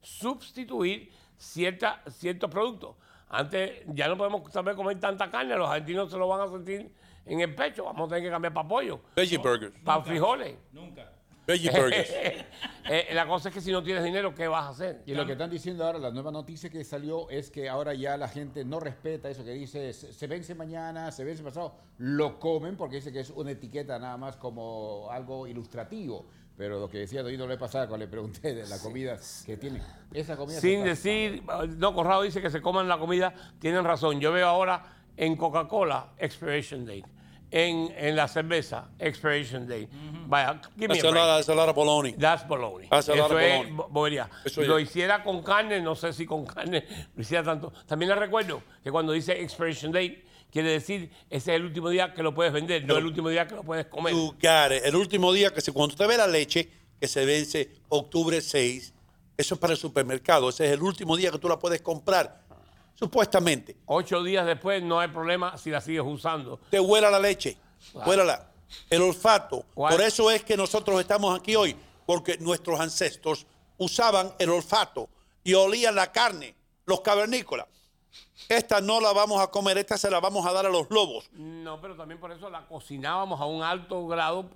sustituir cierta, ciertos productos. Antes ya no podemos saber comer tanta carne, los argentinos se lo van a sentir en el pecho, vamos a tener que cambiar para pollo, Veggie burgers. para frijoles. Nunca. Veggie burgers. Eh, la cosa es que si no tienes dinero, ¿qué vas a hacer? Y lo que están diciendo ahora, la nueva noticia que salió es que ahora ya la gente no respeta eso que dice, se, se vence mañana, se vence pasado, lo comen porque dice que es una etiqueta nada más como algo ilustrativo. Pero lo que decía Doino le pasaba cuando le pregunté de la comida que tiene, esa comida... Sin se- decir, no, Corrado dice que se coman la comida, tienen razón. Yo veo ahora en Coca-Cola, expiration date. En, en la cerveza, expiration date. Vaya, give me That's a a lot, break. that's a lot of baloney. That's baloney. That's a lot Eso of es baloney. bo- bobería. Eso lo es. hiciera con carne, no sé si con carne lo hiciera tanto. También le recuerdo que cuando dice expiration date, quiere decir ese es el último día que lo puedes vender, no, No. el último día que lo puedes comer. You got it. El último día que se, cuando usted ve la leche que se vence octubre 6, eso es para el supermercado. Ese es el último día que tú la puedes comprar. Supuestamente. Ocho días después no hay problema si la sigues usando. Te huela la leche. Claro. Huélala. El olfato. ¿Cuál? Por eso es que nosotros estamos aquí hoy. Porque nuestros ancestros usaban el olfato y olían la carne, los cavernícolas. Esta no la vamos a comer, esta se la vamos a dar a los lobos. No, pero también por eso la cocinábamos a un alto grado,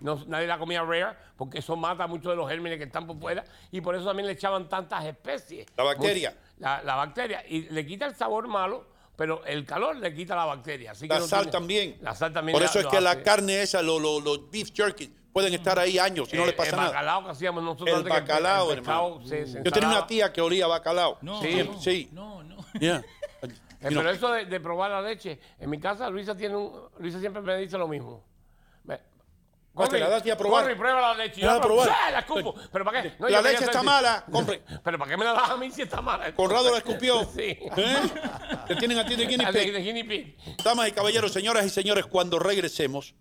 no- nadie la comía rare, porque eso mata muchos de los gérmenes que están por fuera, y por eso también le echaban tantas especies. La bacteria. Mucho- La, la bacteria, y le quita el sabor malo, pero el calor le quita la bacteria. Así que La no sal tiene- también. La sal también. Por la- eso es que la carne esa, los beef jerky, pueden estar ahí años y no Eh, les pasa el nada. bacalao que hacíamos nosotros El antes que bacalao, el hermano. se- se Yo tenía una tía que olía a bacalao. No, sí, no, sí. No, no. Yeah. Eh, pero eso de, de probar la leche, en mi casa Luisa tiene un, Luisa siempre me dice lo mismo. Me- Ah, te la das a probar. corre y prueba la leche. Y Dale yo, a probar. ¡sí, la escupo! ¿Pero para qué? La yo quería leche está mala, compre. ¿Pero para qué me la das a mí si está mala? Conrado la escupió. Sí. ¿Eh? Te tienen a ti de guinea Ah, pig. de guinea pig. Damas y caballeros, señoras y señores, cuando regresemos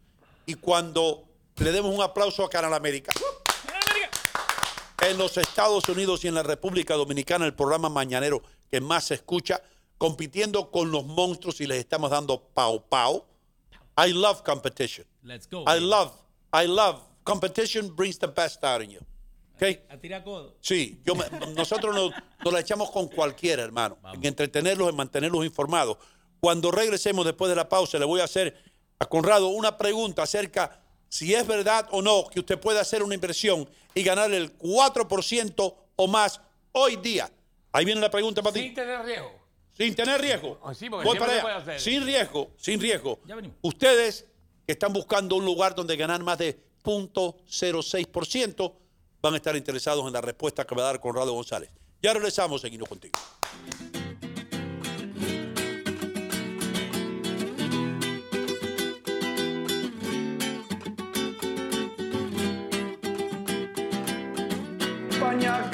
y cuando le demos un aplauso a Canal América. En los Estados Unidos y en la República Dominicana, el programa mañanero que más se escucha, compitiendo con los monstruos y les estamos dando pau pau. I love competition. Let's go. I love, I love competition brings the best out in you. Okay? A tirar codo. Sí, yo me- nosotros nos, nos la echamos con cualquiera, hermano, en entretenerlos, en mantenerlos informados. Cuando regresemos después de la pausa, le voy a hacer a Conrado una pregunta acerca si es verdad o no que usted puede hacer una inversión y ganar el 4% o más hoy día. Ahí viene la pregunta para ti. Sin tener riesgo. Sin tener riesgo. Ah, sí, Voy para allá. hacer. Sin riesgo, sin riesgo. Ya venimos. Ustedes que están buscando un lugar donde ganar más de 0.06% van a estar interesados en la respuesta que va a dar Conrado González. Ya regresamos, seguimos contigo.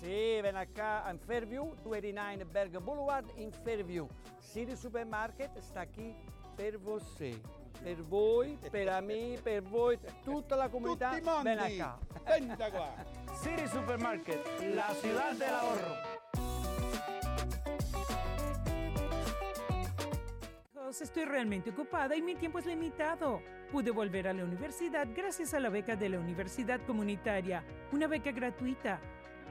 Sì, ven acá in Fairview, 289 Berg Boulevard in Fairview. City Supermarket sta qui per voi. Per voi, per me, per voi, tutta la comunità. Tutti mondi. Ven acá. Venta qua. City Supermarket, la ciudad del ahorro. Estoy realmente ocupada y mi tiempo es limitado. Pude volver a la universidad gracias a la beca de la Universidad Comunitaria, una beca gratuita.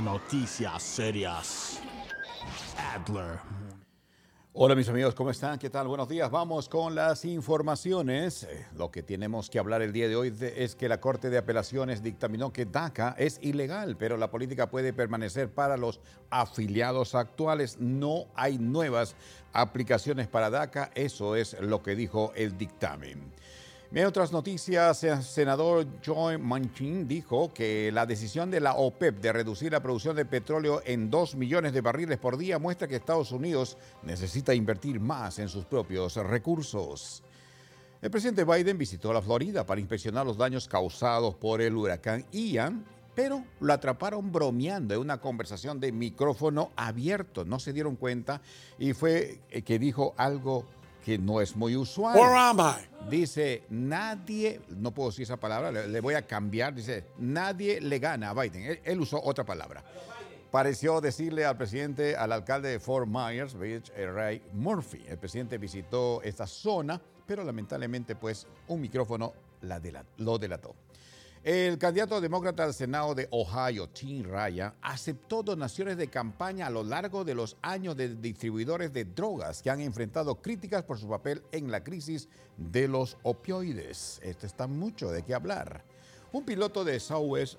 Noticias serias, Adler Hola mis amigos, ¿cómo están? ¿Qué tal? Buenos días. Vamos con las informaciones. Eh, Lo que tenemos que hablar el día de hoy es que la Corte de Apelaciones dictaminó que DACA es ilegal, pero la política puede permanecer para los afiliados actuales. No hay nuevas aplicaciones para DACA. Eso es lo que dijo el dictamen. En otras noticias, el senador Joe Manchin dijo que la decisión de la OPEP de reducir la producción de petróleo en 2 millones de barriles por día muestra que Estados Unidos necesita invertir más en sus propios recursos. El presidente Biden visitó la Florida para inspeccionar los daños causados por el huracán Ian, pero lo atraparon bromeando en una conversación de micrófono abierto. No se dieron cuenta y fue que dijo algo que no es muy usual. Where am I? Dice, nadie, no puedo decir esa palabra, le, le voy a cambiar, dice, nadie le gana a Biden. Él, él usó otra palabra. Pareció decirle al presidente, al alcalde de Fort Myers, Beach, eh, Ray Murphy. El presidente visitó esta zona, pero lamentablemente pues un micrófono la lo delató. El candidato demócrata al Senado de Ohio, Tim Ryan, aceptó donaciones de campaña a lo largo de los años de distribuidores de drogas que han enfrentado críticas por su papel en la crisis de los opioides. Esto está mucho de qué hablar. Un piloto de Southwest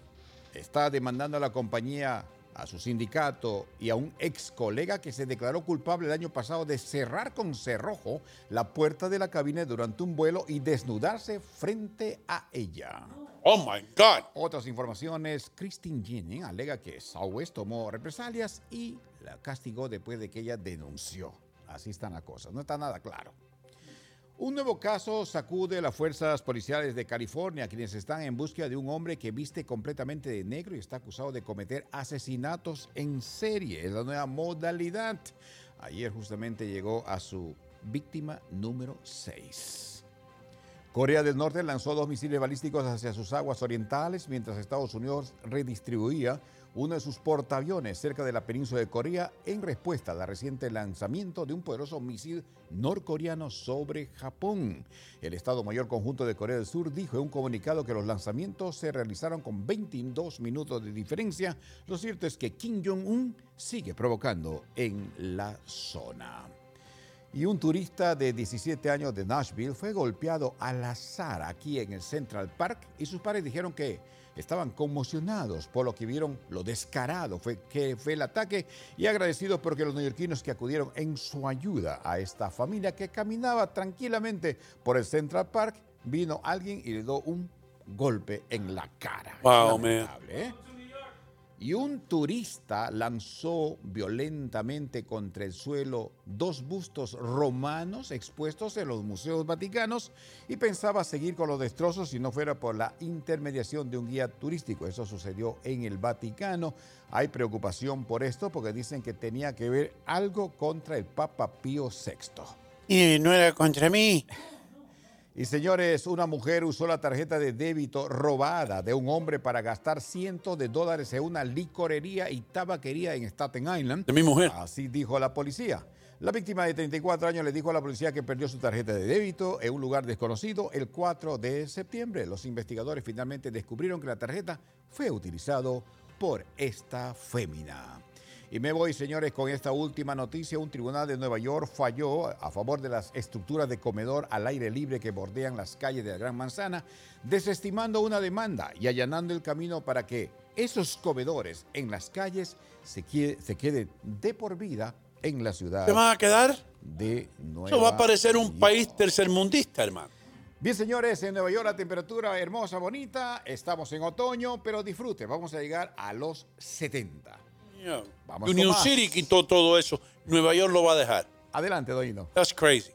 está demandando a la compañía, a su sindicato y a un ex colega que se declaró culpable el año pasado de cerrar con cerrojo la puerta de la cabina durante un vuelo y desnudarse frente a ella. Oh my God. Otras informaciones, Christine Jennings alega que Southwest tomó represalias y la castigó después de que ella denunció. Así están las cosas, no está nada claro. Un nuevo caso sacude las fuerzas policiales de California, quienes están en búsqueda de un hombre que viste completamente de negro y está acusado de cometer asesinatos en serie. Es la nueva modalidad. Ayer justamente llegó a su víctima número 6. Corea del Norte lanzó dos misiles balísticos hacia sus aguas orientales mientras Estados Unidos redistribuía uno de sus portaaviones cerca de la península de Corea en respuesta al reciente lanzamiento de un poderoso misil norcoreano sobre Japón. El Estado Mayor Conjunto de Corea del Sur dijo en un comunicado que los lanzamientos se realizaron con 22 minutos de diferencia. Lo cierto es que Kim Jong-un sigue provocando en la zona. Y un turista de 17 años de Nashville fue golpeado al azar aquí en el Central Park y sus padres dijeron que estaban conmocionados por lo que vieron lo descarado fue que fue el ataque y agradecidos porque los neoyorquinos que acudieron en su ayuda a esta familia que caminaba tranquilamente por el Central Park vino alguien y le dio un golpe en la cara. Wow. Y un turista lanzó violentamente contra el suelo dos bustos romanos expuestos en los museos vaticanos y pensaba seguir con los destrozos si no fuera por la intermediación de un guía turístico. Eso sucedió en el Vaticano. Hay preocupación por esto porque dicen que tenía que ver algo contra el Papa Pío VI. Y no era contra mí. Y señores, una mujer usó la tarjeta de débito robada de un hombre para gastar cientos de dólares en una licorería y tabaquería en Staten Island. De mi mujer. Así dijo la policía. La víctima de 34 años le dijo a la policía que perdió su tarjeta de débito en un lugar desconocido el 4 de septiembre. Los investigadores finalmente descubrieron que la tarjeta fue utilizado por esta fémina. Y me voy, señores, con esta última noticia. Un tribunal de Nueva York falló a favor de las estructuras de comedor al aire libre que bordean las calles de la Gran Manzana, desestimando una demanda y allanando el camino para que esos comedores en las calles se, quie- se queden de por vida en la ciudad. ¿Se van a quedar? De Nueva Eso va a parecer un país tercermundista, hermano. Bien, señores, en Nueva York la temperatura hermosa, bonita. Estamos en otoño, pero disfrute. Vamos a llegar a los 70. Vamos Union con más. City quitó todo eso. Nueva York lo va a dejar. Adelante, Doino. That's crazy.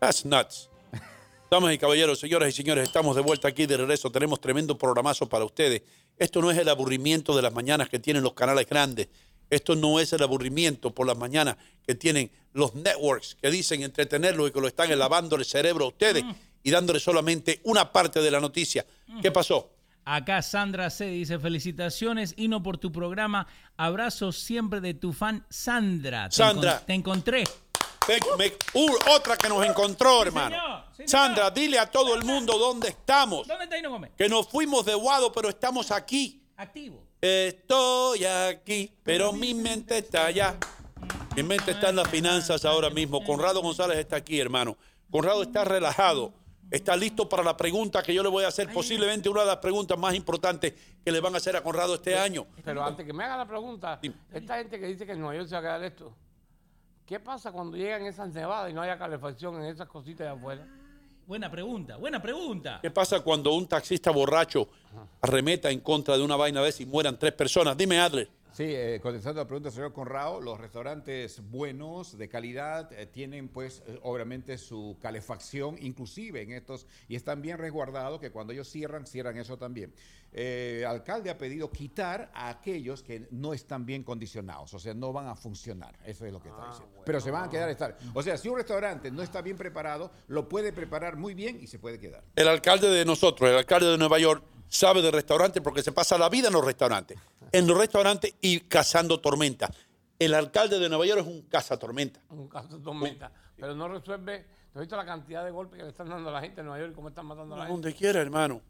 That's nuts. Damas y caballeros, señoras y señores, estamos de vuelta aquí de regreso. Tenemos tremendo programazo para ustedes. Esto no es el aburrimiento de las mañanas que tienen los canales grandes. Esto no es el aburrimiento por las mañanas que tienen los networks que dicen entretenerlos y que lo están lavando el cerebro a ustedes y dándole solamente una parte de la noticia. ¿Qué pasó? Acá Sandra C. dice, felicitaciones, Hino, por tu programa. Abrazos siempre de tu fan Sandra. Te Sandra. encon- Te encontré. Me- uh, otra que nos encontró, hermano. Sandra, dile a todo el mundo dónde estamos. ¿Dónde está Hino Gómez? Que nos fuimos de Guado, pero estamos aquí. Activo. Estoy aquí, pero mi mente está allá. Mi mente está en las finanzas ahora mismo. Conrado González está aquí, hermano. Conrado está relajado. Está listo para la pregunta que yo le voy a hacer, posiblemente una de las preguntas más importantes que le van a hacer a Conrado este año. Pero antes que me haga la pregunta, esta gente que dice que en Nueva York se va a quedar esto, ¿qué pasa cuando llegan esas nevadas y no haya calefacción en esas cositas de afuera? Buena pregunta, buena pregunta. ¿Qué pasa cuando un taxista borracho arremeta en contra de una vaina de esa y mueran tres personas? Dime, Adler. Sí, eh, contestando la pregunta del señor Conrado, los restaurantes buenos, de calidad, eh, tienen pues eh, obviamente su calefacción inclusive en estos y están bien resguardados que cuando ellos cierran, cierran eso también. Eh, el alcalde ha pedido quitar a aquellos que no están bien condicionados, o sea, no van a funcionar. Eso es lo que está diciendo. Pero se van a quedar estar. O sea, si un restaurante no está bien preparado, lo puede preparar muy bien y se puede quedar. El alcalde de nosotros, el alcalde de Nueva York, sabe de restaurantes porque se pasa la vida en los restaurantes. En los restaurantes y cazando tormenta. El alcalde de Nueva York es un cazatormenta. Un caso de tormenta. Pero no resuelve, ¿tú has visto la cantidad de golpes que le están dando a la gente en Nueva York y cómo están matando a la gente? Donde quiera, hermano.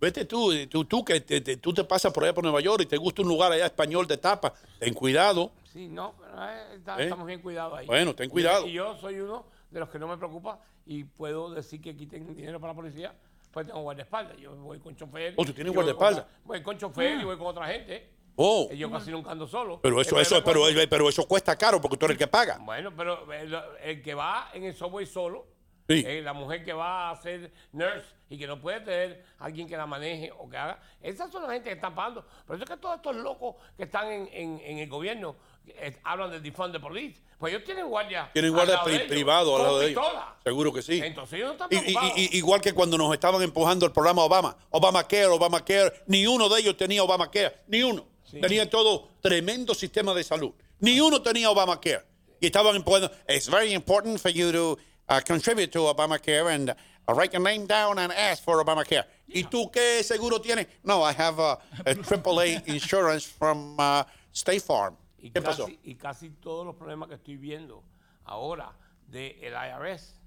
Vete tú, tú, tú que te, te- tú te pasas por allá por Nueva York y te gusta un lugar allá español de tapa. Ten cuidado. Sí, no, pero eh, está- ¿Eh? estamos bien cuidados ahí. Bueno, ten Y- cuidado. Y, yo soy uno de los que no me preocupa y puedo decir que quiten dinero para la policía, pues tengo guardaespaldas. Yo voy con chofer. Oh, ¿tú tienes yo voy con guardaespaldas? Voy con chofer y voy con otra gente. Oh. Yo casi nunca ando solo. Pero eso, eso, pero, pero eso cuesta caro porque tú eres el que paga. Bueno, pero el, el que va en el subway solo, Sí. eh, la mujer que va a ser nurse y que no puede tener alguien que la maneje o que haga, esas son la gente que están pagando. Por eso es que todos estos locos que están en, en- en el gobierno eh, hablan del defund de police. Pues ellos tienen guardia. Tienen guardia pri- privado al lado de ellos. Seguro que sí. Entonces ellos no están Y- y- y- igual que cuando nos estaban empujando el programa Obama, Obamacare, Obamacare, ni uno de ellos tenía Obamacare, ni uno. Tenía todo tremendo sistema de salud. Ni uno tenía Obamacare. Y estaban empujando, it's very important for you to uh, contribute to Obamacare and uh, write your name down and ask for Obamacare. ¿Y tú qué seguro tienes? No, I have a, a AAA insurance from uh, State Farm. Y ¿Qué casi, pasó? Y casi todos los problemas que estoy viendo ahora del IRS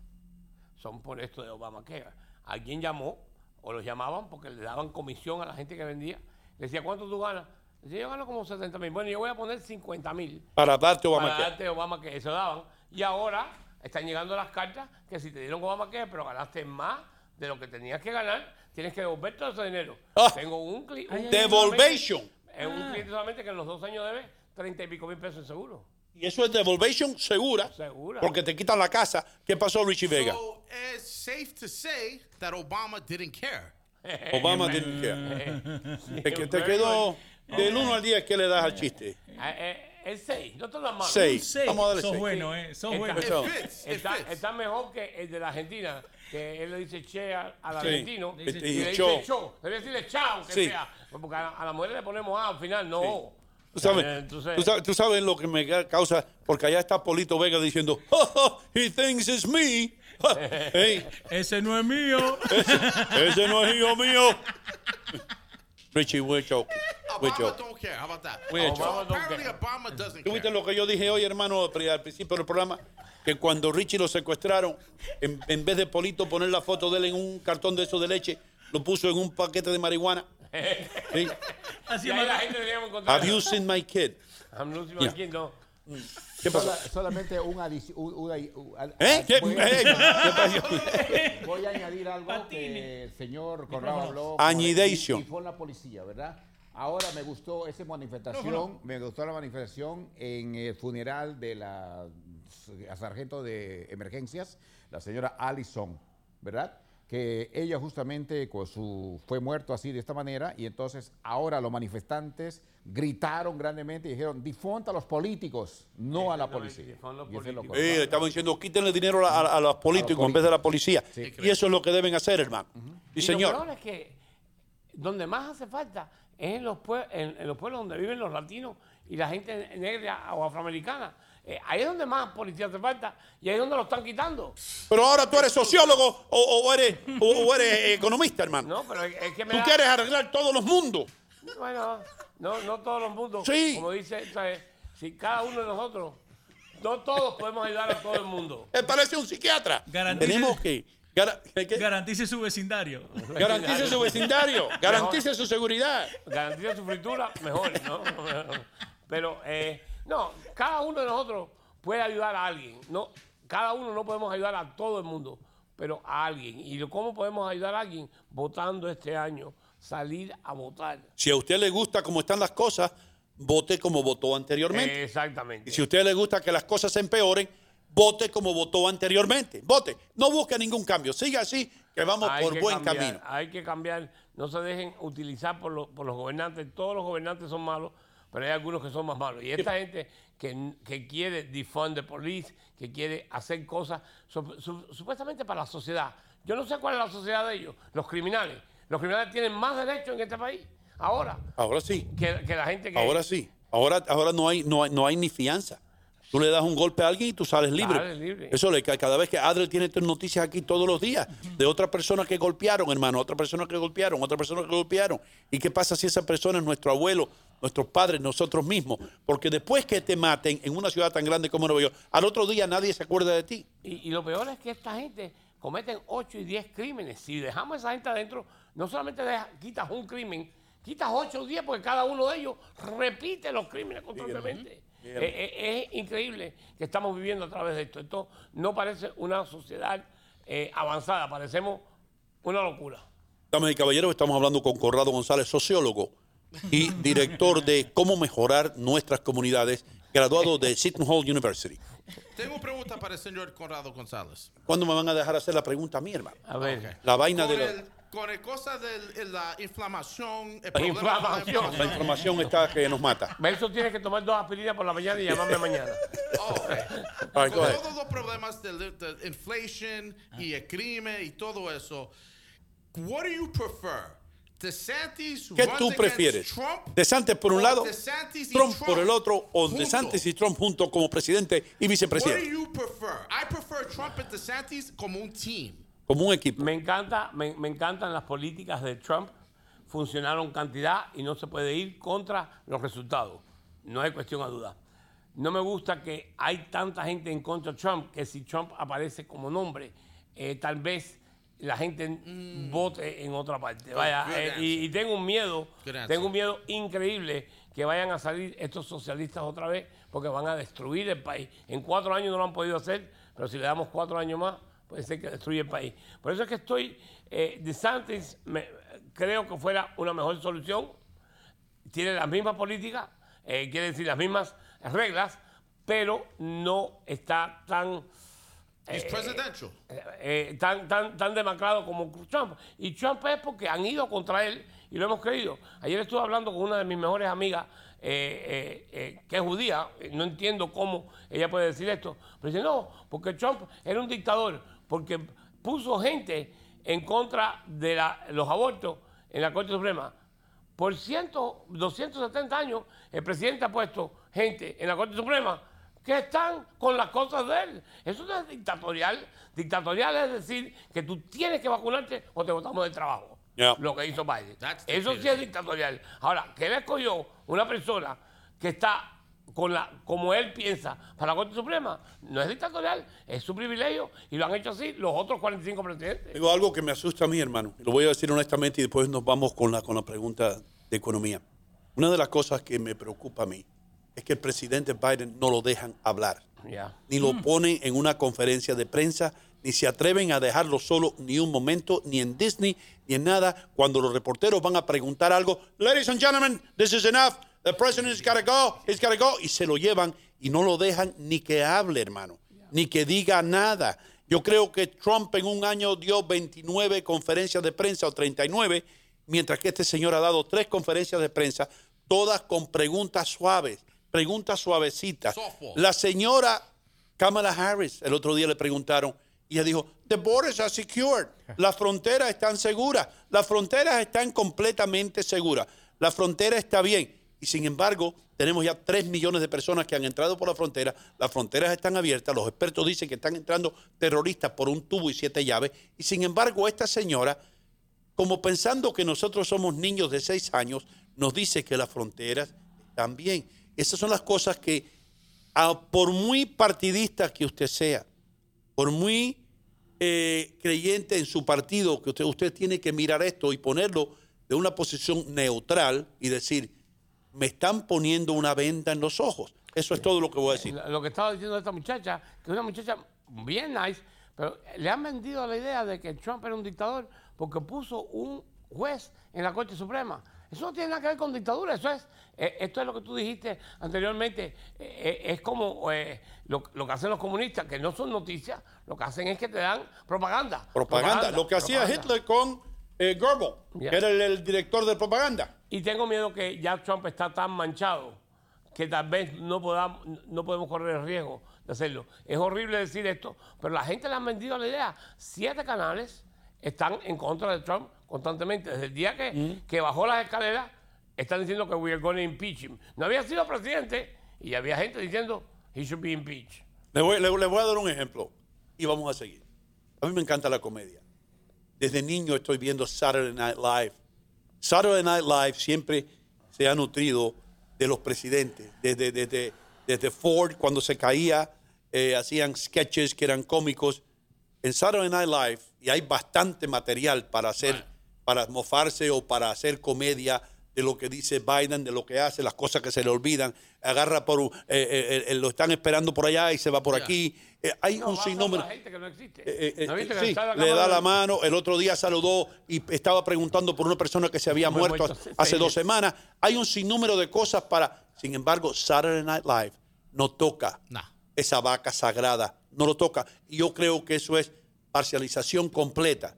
son por esto de Obamacare. Alguien llamó o los llamaban porque le daban comisión a la gente que vendía. Le decía, ¿cuánto tú ganas? Le decía, yo gano como 70 mil. Bueno, yo voy a poner 50 mil Para darte para Obamacare. darte Obamacare. Eso daban. Y ahora están llegando las cartas que si te dieron Obamacare, pero ganaste más de lo que tenías que ganar, tienes que devolver todo ese dinero. Ah. Tengo un cliente. Devolvation. Es un cliente solamente que en los dos años debe 30 y pico mil pesos en seguro. Y eso es devolvation segura. Segura. Porque te quitan la casa. ¿Qué pasó, Richie Vega? So it's safe to say that Obama didn't care. Obama didn't care. Te, que- te quedó del 1 al 10, ¿qué le das al chiste? Eh, eh, el 6, no te lo. Un seis. Vamos a darle Sos seis. bueno, eh. Sos Está, bueno. Eso. está, está mejor que el de la Argentina, que él le dice che al, al Sí. argentino Y- y, le dice cho. cho. Debe decirle chao, que Sí. sea. Porque a, a la mujer le ponemos A al final, no. ¿Tú sabes, Eh, entonces- tú sabes, tú sabes lo que me causa, porque allá está Polito Vega diciendo, "Oh, oh, he thinks it's me. Ey, Ese no es mío. ese no es hijo mío. Richie, we're joking. We're Obama joking. don't care. How about that? We're So joking. apparently Obama doesn't ¿Tú viste care. lo que yo dije hoy, hermano, al al principio del programa? Que cuando Richie lo secuestraron, en, en vez de Polito poner la foto de él en un cartón de eso de leche, lo puso en un paquete de marihuana. Sí. Así ahí la gente deberíamos encontrar. Have you seen my kid? I'm losing my Yeah. kid, no. ¿Qué pasó? Sola- solamente un adici- un- una- un- a- ¿Eh? ¿Qué? Voy, Eh, ¿qué pasó? voy a añadir algo que el señor Corrado habló. Añidation. Y, y fue la policía, ¿verdad? Ahora me gustó esa manifestación, me gustó la manifestación en el funeral de la sargento de emergencias, la señora Allison, ¿verdad? Que ella justamente con su, fue muerto así de esta manera y entonces ahora los manifestantes gritaron grandemente y dijeron, difonta a los políticos, no a la policía. Y eso es lo Sí, correcto. le estaban diciendo, quítenle dinero a, a- a los políticos en vez de a la policía. Y eso es lo que deben hacer, hermano. Y señor. lo peor es que donde más hace falta es en los, pue- en, en los pueblos donde viven los latinos y la gente negra o afroamericana. Eh, ahí es donde más policía hace falta y ahí es donde lo están quitando. Pero ahora tú eres sociólogo o, o eres, o, o eres economista, hermano. No, pero es, que me Tú da- quieres arreglar todos los mundos. Bueno, no, no todos los mundos. Sí. Como dice, ¿sabes? si cada uno de nosotros, no todos podemos ayudar a todo el mundo. Él parece un psiquiatra. Garantice- Tenemos que. Garantice su vecindario. garantice su vecindario, garantice su seguridad. Garantiza su fritura, mejor, ¿no? Pero, eh, no, cada uno de nosotros puede ayudar a alguien. No, cada uno no podemos ayudar a todo el mundo, pero a alguien. ¿Y cómo podemos ayudar a alguien? Votando este año, salir a votar. Si a usted le gusta cómo están las cosas, vote como votó anteriormente. Exactamente. Y si a usted le gusta que las cosas se empeoren, vote como votó anteriormente. Vote. No busque ningún cambio. Siga así, que vamos Hay por que buen cambiar, camino. Hay que cambiar. No se dejen utilizar por, por los gobernantes. Todos los gobernantes son malos, pero hay algunos que son más malos. Y esta gente que, que quiere defund the police, que quiere hacer cosas su- su- supuestamente para la sociedad. Yo no sé cuál es la sociedad de ellos, los criminales. Los criminales tienen más derechos en este país ahora Ahora sí. que, que la gente que... Ahora sí. Ahora, ahora no, hay, no, hay, no hay ni fianza. Tú le das un golpe a alguien y tú sales libre. Sales libre. Eso le cae cada vez que Adler tiene estas noticias aquí todos los días de otra persona que golpearon, hermano, otra persona que golpearon, otra persona que golpearon. ¿Y qué pasa si esa persona es nuestro abuelo, nuestros padres, nosotros mismos? Porque después que te maten en una ciudad tan grande como Nueva York, al otro día nadie se acuerda de ti. Y, y lo peor es que esta gente cometen 8 y 10 crímenes. Si dejamos a esa gente adentro, no solamente deja- quitas un crimen, quitas 8 o 10 porque cada uno de ellos repite los crímenes constantemente. Eh, eh, es increíble que estamos viviendo a través de esto. Esto no parece una sociedad eh, avanzada, parecemos una locura. Damas y caballeros, estamos hablando con Corrado González, sociólogo y director de cómo mejorar nuestras comunidades, graduado de Seton Hall University. Tengo una pregunta para el señor Conrado González. ¿Cuándo me van a dejar hacer la pregunta a mí, hermano? A ver. La vaina con de la, el, con el cosa de la inflamación, el problema inflamación. la información está que nos mata. Belso tiene que tomar dos aspirinas por la mañana y llamarme mañana. Oh, okay. All right, go Con ahead. todos los problemas de, de inflation y el crimen y todo eso, what do you prefer? DeSantis ¿Qué runs tú against prefieres? Trump ¿DeSantis por un lado, DeSantis y Trump Trump por el otro, o juntos? DeSantis y Trump juntos como presidente y What do vicepresidente? you prefer? I prefer Trump and DeSantis como un team. Como un equipo. Me encanta, me, me encantan las políticas de Trump. Funcionaron cantidad y no se puede ir contra los resultados. No hay cuestión a duda. No me gusta que hay tanta gente en contra de Trump que si Trump aparece como nombre, eh, tal vez la gente vote en otra parte. Vaya, eh, y, y tengo un miedo, tengo un miedo increíble que vayan a salir estos socialistas otra vez porque van a destruir el país. En cuatro años no lo han podido hacer, pero si le damos cuatro años más, puede ser que destruya el país. Por eso es que estoy, eh, DeSantis me- creo que fuera una mejor solución. Tiene las mismas políticas, eh, quiere decir las mismas reglas, pero no está tan... He's presidential. eh, tan, tan, tan demacrado como Trump. Y Trump es porque han ido contra él y lo hemos creído. Ayer estuve hablando con una de mis mejores amigas, eh, eh, eh, que es judía, eh, no entiendo cómo ella puede decir esto, pero dice, no, porque Trump era un dictador, porque puso gente en contra de la- los abortos en la Corte Suprema. Por 100, 270 años, el presidente ha puesto gente en la Corte Suprema que están con las cosas de él. Eso no es dictatorial. Dictatorial es decir que tú tienes que vacunarte o te botamos del trabajo. Yeah. Lo que hizo Biden. Eso sí es dictatorial. Ahora, que él escogió una persona que está con la, como él piensa para la Corte Suprema, no es dictatorial, es su privilegio y lo han hecho así los otros 45 presidentes. Digo algo que me asusta a mí, hermano. Lo voy a decir honestamente y después nos vamos con la, con la pregunta de economía. Una de las cosas que me preocupa a mí es que el presidente Biden no lo dejan hablar. Ni lo ponen en una conferencia de prensa, ni se atreven a dejarlo solo ni un momento, ni en Disney, ni en nada. Cuando los reporteros van a preguntar algo, ladies and gentlemen, this is enough. The president's got to go, he's got to go. Y se lo llevan y no lo dejan ni que hable, hermano, ni que diga nada. Yo creo que Trump en un año dio 29 conferencias de prensa o 39, mientras que este señor ha dado tres conferencias de prensa, todas con preguntas suaves, preguntas suavecitas. La señora Kamala Harris, el otro día le preguntaron, y ella dijo, the borders are secured, las fronteras están seguras, las fronteras están completamente seguras, la frontera está bien. Y sin embargo, tenemos ya 3 millones de personas que han entrado por la frontera, las fronteras están abiertas, los expertos dicen que están entrando terroristas por un tubo y siete llaves, y sin embargo esta señora, como pensando que nosotros somos niños de 6 años, nos dice que las fronteras están bien. Esas son las cosas que, por muy partidista que usted sea, por muy eh, creyente en su partido, que usted, usted tiene que mirar esto y ponerlo de una posición neutral y decir, me están poniendo una venda en los ojos. Eso es todo lo que voy a decir. Lo que estaba diciendo esta muchacha, que es una muchacha bien nice, pero le han vendido la idea de que Trump era un dictador porque puso un juez en la Corte Suprema. Eso no tiene nada que ver con dictadura, eso es, eh, esto es lo que tú dijiste anteriormente, eh, eh, es como lo, lo que hacen los comunistas, que no son noticias, lo que hacen es que te dan propaganda. Propaganda, lo que hacía. Hitler con eh, Goebbels, que era el, el director de propaganda. Y tengo miedo que ya Trump está tan manchado que tal vez no, podamos, no podemos correr el riesgo de hacerlo. Es horrible decir esto, pero la gente le han vendido la idea. Siete canales están en contra de Trump constantemente. Desde el día que, que bajó las escaleras, están diciendo que we are going to impeach him. No había sido presidente y había gente diciendo he should be impeached. Le voy, le- le voy a dar un ejemplo y vamos a seguir. A mí me encanta la comedia. Desde niño estoy viendo Saturday Night Live. Saturday Night Live siempre se ha nutrido de los presidentes. Desde, desde, desde Ford, cuando se caía, eh, hacían sketches que eran cómicos. En Saturday Night Live, y hay bastante material para hacer, para mofarse o para hacer comedia de lo que dice Biden, de lo que hace, las cosas que se le olvidan. Agarra por, un- eh, eh, eh, lo están esperando por allá y se va por aquí. Eh, hay un sinnúmero. La gente que no existe. Eh, eh, ¿No viste eh, que sí, está en le da la mano. El otro día saludó y estaba preguntando por una persona que se había muerto hace dos semanas. Hay un sinnúmero de cosas para. Sin embargo, Saturday Night Live no toca esa vaca sagrada. No lo toca. Y yo creo que eso es parcialización completa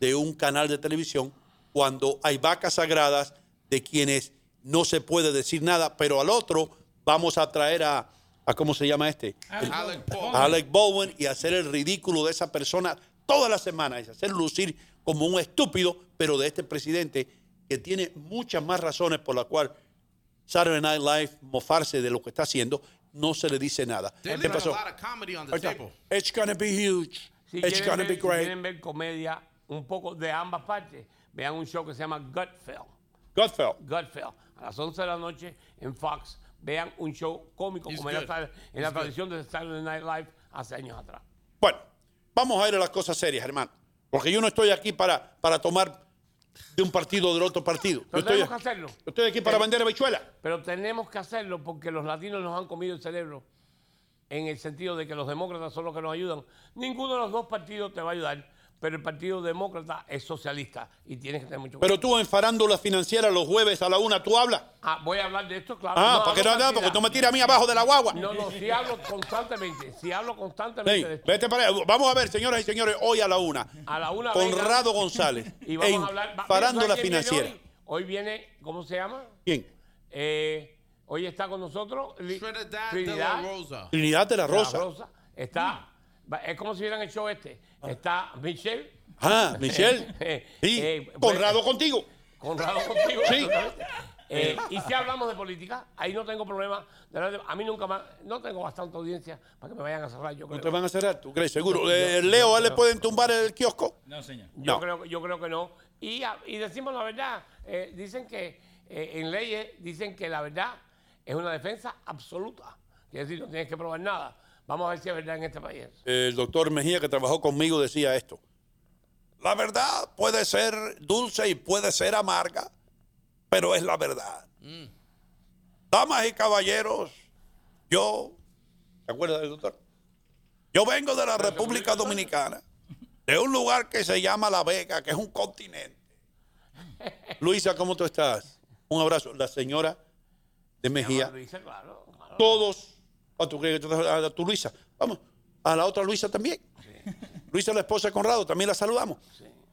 de un canal de televisión cuando hay vacas sagradas de quienes no se puede decir nada, pero al otro vamos a traer a, a ¿cómo se llama este? Alec Baldwin. a Alec Baldwin y hacer el ridículo de esa persona todas las semanas y hacer lucir como un estúpido, pero de este presidente que tiene muchas más razones por las cuales Saturday Night Live mofarse de lo que está haciendo, no se le dice nada. ¿Qué pasó? It's gonna be huge. Si It's gonna ver, be si great. quieren ver comedia un poco de ambas partes, vean un show que se llama Gutfeld. Gutfeld. Gutfeld. A las 11 de la noche en Fox, vean un show cómico He's como era good. esta- en la good. tradición de Saturday Night Live hace años atrás. Bueno, vamos a ir a las cosas serias, hermano. Porque yo no estoy aquí para, para tomar de un partido o del otro partido. Yo Pero estoy, tenemos que hacerlo. yo estoy aquí para vender habichuelas. Pero tenemos que hacerlo porque los latinos nos han comido el cerebro en el sentido de que los demócratas son los que nos ayudan. Ninguno de los dos partidos te va a ayudar, pero el Partido Demócrata es socialista y tienes que tener mucho Pero tú en farándula financiera los jueves a la una, ¿tú hablas? Ah, voy a hablar de esto, claro. Ah, ¿para qué no hablo hablas? Porque tú me tiras a mí abajo de la guagua. No, no, si hablo constantemente, si hablo constantemente Hey, de esto. vete para allá. Vamos a ver, señoras y señores, hoy a la una. A la una Conrado venga, González. Y vamos en a hablar. va- Farándula ¿sabes quién viene financiera. Hoy? Hoy viene, ¿cómo se llama? ¿Quién? Eh, hoy está con nosotros Trinidad, Trinidad de la Rosa. Trinidad de la Rosa. Está, va- es como si el show este. Está Michelle. Ah, Michelle. Eh, Sí, eh, Conrado pues, contigo. Conrado contigo. Sí. Eh, y si hablamos de política, ahí no tengo problema. De de- a mí nunca más, no tengo bastante audiencia para que me vayan a cerrar. Yo ¿No creo. te van a cerrar? ¿Tú crees? Seguro. Eh, yo- Leo, ¿a él le yo- pueden tumbar el kiosco? No, señor. Yo, No. creo, yo creo que no. Y, a- y decimos la verdad. Eh, dicen que eh, en leyes dicen que la verdad es una defensa absoluta. Quiere decir, no tienes que probar nada. Vamos a ver si es verdad en este país. El doctor Mejía, que trabajó conmigo, decía esto. La verdad puede ser dulce y puede ser amarga, pero es la verdad. Damas y caballeros, yo, ¿se acuerda del doctor? Yo vengo de la República Dominicana, de un lugar que se llama La Vega, que es un continente. Luisa, ¿cómo tú estás? Un abrazo. La señora de Mejía. Luisa, claro, claro. Todos. ¿A tu, crees que tú- a tu Luisa? Vamos. A la otra Luisa también. Luisa, la esposa de Conrado, también la saludamos.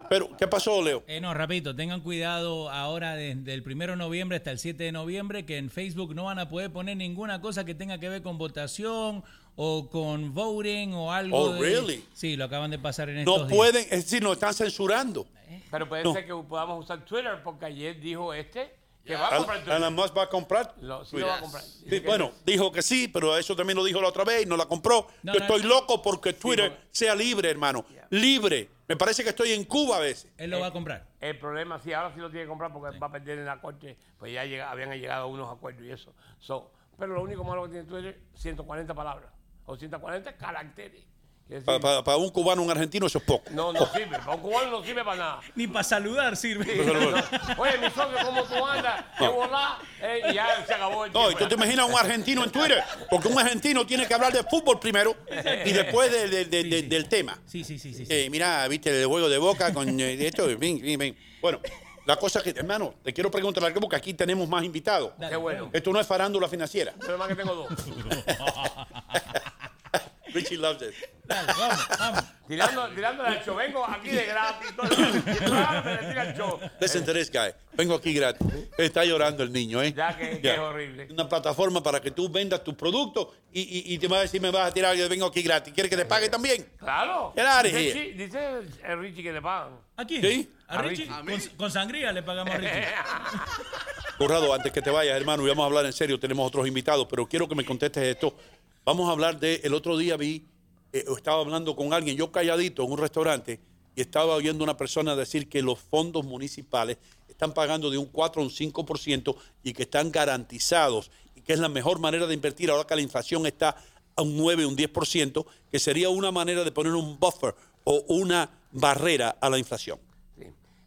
Pero, ¿qué pasó, Leo? Eh, no, rapidito, tengan cuidado ahora desde el 1 de noviembre hasta el 7 de noviembre que en Facebook no van a poder poner ninguna cosa que tenga que ver con votación o con voting o algo. Oh, de- really? Sí, lo acaban de pasar en estos No días. pueden, es decir, nos están censurando. Pero puede No. ser que podamos usar Twitter porque ayer dijo este que va a comprar. Elon Musk va a comprar. Lo- sí lo va a comprar. Sí, Dice que- bueno, dijo que sí, pero eso también lo dijo la otra vez y no la compró. No, Yo no, estoy no. loco porque Twitter sea libre, hermano. Libre. Me parece que estoy en Cuba a veces. Él lo va a comprar. El problema, sí, ahora sí lo tiene que comprar porque va a perder en la corte, pues ya llega- habían llegado a unos acuerdos y eso. So, pero lo único malo que tiene Twitter, 140 palabras o 140 caracteres. Para un cubano, un argentino, eso es poco. no, no sirve. Para un cubano no sirve para nada. Ni para saludar sirve. Sí, no. Oye, mi socio, ¿cómo tú andas? ¿Qué volá? Eh, y ya se acabó el No, y tiempo. tú te imaginas un argentino en Twitter, porque un argentino tiene que hablar de fútbol primero y después de- de- de- de- del tema. Sí, sí, sí, sí. Eh, mira, viste el juego de boca con eh, esto. ven, ven, ven. Bueno, la cosa que, hermano, te quiero preguntar algo porque aquí tenemos más invitados. Qué bueno. Esto no es farándula financiera. Pero más que tengo dos. Richie loves it. Tirando, tirando al show. Vengo aquí de gratis. Le tira el show. Listen to this guy. Vengo aquí gratis. Está llorando el niño, ¿eh? Ya que, que Ya. es horrible. Una plataforma para que tú vendas tus productos y, y, y te vas a decir, me vas a tirar, yo vengo aquí gratis. ¿Quieres que te pague también? Claro. Get out of Dice, dice el Richie que le pagan. ¿A quién? ¿Sí? ¿A Richie? A Con, con sangría le pagamos a Richie. Corrado, antes que te vayas, hermano, y vamos a hablar en serio, tenemos otros invitados, pero quiero que me contestes esto. Vamos a hablar de, el otro día vi, eh, estaba hablando con alguien, yo calladito en un restaurante, y estaba oyendo una persona decir que los fondos municipales están pagando de un 4 a un 5% y que están garantizados y que es la mejor manera de invertir ahora que la inflación está a un 9, un 10%, que sería una manera de poner un buffer o una barrera a la inflación.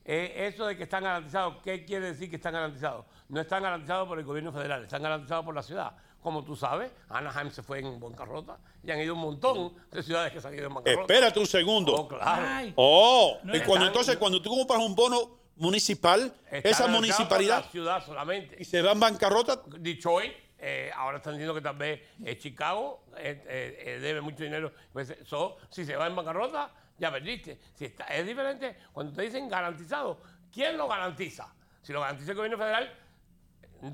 Eh, eso de que están garantizados, ¿qué quiere decir que están garantizados? No están garantizados por el gobierno federal, están garantizados por la ciudad. Como tú sabes, Anaheim se fue en bancarrota y han ido un montón de ciudades que se han ido en bancarrota. Espérate un segundo. Oh, claro. Oh, No y cuando entonces cuando tú compras un bono municipal, esa municipalidad La ciudad solamente. y se va en bancarrota, Detroit, eh, ahora están diciendo que tal vez eh, Chicago eh, debe mucho dinero. Pues, so, si se va en bancarrota, ya perdiste. Si está, es diferente cuando te dicen garantizado. ¿Quién lo garantiza? Si lo garantiza el gobierno federal,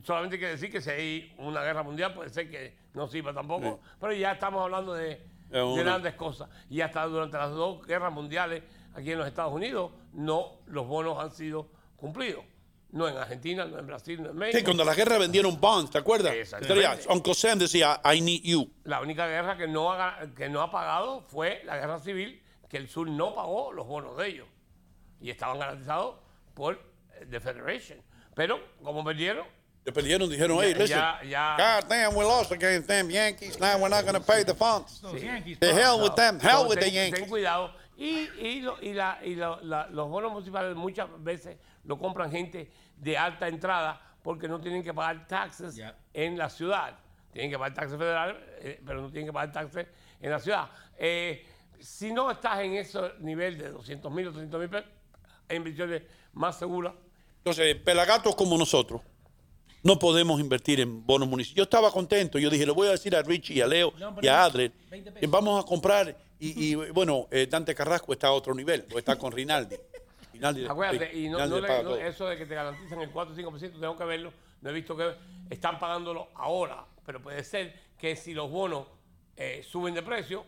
solamente hay que decir que si hay una guerra mundial, puede ser que no sirva tampoco. Pero ya estamos hablando de, grandes cosas. Y hasta durante las dos guerras mundiales aquí en los Estados Unidos, no los bonos han sido cumplidos. No en Argentina, no en Brasil, no en México. Sí, cuando la guerra vendieron bonds, ¿te acuerdas? Exactamente. Uncle Sam decía, I need you. La única guerra que no, ha, que no ha pagado fue la guerra civil, que el sur no pagó los bonos de ellos. Y estaban garantizados por eh, The Federation. Pero, como perdieron, Le perdieron, dijeron, hey, Ya- listen, ya- ya- God damn, we lost against them Yankees. Now we're not going to pay the funds. Los Yankees, The hell with them, hell with the Yankees. ten cuidado. Y, y, lo- y la- y lo- la- los bonos municipales muchas veces lo compran gente de alta entrada porque no tienen que pagar taxes en la ciudad. Tienen que pagar taxes federales, eh, pero no tienen que pagar taxes en la ciudad. Eh, si no estás en ese nivel de 200 mil o 300 mil pesos, hay inversiones más seguras. Entonces, pelagatos como nosotros no podemos invertir en bonos municipales. Yo estaba contento, yo dije, le voy a decir a Richie y a Leo y a Adler, que vamos a comprar, y, y, bueno, eh, Dante Carrasco está a otro nivel, o está con Rinaldi. Rinaldi Acuérdate, y no, Rinaldi no le eso de que te garantizan el 4 o 5%, tengo que verlo. No he visto que están pagándolo ahora, pero puede ser que si los bonos eh, suben de precio,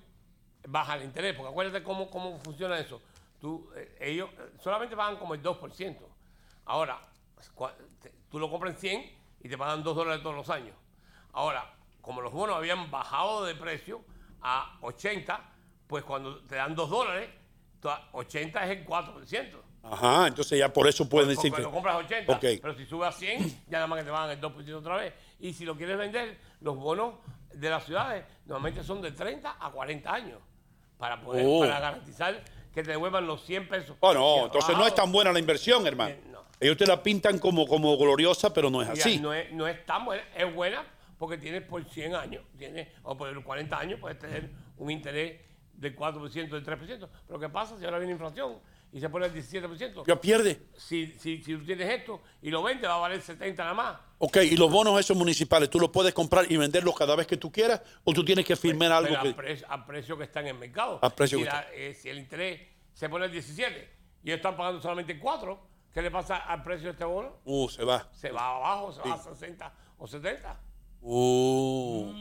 baja el interés. Porque acuérdate cómo, cómo funciona eso. Tú, eh, ellos eh, solamente pagan como el 2%. Ahora, tú lo compras en 100 y te pagan 2 dólares todos los años. Ahora, como los bonos habían bajado de precio a 80, pues cuando te dan 2 dólares, tú- 80 es el 4%. Ajá, entonces ya por eso pueden decir que. lo compras a 80, Ok. pero si sube a 100, ya nada más que te van el 2% otra vez. Y si lo quieres vender, los bonos de las ciudades normalmente son de 30 a 40 años para poder Oh. para garantizar que te devuelvan los 100 pesos. Oh, no, entonces no es tan buena la inversión, hermano. Eh, no. Ellos te la pintan como, como gloriosa, pero no es así. No es, no es tan buena, es buena porque tienes por 100 años, tienes, o por 40 años puedes tener un interés del 4%, del 3%. Pero ¿qué pasa si ahora viene inflación y se pone el 17%? Ya pierde. Si, si, si tú tienes esto y lo vendes, va a valer 70 nada más. Ok, y los bonos esos municipales, ¿tú los puedes comprar y venderlos cada vez que tú quieras? ¿O tú tienes que firmar algo Pero que.? a, pre- a precio que está en el mercado. A precio si, que la- eh, si el interés se pone el 17 y ellos están pagando solamente 4, ¿qué le pasa al precio de este bono? Uh, se va. Se va abajo, se va a 60 o 70. Uh.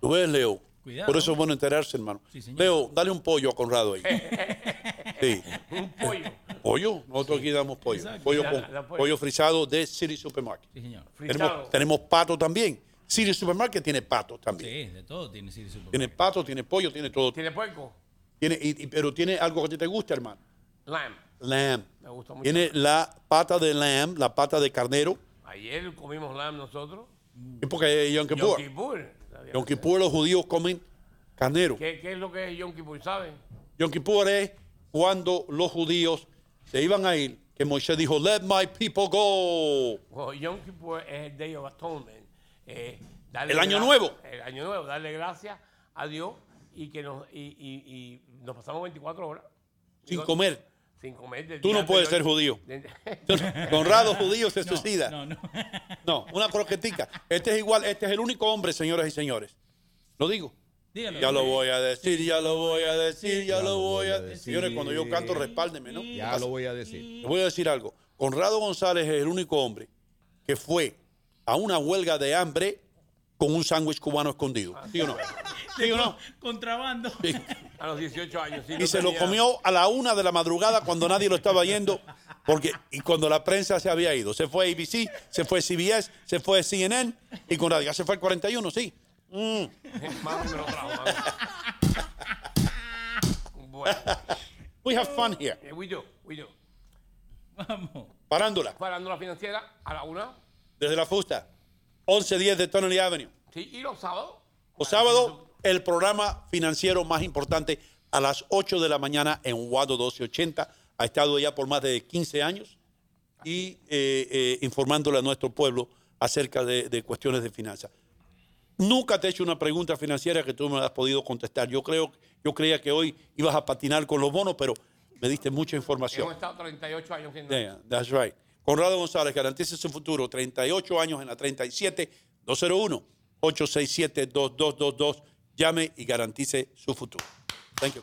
¿Tú ves, Leo? Cuidado. Por eso es bueno enterarse, hermano. Leo, dale un pollo a Conrado ahí. sí. Un pollo. ¿Pollo? Nosotros aquí damos pollo. Exacto. Pollo, con- pollo. pollo frisado de City Supermarket. Sí, señor. Tenemos, Frisado. tenemos pato también. City Supermarket tiene pato también. Sí, de todo tiene City Super. Tiene pato, tiene pollo, tiene todo. ¿Tiene puerco? Tiene, y- y- pero tiene algo que a ti te gusta, hermano. Lamb. Lamb. Me gusta mucho. Tiene la pata de lamb, la pata de carnero. Ayer comimos lamb nosotros. Es porque es Yom Kippur. Yom Kippur. Yom Kippur los judíos comen carnero. ¿Qué, qué es lo que es Yom Kippur, saben? Yom Kippur es cuando los judíos se iban a ir, que Moisés dijo, let my people go. Well, Yom Kippur es el Day of Atonement. Eh, El año nuevo. El año nuevo, darle gracias a Dios y que nos, y, y- y nos pasamos 24 horas. Sin comer. Sin comer. del Tú no puedes ser judío. Conrado judío se No, suicida. no, no. No, una croquetica. Este es igual, este es el único hombre, señoras y señores. Lo digo. Dígalo. Ya lo voy a decir, ya lo voy a decir, ya lo voy a decir. Señores, cuando yo canto, respáldeme, ¿no? Ya lo voy a decir. Le voy a decir algo. Conrado González es el único hombre que fue a una huelga de hambre con un sándwich cubano escondido. ¿Sí o no? ¿Sí o no? Contrabando. Sí. A los 18 años. sí, Y no se lo comió a la una de la madrugada cuando nadie lo estaba yendo. Porque, y cuando la prensa se había ido. Se fue ABC, se fue CBS, se fue CNN y Conrado ya se fue el 41, sí. Mm. Mami me lo trajo, mami. Bueno, We have fun here. eh, we do, we do. Vamos. Parándola. Parando la financiera a la una. Desde la fusta. 1110 de Tonnelly Avenue. Sí, y los sábados. Los sábados, el programa financiero más importante a las 8 de la mañana en Wado 1280. Ha estado ya por más de 15 años y eh, eh, informándole a nuestro pueblo acerca de, de cuestiones de finanzas. Nunca te he hecho una pregunta financiera que tú me has podido contestar. Yo creo, yo creía que hoy ibas a patinar con los bonos, pero me diste mucha información. Hemos estado 38 años haciendo Yeah, that's right. Conrado González, garantice su futuro. 38 años en la 37 201 867 2222. Llame y garantice su futuro. Thank you,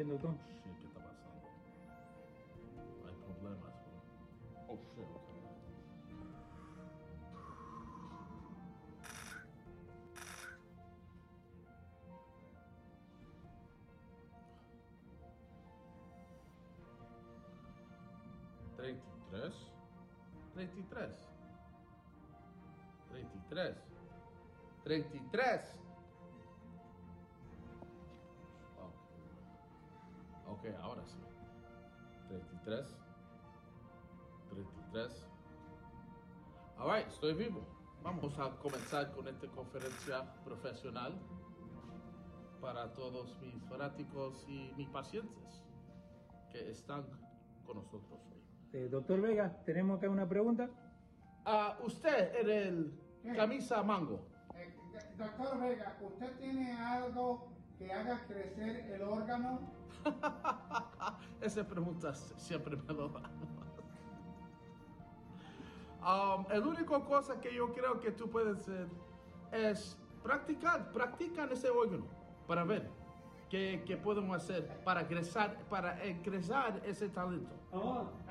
¿Está bien, doctor? Shit, ¿qué está pasando? Hay problemas, bro. Oh, shit, okay. Treinta y tres. Treinta y tres. Treinta y tres. Treinta y tres. 33. 33. Alright, estoy vivo. Vamos a comenzar con esta conferencia profesional para todos mis fanáticos y mis pacientes que están con nosotros hoy. Eh, doctor Vega, tenemos acá una pregunta. Ah, usted en el camisa mango. Eh, Doctor Vega, ¿usted tiene algo que haga crecer el órgano? Esa pregunta siempre me lo da. Um, el único cosa que yo creo que tú puedes hacer es practicar, practican ese órgano para ver qué, qué podemos hacer para crecer, para ingresar ese talento.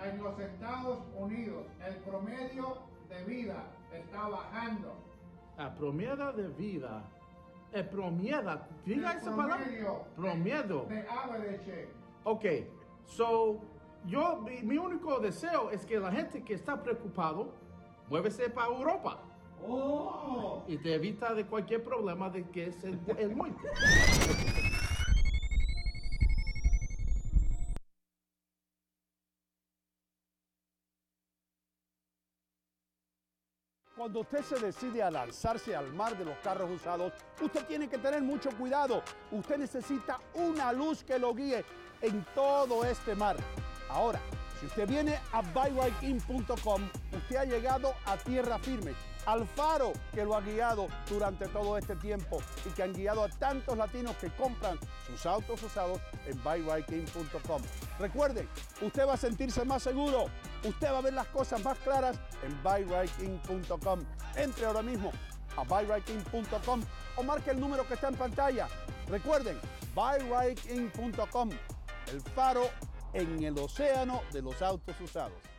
En los Estados Unidos, el promedio de vida está bajando. A promedio de vida, el promedio, diga esa palabra, promedio promedio. De average. Ok, so yo, mi, mi único deseo es que la gente que está preocupado, muévese para Europa. Y te evita de cualquier problema de que es el, el muerte. Cuando usted se decide a lanzarse al mar de los carros usados, usted tiene que tener mucho cuidado. Usted necesita una luz que lo guíe en todo este mar. Ahora, si usted viene a buyrightIn.com, usted ha llegado a tierra firme, al faro que lo ha guiado durante todo este tiempo y que han guiado a tantos latinos que compran sus autos usados en buyrightIn.com. Recuerden, usted va a sentirse más seguro, usted va a ver las cosas más claras en buyrightIn.com. Entre ahora mismo a buyrightIn.com o marque el número que está en pantalla. Recuerden, buyrightIn.com, el faro en el océano de los autos usados.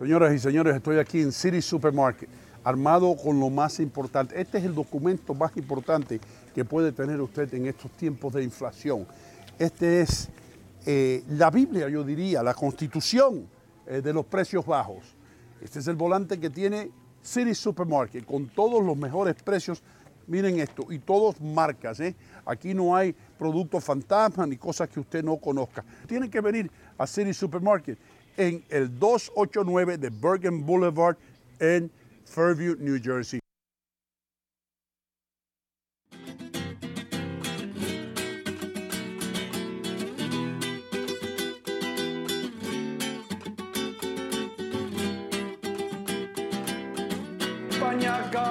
Señoras y señores, estoy aquí en City Supermarket, armado con lo más importante. Este es el documento más importante que puede tener usted en estos tiempos de inflación. Este es eh, la Biblia, yo diría, la constitución eh, de los precios bajos. Este es el volante que tiene City Supermarket con todos los mejores precios. Miren esto, y todos marcas. ¿eh? Aquí no hay productos fantasma ni cosas que usted no conozca. Tiene que venir a City Supermarket en el 289 de Bergen Boulevard en Fairview, New Jersey.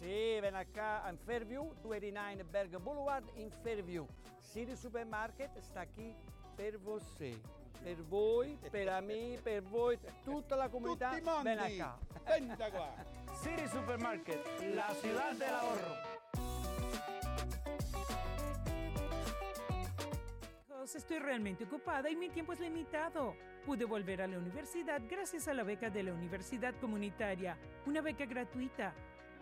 Sì, ven acá in Fairview, 289 Berg Boulevard in Fairview. City Supermarket sta qui per você. Per voi, per me, per voi, tutta la comunità. Tutti. Ven acá. Venta qua. City Supermarket, la ciudad del ahorro. Estoy realmente ocupada y mi tiempo es limitado. Pude volver a la universidad gracias a la beca de la Universidad Comunitaria, una beca gratuita.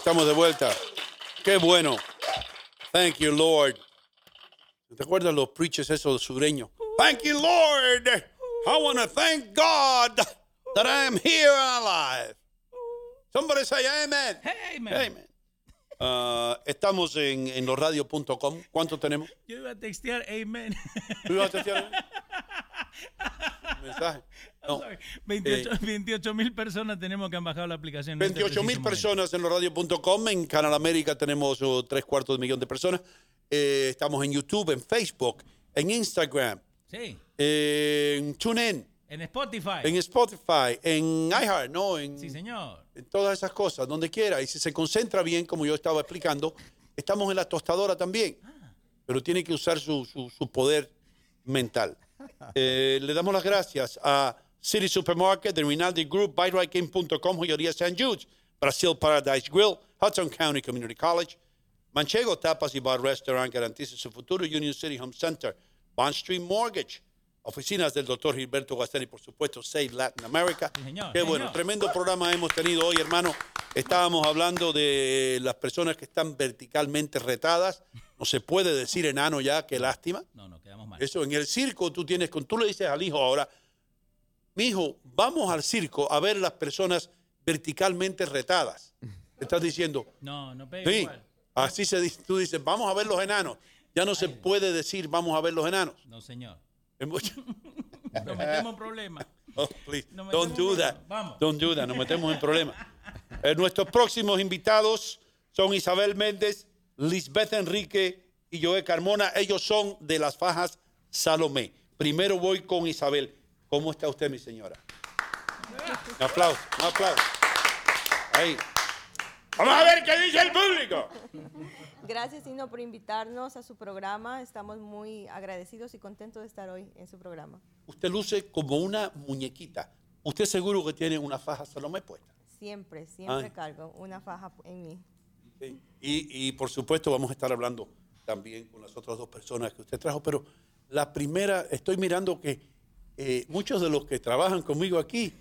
Estamos de vuelta. ¡Qué bueno! Thank you, Lord. ¿Te acuerdas los preachers esos sureños? Thank you, Lord. I want to thank God that I am here alive. Somebody say amen. Amen. Amen. Ah, estamos en, en losradio.com. ¿Cuánto tenemos? Yo iba a textear amen. ¿Tú ibas a textear? Mensaje. No. Sorry. 28 Eh, 28 mil personas tenemos que han bajado la aplicación. en este 28 mil personas en losradio.com. En Canal América tenemos oh, tres cuartos de millón de personas. Eh, estamos en YouTube, en Facebook, en Instagram, Sí, en TuneIn, en Spotify. en Spotify, en iHeart, ¿no? En, Sí, señor. en todas esas cosas, donde quiera. Y si se concentra bien, como yo estaba explicando, estamos en la tostadora también. Pero tiene que usar su, su- su poder mental. Eh, le damos las gracias a City Supermarket, The Rinaldi Group, BuyRightGame.com, Joyería St. Jude's, Brasil Paradise Grill, Hudson County Community College, Manchego Tapas y Bar Restaurant garantiza su futuro, Union City Home Center, Bond Street Mortgage, oficinas del doctor Gilberto Guastani, por supuesto, Save Latin America. señor, Qué bueno, tremendo programa hemos tenido hoy, hermano. Estábamos hablando de las personas que están verticalmente retadas. No se puede decir enano ya, qué lástima. No, no, quedamos mal. Eso, en el circo tú tienes, tú le dices al hijo ahora, mi hijo, vamos al circo a ver las personas verticalmente retadas. Estás diciendo, No, no pega sí, igual. así se dice, tú dices, vamos a ver los enanos. Ya no se puede decir, vamos a ver los enanos. No, señor. Nos metemos en problemas. Oh, please, don't do that. problemas. Vamos. Don't do that, nos metemos en problemas. Eh, nuestros próximos invitados son Isabel Méndez, Lisbeth Enrique y Joé Carmona. Ellos son de las fajas Salomé. Primero voy con Isabel. ¿Cómo está usted, mi señora? Un aplauso, un aplauso. Ahí. Vamos a ver qué dice el público. Gracias, Ino, por invitarnos a su programa. Estamos muy agradecidos y contentos de estar hoy en su programa. Usted luce como una muñequita. Usted seguro que tiene una faja Salomé puesta. Siempre, siempre Ah. cargo una faja en mí. Y, y, por supuesto vamos a estar hablando también con las otras dos personas que usted trajo, pero la primera, estoy mirando que eh, muchos de los que trabajan conmigo aquí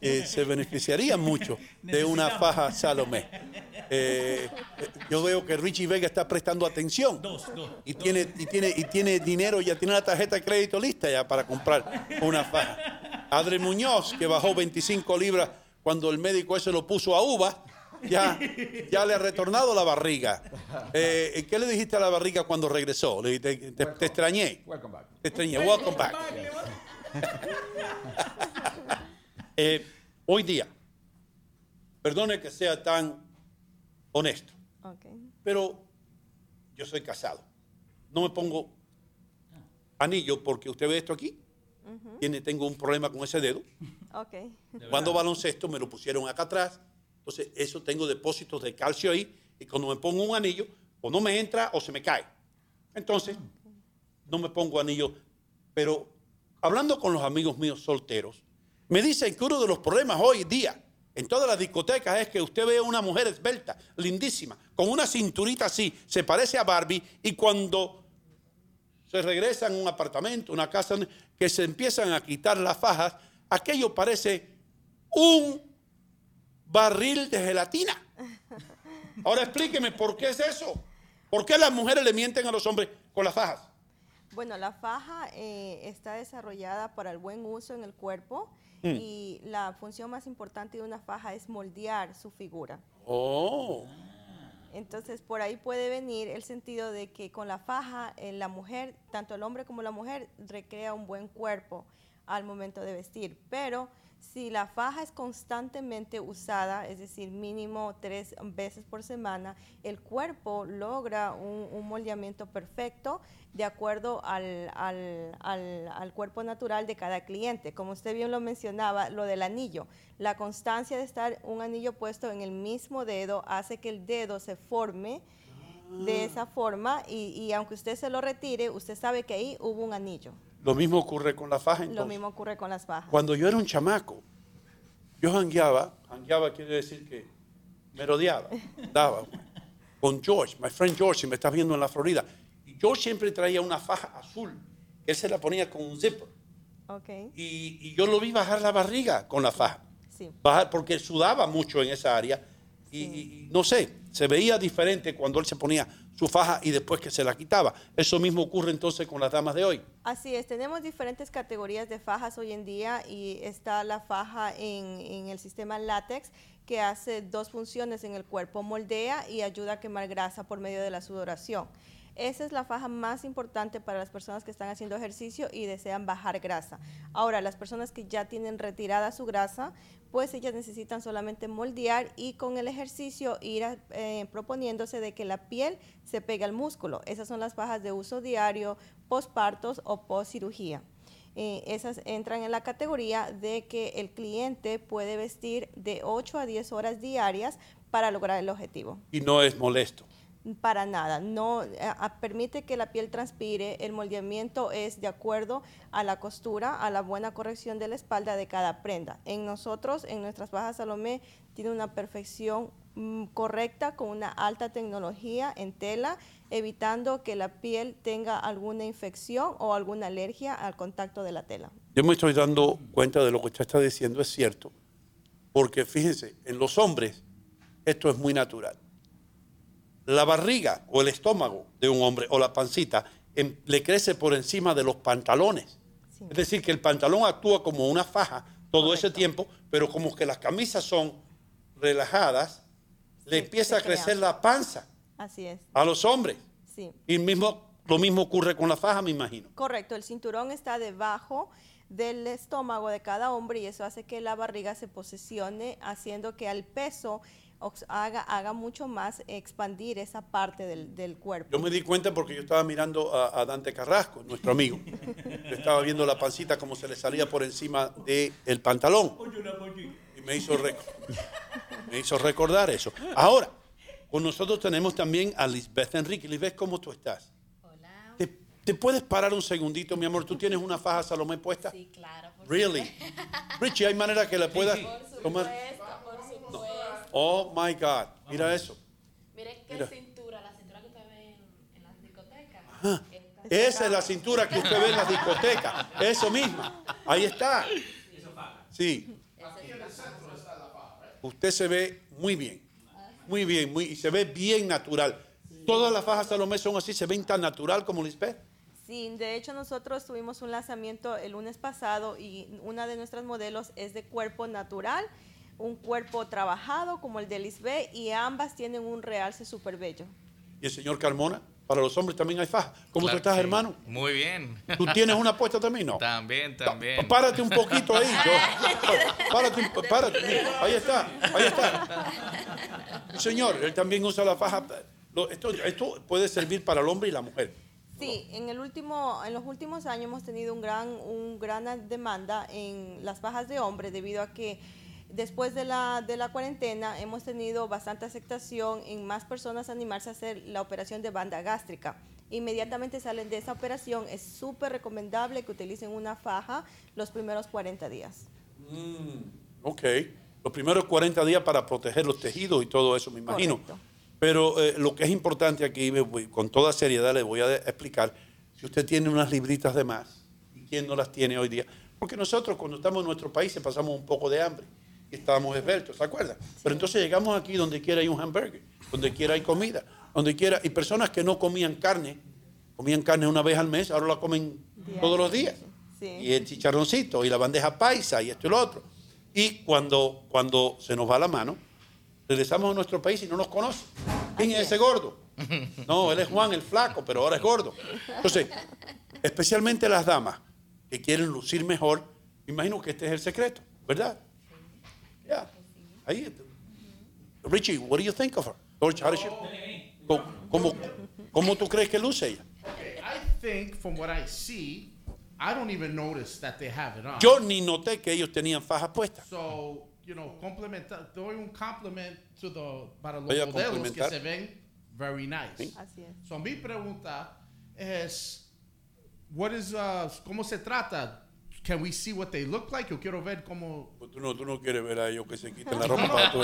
eh, se beneficiarían mucho de una faja Salomé. Eh, yo veo que Richie Vega está prestando atención. Y tiene, y, tiene, y tiene dinero, ya tiene la tarjeta de crédito lista ya para comprar una faja. Adri Muñoz, que bajó 25 libras cuando el médico ese lo puso a uva, ya, ya le ha retornado la barriga. Eh, ¿Qué le dijiste a la barriga cuando regresó? Le dijiste, te, te extrañé. Welcome back. Te extrañé. Welcome back. Eh, hoy día, perdone que sea tan honesto, pero yo soy casado. No me pongo anillo porque usted ve esto aquí. Tiene, tengo un problema con ese dedo. Ok. Cuando baloncesto me lo pusieron acá atrás. Entonces, eso tengo depósitos de calcio ahí. Y cuando me pongo un anillo, o no me entra o se me cae. Entonces, no me pongo anillo. Pero hablando con los amigos míos solteros, me dicen que uno de los problemas hoy día en todas las discotecas es que usted ve a una mujer esbelta, lindísima, con una cinturita así, se parece a Barbie, y cuando se regresan a un apartamento, una casa, que se empiezan a quitar las fajas, aquello parece un barril de gelatina. Ahora explíqueme por qué es eso. ¿Por qué las mujeres le mienten a los hombres con las fajas? Bueno, la faja eh, está desarrollada para el buen uso en el cuerpo Mm. y la función más importante de una faja es moldear su figura. Oh. Entonces, por ahí puede venir el sentido de que con la faja, eh, la mujer, tanto el hombre como la mujer, recrea un buen cuerpo al momento de vestir. Pero si la faja es constantemente usada, es decir, mínimo tres veces por semana, el cuerpo logra un, un moldeamiento perfecto de acuerdo al, al- al- al cuerpo natural de cada cliente. Como usted bien lo mencionaba, lo del anillo. La constancia de estar un anillo puesto en el mismo dedo hace que el dedo se forme de esa forma y, y aunque usted se lo retire, usted sabe que ahí hubo un anillo. Lo mismo ocurre con la faja Lo entonces. mismo ocurre con las fajas. Cuando yo era un chamaco, yo jangueaba, jangueaba quiere decir que me rodeaba, daba con George, my friend George, si me estás viendo en la Florida. Y George siempre traía una faja azul. Él se la ponía con un zipper. Ok. Y, y yo lo vi bajar la barriga con la faja. Sí. Bajar, porque sudaba mucho en esa área. Y, y no sé, se veía diferente cuando él se ponía su faja y después que se la quitaba. Eso mismo ocurre entonces con las damas de hoy. Así es, tenemos diferentes categorías de fajas hoy en día y está la faja en, en el sistema látex que hace dos funciones en el cuerpo, moldea y ayuda a quemar grasa por medio de la sudoración. Esa es la faja más importante para las personas que están haciendo ejercicio y desean bajar grasa. Ahora, las personas que ya tienen retirada su grasa, pues ellas necesitan solamente moldear y con el ejercicio ir eh, proponiéndose de que la piel se pegue al músculo. Esas son las fajas de uso diario, pospartos o post cirugía. esas entran en la categoría de que el cliente puede vestir de 8 a 10 horas diarias para lograr el objetivo. Y no es molesto. Para nada, no eh, permite que la piel transpire, el moldeamiento es de acuerdo a la costura, a la buena corrección de la espalda de cada prenda. En nosotros, en nuestras bajas Salomé, tiene una perfección mm, correcta con una alta tecnología en tela, evitando que la piel tenga alguna infección o alguna alergia al contacto de la tela. Yo me estoy dando cuenta de lo que usted está diciendo, es cierto, porque fíjense, en los hombres esto es muy natural. La barriga o el estómago de un hombre o la pancita le crece por encima de los pantalones. Es decir, que el pantalón actúa como una faja todo ese tiempo, pero como que las camisas son relajadas, le empieza a crea. crecer la panza Así es, a los hombres. sí. Y mismo, lo mismo ocurre con la faja, me imagino. Correcto, el cinturón está debajo del estómago de cada hombre y eso hace que la barriga se posicione, haciendo que al peso haga, haga mucho más expandir esa parte del, del cuerpo. Yo me di cuenta porque yo estaba mirando a, a Dante Carrasco, nuestro amigo. Yo estaba viendo la pancita como se le salía por encima del pantalón. Y me hizo, me hizo recordar eso. Ahora, con nosotros tenemos también a Lisbeth Enrique. Lisbeth, ¿cómo tú estás? Hola. ¿Te, te puedes parar un segundito, mi amor? ¿Tú tienes una faja Salomé puesta? Sí, claro. Really? Richie, ¿hay manera que la puedas Por tomar? Oh my God. Mira eso. Miren qué Mira. cintura, la cintura que usted ve en, en las discotecas. Ah, esa es la cintura que usted ve en las discotecas. Eso misma. Ahí está. Sí. Usted se ve muy bien. Muy bien, muy, y se ve bien natural. Todas las fajas Salomé son así, se ven tan natural como Lisbeth. Sí, de hecho nosotros tuvimos un lanzamiento el lunes pasado y una de nuestras modelos es de cuerpo natural, un cuerpo trabajado como el de Lisbeth y ambas tienen un realce súper bello. Y el señor Carmona, para los hombres también hay fajas. ¿Cómo Claro tú estás, sí. hermano? Muy bien. ¿Tú tienes una puesta también? No. También, también. Párate un poquito ahí. yo- párate, párate. mira, ahí está, ahí está. Señor, él también usa la faja. Lo- Esto, esto puede servir para el hombre y la mujer. Sí, en, el último, en los últimos años hemos tenido un gran, un gran demanda en las fajas de hombre debido a que después de la, de la cuarentena hemos tenido bastante aceptación en más personas animarse a hacer la operación de banda gástrica. Inmediatamente salen de esa operación, es súper recomendable que utilicen una faja los primeros 40 días. Ok. Los primeros 40 días para proteger los tejidos y todo eso, me imagino. Pero eh, lo que es importante aquí, voy- con toda seriedad le voy a explicar, si usted tiene unas libritas de más, ¿y quién no las tiene hoy día? Porque nosotros cuando estamos en nuestro país pasamos un poco de hambre estábamos esbeltos, ¿se acuerdan? Pero entonces llegamos aquí donde quiera hay un hamburger, donde quiera hay comida, donde quiera, y personas que no comían carne, comían carne una vez al mes, ahora la comen todos los días. Y el chicharroncito, y la bandeja paisa, y esto y lo otro. Y cuando, cuando se nos va la mano, regresamos a nuestro país y no nos conoce. ¿Quién es ese gordo? No, él es Juan el flaco, pero ahora es gordo. Entonces, especialmente las damas que quieren lucir mejor, me imagino que este es el secreto, ¿verdad? Yeah. Ahí. Richie, what do you think of her? George, how does she- ¿Cómo, cómo, cómo tú crees que luce ella? I think from what I see, I don't even notice that they have it on. Yo ni noté que ellos tenían fajas puestas. So, you know, complementa, doy un compliment to the, para los Voy a modelos que complementar. se ven very nice. Así es. So, mi pregunta es, what is, uh, ¿cómo se trata? Can we see what they look like? Yo quiero ver cómo... Tú no, tú no quieres ver a ellos que se quiten la ropa para tú.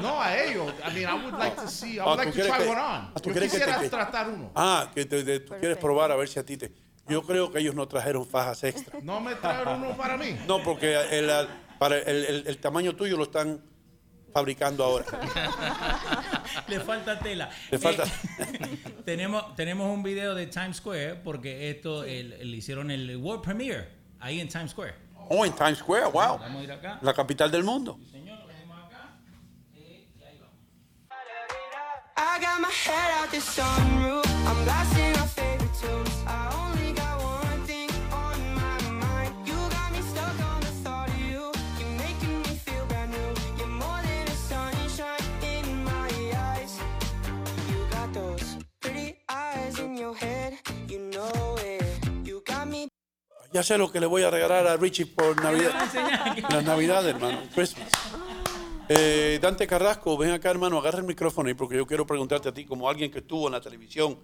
No, a ellos. I mean, I would like to see, I would Ah, like ¿tú to quieres try que- one on. ah, ¿tú Yo quieres que te- tratar uno. Ah, que te- te- tú quieres probar a ver si a ti te. Yo creo que ellos no trajeron fajas extra. No me trajeron uno para mí. No, porque el, el- para el, el- el tamaño tuyo lo están fabricando ahora. Le falta tela. Le falta. Eh, tenemos, tenemos un video de Times Square porque esto le hicieron el World Premiere ahí en Times Square. Oh, en Times Square, wow. Vamos a ir acá. La capital del mundo. I got my head out the sunroof. I'm blasting our favorite tunes. Ya sé lo que le voy a regalar a Richie por Navidad. Las Navidades, hermano. Christmas. Eh, Dante Carrasco, ven acá, hermano, agarra el micrófono ahí porque yo quiero preguntarte a ti, como alguien que estuvo en la televisión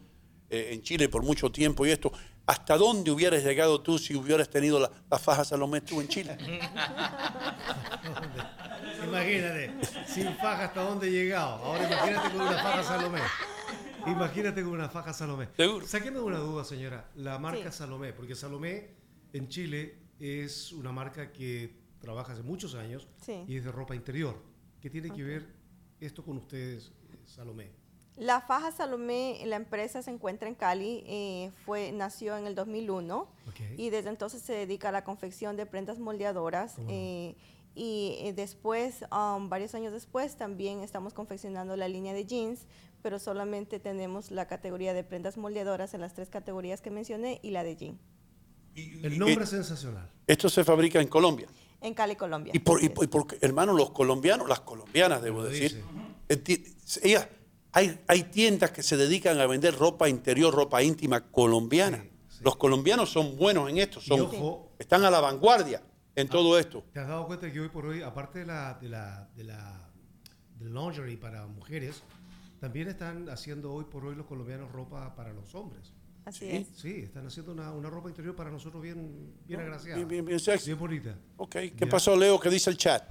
eh, en Chile por mucho tiempo y esto, ¿hasta dónde hubieras llegado tú si hubieras tenido la, la faja Salomé tú en Chile? Imagínate, sin faja hasta dónde he llegado. Ahora imagínate con una faja Salomé. Imagínate con una faja Salomé. Seguro. Sáqueme una duda, señora. La marca Sí. Salomé, porque Salomé en Chile es una marca que trabaja hace muchos años Sí. y es de ropa interior. ¿Qué tiene que ver esto con ustedes, eh, Salomé? La faja Salomé, la empresa se encuentra en Cali, eh, fue, nació en el 2001 y desde entonces se dedica a la confección de prendas moldeadoras. eh, y eh, después, um, varios años después, también estamos confeccionando la línea de jeans, pero solamente tenemos la categoría de prendas moldeadoras en las tres categorías que mencioné y la de jean. El nombre es sensacional. Esto se fabrica en Colombia. En Cali, Colombia. Y por, y por- y por- hermano, los colombianos, las colombianas, debo decir, ellas- hay, hay tiendas que se dedican a vender ropa interior, ropa íntima colombiana. Los colombianos son buenos en esto, son, ojo. están a la vanguardia en todo esto. ¿Te has dado cuenta que hoy por hoy, aparte de la, de la, de la del lingerie para mujeres, también están haciendo hoy por hoy los colombianos ropa para los hombres? Así sí. es. Sí, están haciendo una, una ropa interior para nosotros bien, bien agraciada. Bien, bien, bien sexy. Bien bonita. Ok, ¿qué pasó, Leo? ¿Qué dice el chat?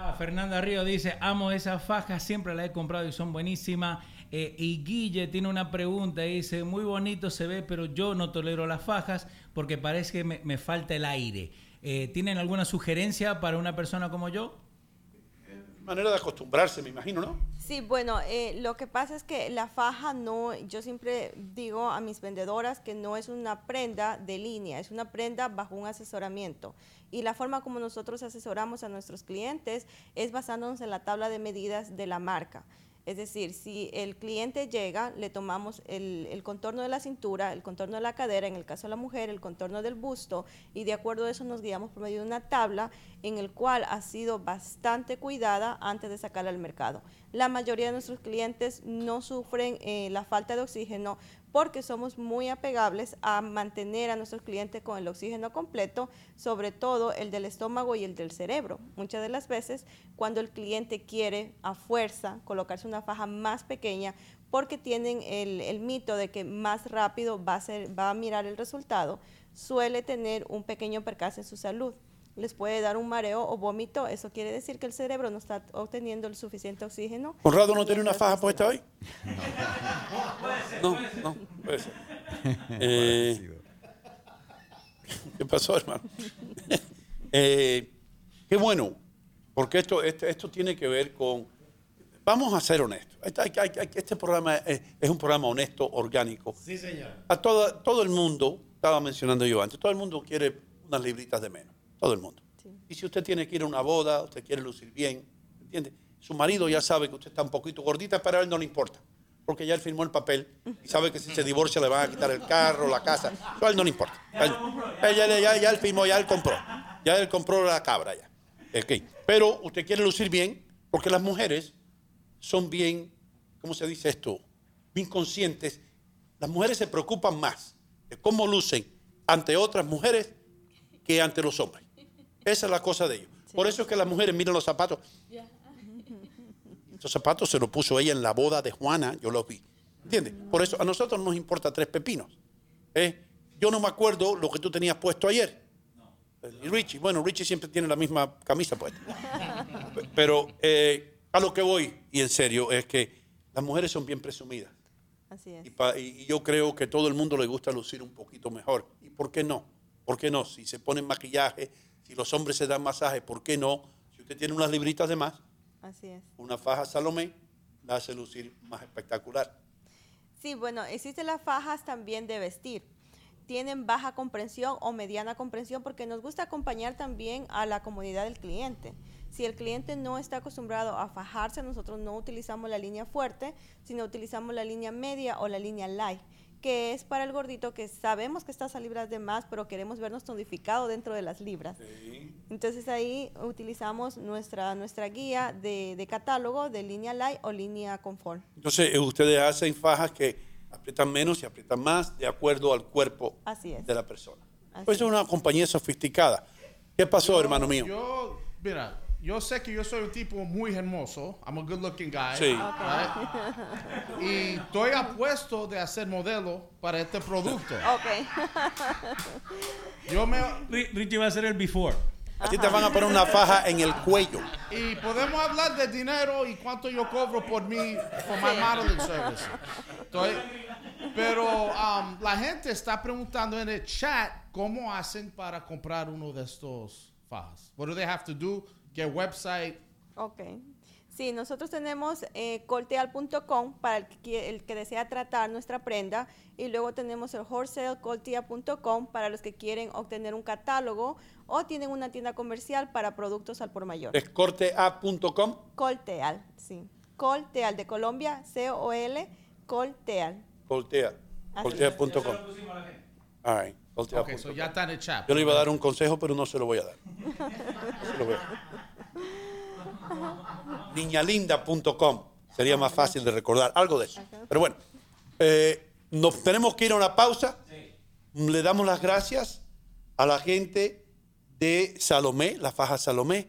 Ah, Fernanda Río dice, amo esas fajas, siempre las he comprado y son buenísimas. Eh, y Guille tiene una pregunta, dice, muy bonito se ve, pero yo no tolero las fajas porque parece que me, me falta el aire. Eh, ¿Tienen alguna sugerencia para una persona como yo? Manera de acostumbrarse, me imagino, ¿no? Sí, bueno, eh, lo que pasa es que la faja no, yo siempre digo a mis vendedoras que no es una prenda de línea, es una prenda bajo un asesoramiento. Y la forma como nosotros asesoramos a nuestros clientes es basándonos en la tabla de medidas de la marca. Es decir, si el cliente llega, le tomamos el, el, contorno de la cintura, el contorno de la cadera, en el caso de la mujer, el contorno del busto, y de acuerdo a eso nos guiamos por medio de una tabla en el cual ha sido bastante cuidada antes de sacarla al mercado. La mayoría de nuestros clientes no sufren eh, la falta de oxígeno porque somos muy apegables a mantener a nuestros clientes con el oxígeno completo, sobre todo el del estómago y el del cerebro. Muchas de las veces cuando el cliente quiere a fuerza colocarse una faja más pequeña, porque tienen el, mito de que más rápido va a, ser, va a mirar el resultado, suele tener un pequeño percance en su salud les puede dar un mareo o vómito, eso quiere decir que el cerebro no está obteniendo el suficiente oxígeno. ¿Conrado no tiene una faja puesta hoy? No, no, puede ser. Eh, ¿Qué pasó, hermano? Eh, qué bueno, porque esto, este, esto tiene que ver con... Vamos a ser honestos. Este, este programa es, es un programa honesto, orgánico. Sí, señor. A todo, todo el mundo, estaba mencionando yo antes, todo el mundo quiere unas libritas de menos. Todo el mundo. Y si usted tiene que ir a una boda, usted quiere lucir bien, ¿entiende? Su marido ya sabe que usted está un poquito gordita, pero a él no le importa. Porque ya él firmó el papel y sabe que si se divorcia le van a quitar el carro, la casa. Eso a él no le importa. A él- a él ya, ya- ya él firmó, ya él compró. Ya él compró la cabra ya. Ok. Pero usted quiere lucir bien porque las mujeres son bien, ¿cómo se dice esto? Bien conscientes. Las mujeres se preocupan más de cómo lucen ante otras mujeres que ante los hombres. Esa es la cosa de ellos. Por eso es que las mujeres miran los zapatos. Estos zapatos se los puso ella en la boda de Juana, yo los vi. ¿Entiendes? Por eso a nosotros nos importa tres pepinos. ¿eh? Yo no me acuerdo lo que tú tenías puesto ayer. Y Richie, bueno, Richie siempre tiene la misma camisa puesta. Pero eh, a lo que voy, y en serio, es que las mujeres son bien presumidas. Así es. Y, pa- y yo creo que todo el mundo le gusta lucir un poquito mejor. ¿Y por qué no? ¿Por qué no? Si se ponen maquillaje, si los hombres se dan masaje, ¿por qué no? Si usted tiene unas libritas de más, Así es. una faja Salomé, la hace lucir más espectacular. Sí, bueno, existen las fajas también de vestir. Tienen baja comprensión o mediana comprensión porque nos gusta acompañar también a la comunidad del cliente. Si el cliente no está acostumbrado a fajarse, nosotros no utilizamos la línea fuerte, sino utilizamos la línea media o la línea light, que es para el gordito que sabemos que está a libras de más, pero queremos vernos tonificado dentro de las libras. Entonces ahí utilizamos nuestra, nuestra guía de, de catálogo de línea light o línea confort. Entonces, eh, ustedes hacen fajas que aprietan menos y aprietan más de acuerdo al cuerpo Así es. de la persona. Pues es una compañía sofisticada. ¿Qué pasó, hermano mío? Yo, mira, yo sé que yo soy un tipo muy hermoso. I'm a good looking guy. Sí. right? Y estoy apuesto de hacer modelo para este producto. Yo me... Richie va a hacer el before. A ti te van a poner una faja en el cuello. Y podemos hablar de dinero y cuánto yo cobro por mi por my modeling service. Estoy- pero um, la gente está preguntando en el chat cómo hacen para comprar uno de estos fajas. What do they have to do? Get website. Ok. Sí, nosotros tenemos eh, colteal.com para el que, el que desea tratar nuestra prenda y luego tenemos el wholesalecoltea.com para los que quieren obtener un catálogo o tienen una tienda comercial para productos al por mayor. Es cortea.com. Colteal, sí. Colteal de Colombia, C-O-L, Colteal. Coltea. Así Coltea.com. All right. coltea.com. Ok, so ya está en el chat. Yo le iba a dar un consejo, pero no se lo voy a dar. Se lo voy a dar. Niñalinda.com. Sería más fácil de recordar. Algo de eso. Pero bueno, eh, nos tenemos que ir a una pausa. Le damos las gracias a la gente de Salomé, la faja Salomé.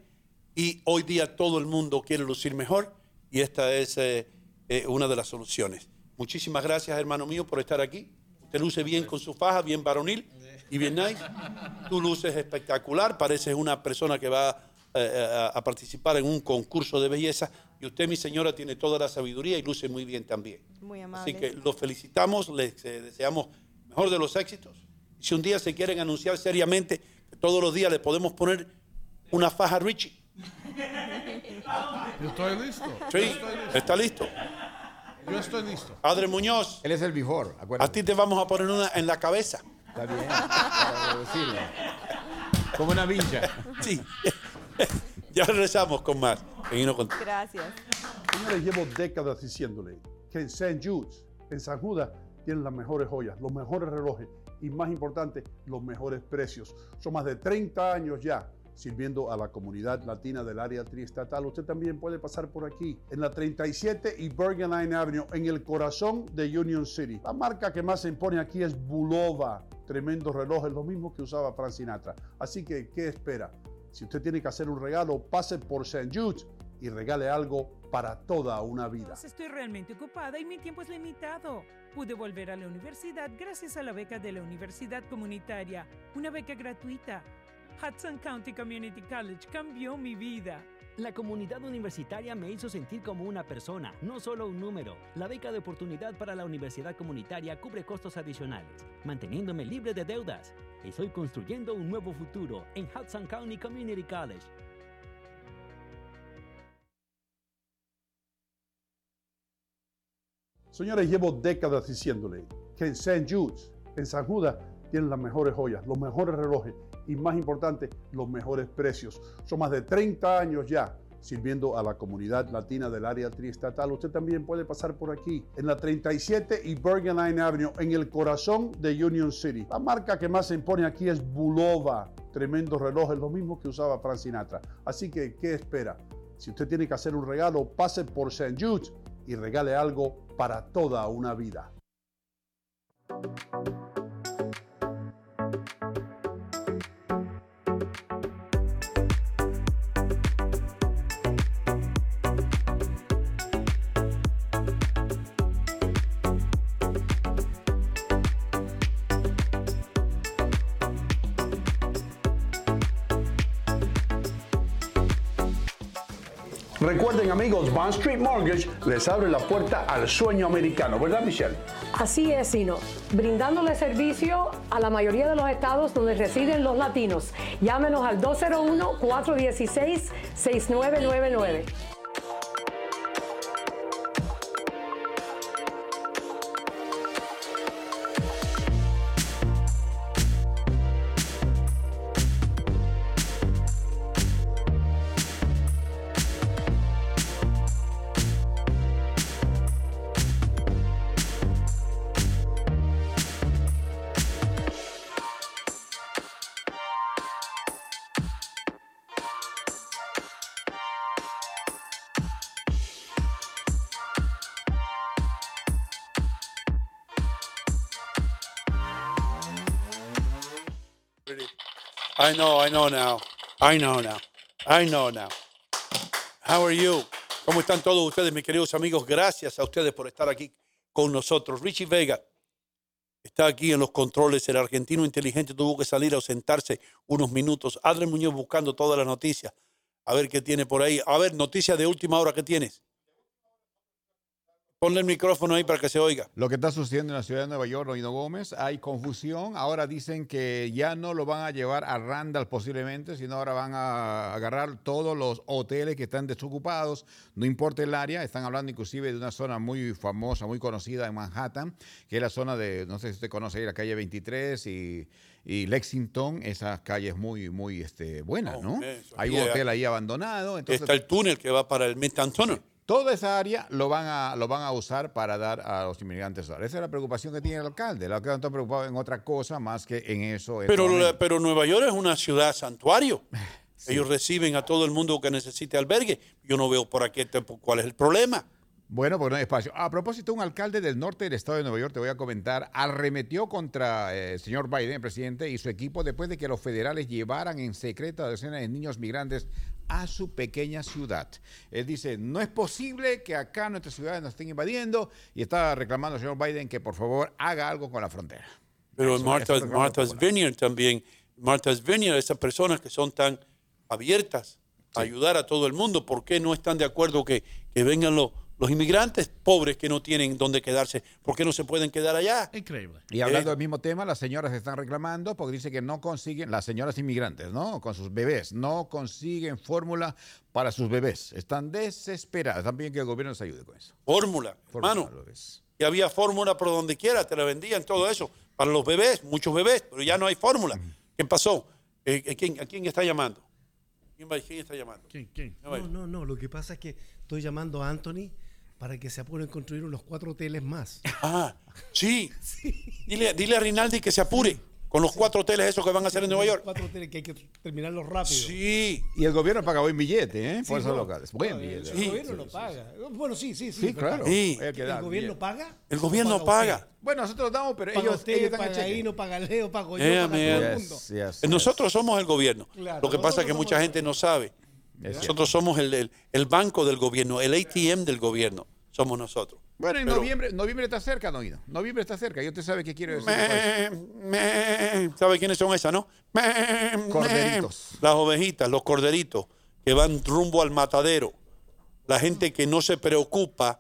Y hoy día todo el mundo quiere lucir mejor. Y esta es eh, eh, una de las soluciones. Muchísimas gracias, hermano mío, por estar aquí. Usted luce bien con su faja, bien varonil y bien nice. Tú luces espectacular, pareces una persona que va eh, a, a participar en un concurso de belleza y usted, mi señora, tiene toda la sabiduría y luce muy bien también. Muy amable. Así que los felicitamos, les eh, deseamos mejor de los éxitos. Si un día se quieren anunciar seriamente, todos los días le podemos poner una faja a Richie. Yo estoy listo. Sí, Yo estoy listo. está listo. Yo estoy listo. Padre Muñoz. Él es el before, A ti te vamos a poner una en la cabeza. Está bien. para decirlo. Como una vincha. Sí. ya regresamos con más. Hino Contigo. Gracias. Señores, llevo décadas diciéndole que en St. Jude's, en San Judas, tienen las mejores joyas, los mejores relojes y, más importante, los mejores precios. Son más de 30 años ya sirviendo a la comunidad latina del área triestatal. Usted también puede pasar por aquí, en la 37 y Bergen Line Avenue, en el corazón de Union City. La marca que más se impone aquí es Bulova. Tremendos relojes, lo mismo que usaba Frank Sinatra. Así que, ¿qué espera? Si usted tiene que hacer un regalo, pase por St. Jude's y regale algo para toda una vida. Estoy realmente ocupada y mi tiempo es limitado. Pude volver a la universidad gracias a la beca de la Universidad Comunitaria, una beca gratuita. Hudson County Community College cambió mi vida. La comunidad universitaria me hizo sentir como una persona, no solo un número. La beca de oportunidad para la universidad comunitaria cubre costos adicionales, manteniéndome libre de deudas. Estoy construyendo un nuevo futuro en Hudson County Community College. Señores, llevo décadas diciéndole que en St. Jude's, en San Judas, tienen las mejores joyas, los mejores relojes y, más importante, los mejores precios. Son más de 30 años ya sirviendo a la comunidad latina del área triestatal. Usted también puede pasar por aquí, en la 37 y Bergen Line Avenue, en el corazón de Union City. La marca que más se impone aquí es Bulova. Tremendos relojes, lo mismo que usaba Frank Sinatra. Así que, ¿qué espera? Si usted tiene que hacer un regalo, pase por St. Jude's y regale algo para toda una vida. Recuerden amigos, Bond Street Mortgage les abre la puerta al sueño americano, ¿verdad Michelle? Así es, Sino, brindándole servicio a la mayoría de los estados donde residen los latinos. Llámenos al 201-416-6999. I know, I know now. I know now. I know now. How are you? ¿Cómo están todos ustedes, mis queridos amigos? Gracias a ustedes por estar aquí con nosotros. Richie Vega está aquí en los controles. El argentino inteligente tuvo que salir a ausentarse unos minutos. Adrián Muñoz buscando todas las noticias. A ver qué tiene por ahí. A ver, noticias de última hora, ¿qué tienes? Ponle el micrófono ahí para que se oiga. Lo que está sucediendo en la ciudad de Nueva York, Oino Gómez, hay confusión. Ahora dicen que ya no lo van a llevar a Randall posiblemente, sino ahora van a agarrar todos los hoteles que están desocupados, no importa el área. Están hablando inclusive de una zona muy famosa, muy conocida en Manhattan, que es la zona de, no sé si usted conoce ahí, la calle 23 y, y Lexington, esas calles muy, muy este, buenas, ¿no? eso. Hay un hotel ahí abandonado. Entonces, Está el túnel que va para el Midtown Tunnel. Toda esa área lo van, a, lo van a usar para dar a los inmigrantes. Esa es la preocupación que tiene el alcalde. El alcalde no está preocupado en otra cosa más que en eso. Pero, pero Nueva York es una ciudad santuario. Ellos reciben a todo el mundo que necesite albergue. Yo no veo por aquí este- cuál es el problema. Bueno, pues no hay espacio. A propósito, un alcalde del norte del estado de Nueva York, te voy a comentar, arremetió contra eh, el señor Biden, el presidente, y su equipo después de que los federales llevaran en secreto a decenas de niños migrantes a su pequeña ciudad. Él dice, no es posible que acá nuestras ciudades nos estén invadiendo y está reclamando al señor Biden que por favor haga algo con la frontera. Pero reclama Martha's. Vineyard también. Martha's Vineyard, esas personas que son tan abiertas ayudar a todo el mundo. ¿Por qué no están de acuerdo que, que vengan los, los inmigrantes pobres que no tienen dónde quedarse? ¿Por qué no se pueden quedar allá? Increíble. Y hablando del mismo tema, las señoras están reclamando porque dice que no consiguen, las señoras inmigrantes, ¿no? Con sus bebés, no consiguen fórmula para sus bebés. Están desesperadas. También que el gobierno les ayude con eso. Fórmula, Fórmula hermano. Y había fórmula por donde quiera, te la vendían, todo eso. Para los bebés, muchos bebés, pero ya no hay fórmula. ¿Qué pasó? Eh, eh, ¿quién, ¿A quién está llamando? ¿Quién, está llamando? ¿Quién? No, no, no. Lo que pasa es que estoy llamando a Anthony para que se apuren a construir unos cuatro hoteles más. Ah, sí. Dile, dile a Rinaldi que se apure con los cuatro hoteles esos que van a hacer en Nueva York. Cuatro hoteles que hay que terminarlos rápido. Sí. Y el gobierno paga buen billete, ¿eh? Sí, Por esos no. locales. Buen No, billete. El gobierno lo paga. Bueno, sí, sí, sí. Sí, claro. ¿El gobierno bien. paga? El gobierno paga. Bueno, nosotros damos, pero Paga ellos, usted, ellos paga cheque. Hino, paga Leo, pago yo, Yeah, paga todo el mundo. Yes, yes, Eh, Nosotros somos el gobierno. Claro, Lo que pasa es que mucha gente no sabe. Nosotros somos el, el- el banco del gobierno, el ATM del gobierno. Somos nosotros. Bueno, en Pero- noviembre, noviembre está cerca, no, Hino. Noviembre está cerca. Yo te sabe qué quiero decir. Me, me. ¿Sabe quiénes son esas, no? Me, me. Corderitos. Las ovejitas, los corderitos que van rumbo al matadero. La gente que no se preocupa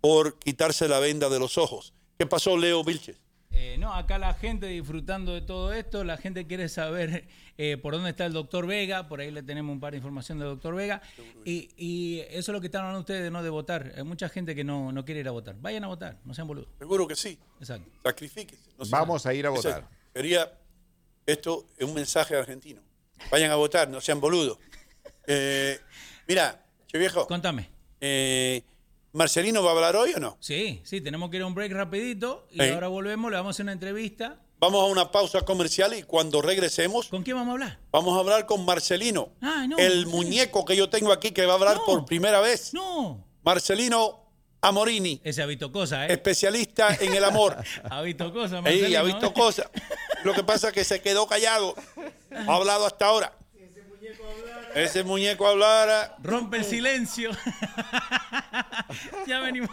por quitarse la venda de los ojos. ¿Qué pasó, Leo Vilches? Eh, no, acá la gente disfrutando de todo esto, la gente quiere saber eh, por dónde está el doctor Vega, por ahí le tenemos un par de información del doctor Vega, y, y eso es lo que están hablando ustedes, ¿no? De votar. Hay mucha gente que no, no quiere ir a votar. Vayan a votar, no sean boludos. Seguro que sí. Exacto. Sacrifíquese. No se- Vamos a ir a votar. Sería esto es un mensaje argentino. Vayan a votar, no sean boludos. Eh, mira, che viejo. Contame. eh, ¿Marcelino va a hablar hoy o no? Sí, sí, tenemos que ir a un break rapidito y ahora volvemos, le vamos a hacer una entrevista. Vamos a una pausa comercial y cuando regresemos. ¿Con quién vamos a hablar? Vamos a hablar con Marcelino. Ah, no, el sí. muñeco que yo tengo aquí que va a hablar por primera vez. No. Marcelino Amorini. Ese ha visto cosas, ¿eh? Especialista en el amor. ha visto cosas, Marcelino, ha visto ¿eh? cosas. Lo que pasa es que se quedó callado. Ha hablado hasta ahora. Ese muñeco hablara. Rompe el silencio. ya venimos.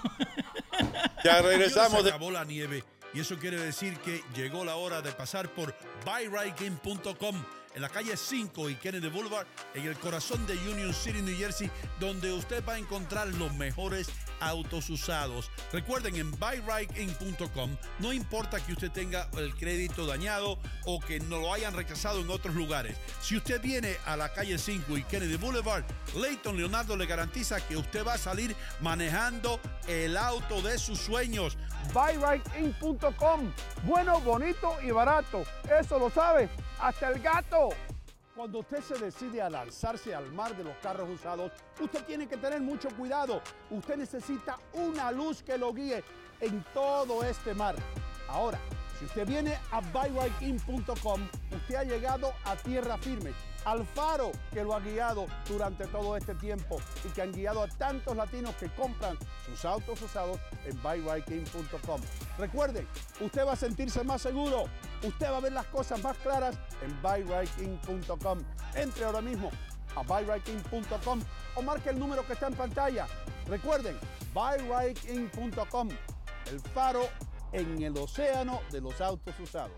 Ya regresamos. Se acabó la nieve y eso quiere decir que llegó la hora de pasar por buyrightgame.com en la calle 5 y Kennedy Boulevard, en el corazón de Union City, New Jersey, donde usted va a encontrar los mejores autos usados. Recuerden, en buyrightgame.com no importa que usted tenga el crédito dañado o que no lo hayan rechazado en otros lugares. Si usted viene a la calle 5 y Kennedy Boulevard, Leighton Leonardo le garantiza que usted va a salir manejando el auto de sus sueños. buyrightInc.com. Bueno, bonito y barato. Eso lo sabe hasta el gato. Cuando usted se decide a lanzarse al mar de los carros usados, usted tiene que tener mucho cuidado. Usted necesita una luz que lo guíe en todo este mar. Ahora, si usted viene a buyrightIn.com, usted ha llegado a tierra firme, al faro que lo ha guiado durante todo este tiempo y que han guiado a tantos latinos que compran sus autos usados en buyrightIn.com. Recuerden, usted va a sentirse más seguro, usted va a ver las cosas más claras en buyrightIn.com. Entre ahora mismo a buyrightIn.com o marque el número que está en pantalla. Recuerden, buyrightIn.com, el faro en el océano de los autos usados.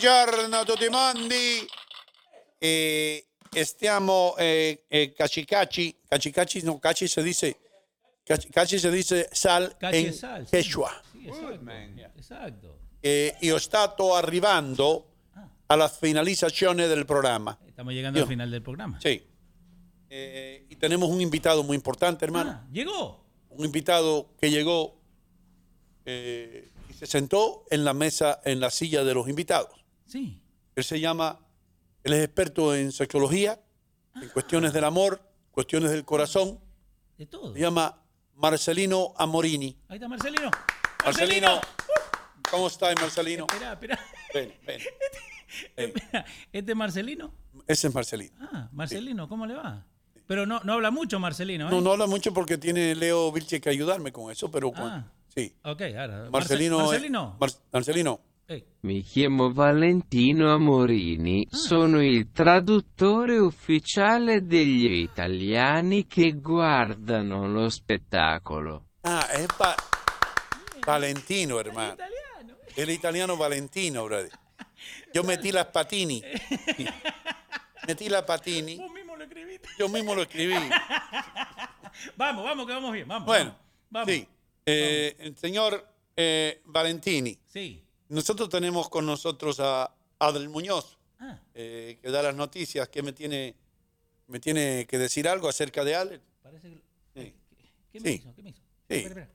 Buongiorno a tutti mondi. Eh, stiamo eh, eh, cachi cachi, cachi cachi, no, se dice, se dice sal Cachi in e sal, sì. quechua. Sì, esatto. esatto. Eh, io sto arrivando alla finalizzazione del programma. Estamos llegando Yo. al final del programa. Sí. Eh, y tenemos un invitado muy importante, hermano. Ah, llegó. Un invitado que llegó eh, y se sentó en la mesa, en la silla de los invitados. Sí. Él se llama, él es experto en sexología, en cuestiones del amor, cuestiones del corazón. De todo. Se llama Marcelino Amorini. Ahí está Marcelino. Marcelino, ¿cómo estás, Marcelino? Espera, espera. Ven, ven. ¿Este es Marcelino? Ese es Marcelino. Ah, Marcelino, ¿cómo le va? Pero no, no habla mucho Marcelino, ¿eh? No, no habla mucho porque tiene Leo Vilche que ayudarme con eso, pero con- Ah. sí. Ok, ahora. Marcelino, Marce- Marcelino. Mar- Marcelino, Mi chiamo Valentino Amorini, sono il traduttore ufficiale degli italiani che guardano lo spettacolo. Ah, es Pa- Valentino, hermano. El italiano Valentino, brother. Yo metí las patini. Metí las patini. Vos mismo lo escribiste. Yo mismo lo escribí. Vamos, vamos, que vamos bien. Vamos. Bueno, vamos. sí. Eh, el señor eh, Valentini. Sí. Nosotros tenemos con nosotros a Adel Muñoz, Ah. eh, que da las noticias, que me tiene, me tiene que decir algo acerca de Adel. Parece que... Sí. ¿Qué me Sí. hizo? ¿Qué me hizo? Sí. Espera, espera.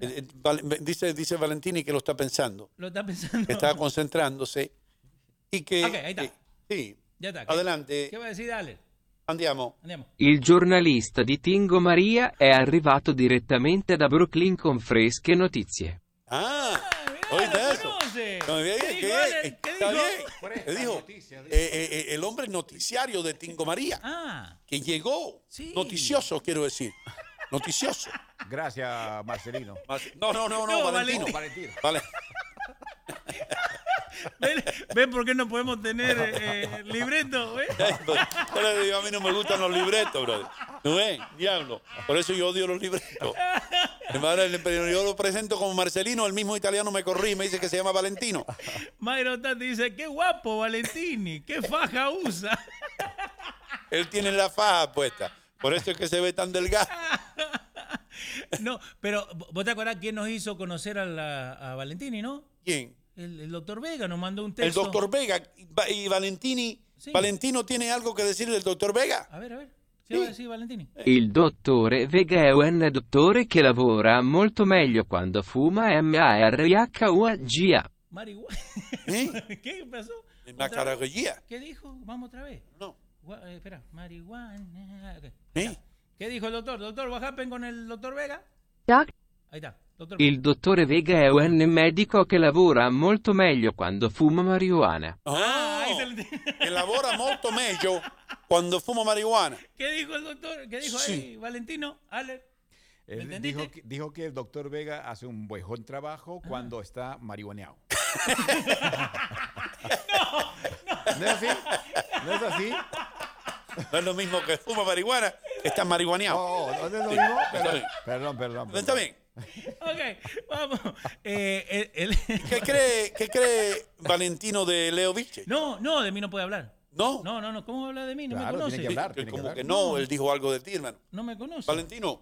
Eh, eh, dice, dice Valentini que lo está pensando, Lo está pensando. que está concentrándose y que... Ok, ahí está. eh, sí, Ya está. ¿Qué- adelante, ¿Qué va a decir? Dale. andiamo. Andiamo. Il giornalista di Tingo Maria è arrivato direttamente da Brooklyn con fresche notizie. Ah, oíste eso. No, bien, ¿Qué ¿qué dijo? ¿Qué Está dijo? bien. ¿Qué dijo? Eh, eh, eh, el hombre noticiario de Tingo María, Ah. que llegó, noticioso quiero decir, noticioso. Gracias, Marcelino. No, no, no, no, No, Valentino. Valentino. Vale. ¿Ven, ven por qué no podemos tener eh, eh, libreto? ¿ves? Yo le digo, a mí no me gustan los libretos, brother. ¿No ves? Diablo. Por eso yo odio los libretos. Hermano, Yo lo presento como Marcelino, el mismo italiano me corrí y me dice que se llama Valentino. Mayro Tati dice, qué guapo Valentini, qué faja usa. Él tiene la faja puesta. Por eso es que se ve tan delgado. No, pero vos te acordás quién nos hizo conocer a, la- a Valentini, ¿no? ¿Quién? El, el doctor Vega nos mandó un El texto. doctor Vega y Valentini. Valentino tiene algo que decir del doctor Vega. A ver, a ver. ¿Qué va a decir Valentini? Il dottore Vega è un dottore che lavora molto meglio quando fuma M-A-R-I-H-U-G-A. Marihuana. ¿Qué pasó? ¿Qué dijo? Vamos otra vez. No. Eh, espera, marihuana. ¿Eh? ¿Qué dijo el doctor? ¿Doctor Bajapen con el doctor Vega? Ahí está. Doctor Il dottore Vega è un medico che lavora molto meglio quando fuma marijuana. Ah, elabora molto meglio cuando fuma marihuana. ¿Qué dijo el doctor? ¿Qué dijo Sí. ahí Valentino? Ale. Él dijo que, dijo que el doctor Vega hace un buen trabajo cuando está marihuaneado. ¿No es así? ¿No es así? No es lo mismo que fuma marihuana que está marihuaneado. Oh, ¿no es lo Sí, mismo? está Perdón, bien. perdón, perdón. Está bien. Ok, vamos. Eh, el- el- ¿Qué cree, ¿Qué cree Valentino de Leo Vilche? No, no, de mí no puede hablar. No. No, no, no. ¿Cómo habla de mí? No Claro, me conoce. tiene que hablar, tiene que hablar. no, él dijo algo de ti, hermano. No me conoce. Valentino,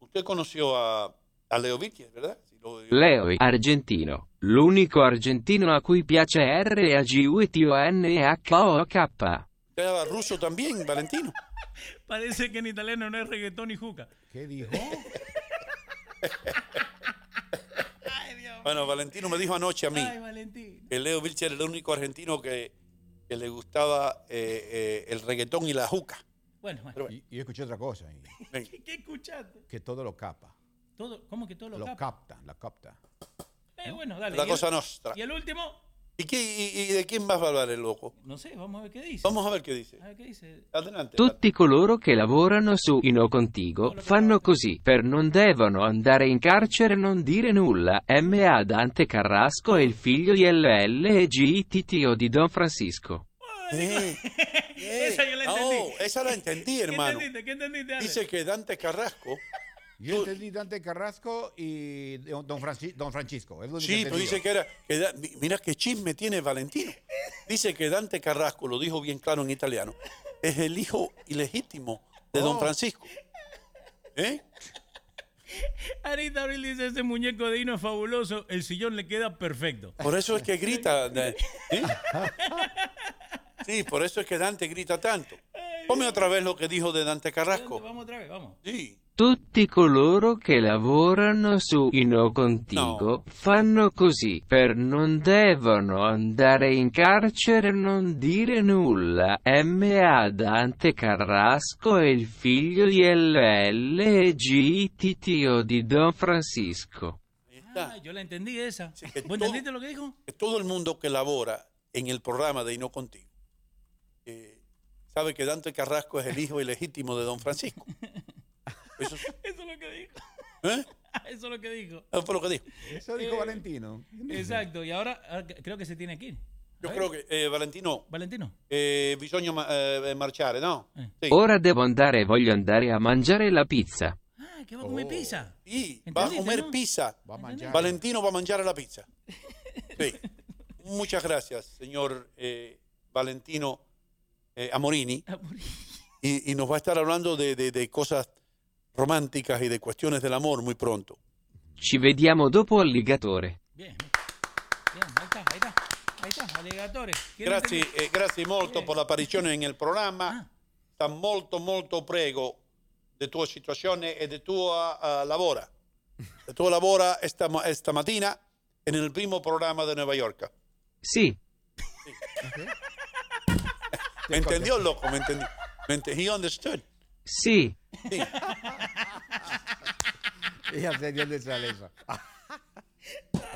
usted conoció a, a Leo Vilche, ¿verdad? Lo- Leo argentino, l'unico argentino a cui piace R-A-G-U-T-O-N-H-O-K. Usted era ruso también, Valentino. Parece que en italiano no es reggaetón ni juca. ¿Qué dijo? Bueno, Valentino me dijo anoche a mí Ay, que Leo Vilche era el único argentino que, que le gustaba eh, eh, el reggaetón y la juca. Bueno, bueno. Y, y escuché otra cosa, y- ¿Qué, qué escuchaste? que todo lo capa. Todo, ¿Cómo que todo lo, Lo capa? capta, lo capta. Eh, bueno, dale. La ¿Y el- cosa nostra. ¿Y el último? ¿Y, qué, y, y de quién más va a hablar el loco? No sé, vamos a ver qué dice. Vamos a ver qué dice. A ver qué dice. Adelante. Tutti coloro che lavorano su Ino Contigo fanno così, per non devono andare in carcere e non dire nulla. M.A. Dante Carrasco è il figlio di LL e GTTO di Don Francisco. Eh, Esa yo la entendí. Oh, esa la entendí, ¿Qué hermano. entendiste? ¿Qué entendiste? Dice que Dante Carrasco Yo entendí Dante Carrasco y don, don Franci- don Francisco. es lo único Sí, pero dice que era. que da- mira qué chisme tiene Valentino. Dice que Dante Carrasco, lo dijo bien claro en italiano, es el hijo ilegítimo de don Oh. Francisco. ¿Eh? Arita Abril dice, ese muñeco de Hino es fabuloso, el sillón le queda perfecto. Por eso es que grita. de- ¿eh? Sí, por eso es que Dante grita tanto. Ponme otra vez lo que dijo de Dante Carrasco. Vamos otra vez, vamos. Sí. Tutti coloro che lavorano su Ino Contigo fanno così per non devono andare in carcere e non dire nulla. M.A. Dante Carrasco è il figlio di LL e G. Titio di Don Francisco. Ah, yo la entendí esa. que ¿Vos todo- entendiste lo que dijo? que todo el mundo que labora en el programa de Hino Contigo eh, sabe que Dante Carrasco es el hijo ilegítimo de don Francisco. Eso, Eso es lo que dijo. ¿eh? Eso es lo que dijo. Eso fue lo que dijo. Eso dijo Eh, Valentino. Exacto, y ahora ah, creo que se tiene que ir. Yo creo che eh, Valentino, Valentino. eh, bisogna ma- eh, marciare, no? Sì. Ora devo andare, voglio andare a mangiare la pizza. Ah, que va a comer pizza. Sì, va a ¿Entendiste, comer no? pizza. Va a mangiare. Valentino va a mangiare la pizza. Sí. Muchas gracias, señor eh, Valentino eh, Amorini. Y, y nos va a estar hablando de, de- de cosas románticas y de cuestiones del amor muy pronto. Ci vediamo dopo alligatore. Bien, bien, ahí está, ahí está. Ahí está, alligatore. ¿Quieren Grazie, eh, grazie molto per l'apparizione nel programma. Sta molto, molto prego di tua situazione e di tua eh, lavora. De tu lavora esta, ma- esta mattina en el primo programa de Nueva York. Sì, ¿Me entendió, loco? ¿Me entendió? ¿Me ent- He understood. sì. Sí. Ella se dio de esa lesa.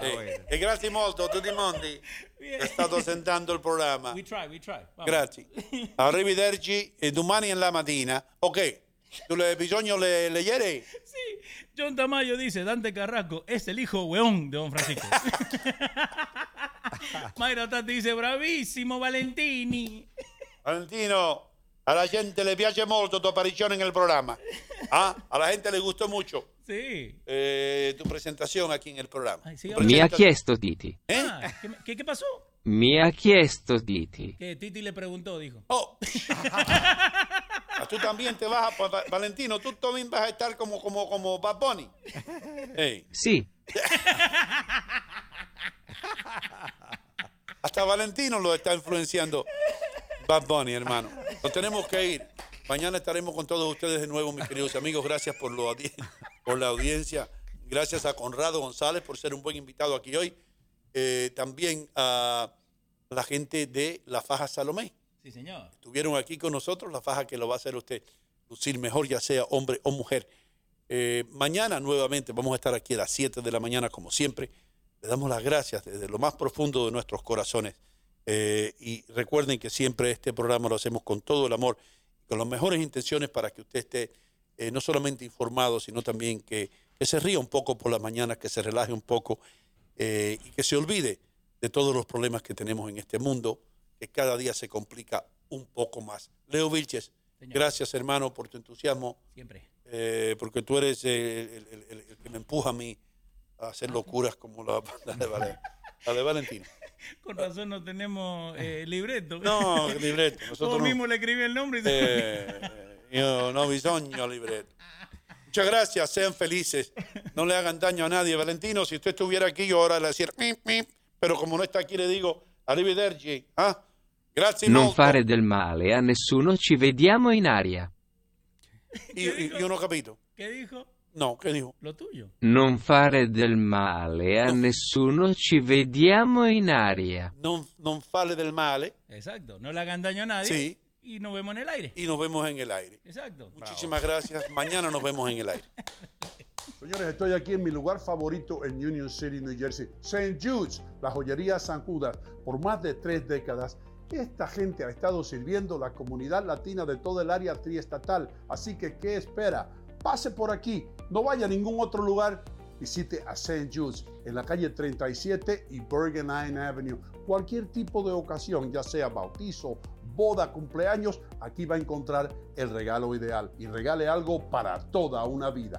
Eh, e grazie molto a tutti i mondi che stato sentendo il programma. We try, we try. Vamos. Grazie. Arrivederci e domani en la mattina. Ok, tu le bisogno le, leggere? John Tamayo dice, Dante Carrasco es el hijo weón de Don Francisco. Mayra Tati dice, bravissimo Valentini. Valentino, a la gente le piace molto tu apparizione nel programma. Ah, a la gente le gustó mucho Sí. eh, tu presentación aquí en el programa. Tu Mi ha chiesto Titi. Ah, ¿qué, qué, qué pasó? Mi ha chiesto Titi. Que Titi le preguntó, dijo. Oh. Ah, tú también te vas a, Pa- Valentino, tú también vas a estar como, como, como Bad Bunny. Ey. Sì, Hasta Valentino lo está influenciando Bad Bunny, hermano. Nos tenemos que ir. Mañana estaremos con todos ustedes de nuevo, mis queridos amigos. Gracias por, lo audi- por la audiencia. Gracias a Conrado González por ser un buen invitado aquí hoy. Eh, también a la gente de la Faja Salomé. Sí, señor. Estuvieron aquí con nosotros, la faja que lo va a hacer usted lucir mejor, ya sea hombre o mujer. Eh, mañana nuevamente vamos a estar aquí a las 7 de la mañana, como siempre. Le damos las gracias desde lo más profundo de nuestros corazones. Eh, y recuerden que siempre este programa lo hacemos con todo el amor, con las mejores intenciones para que usted esté eh, no solamente informado, sino también que, que se ría un poco por las mañanas, que se relaje un poco eh, y que se olvide de todos los problemas que tenemos en este mundo, que cada día se complica un poco más. Leo Vilches, Señor. gracias hermano por tu entusiasmo, Siempre. eh, porque tú eres el, el- el- el que me empuja a mí a hacer locuras como la, la de, Valen- la de Valentino. Con razón no tenemos eh, libreto. No, libreto. Nosotros Vos no. mismo le escribí el nombre y Eh, io no bisogno libreto. Muchas gracias, sean felices, no le hagan daño a nadie. Valentino, si usted estuviera aquí, yo ahora le decía, pero como no está aquí, le digo, arrivederci. ¿ah? Grazie non molto. fare del male a nessuno, ci vediamo in aria. Io, io- non ho capito. ¿Qué dijo? No, ¿qué dijo? Lo tuyo. Non fare del male a nessuno, ci vediamo in aria. Non, non fare del male Exacto. No le hagan daño a nadie. Sí. Y nos vemos en el aire. y nos vemos en el aire. Exacto. Muchísimas gracias. Mañana nos vemos en el aire. Señores, estoy aquí en mi lugar favorito en Union City, New Jersey. St. Jude's, la joyería San Judas. Por más de tres décadas, esta gente ha estado sirviendo la comunidad latina de todo el área triestatal. Así que, ¿qué espera? Pase por aquí. No vaya a ningún otro lugar. Visite a St. Jude's en la calle 37 y Bergen Avenue. Cualquier tipo de ocasión, ya sea bautizo, boda, cumpleaños, aquí va a encontrar el regalo ideal y regale algo para toda una vida.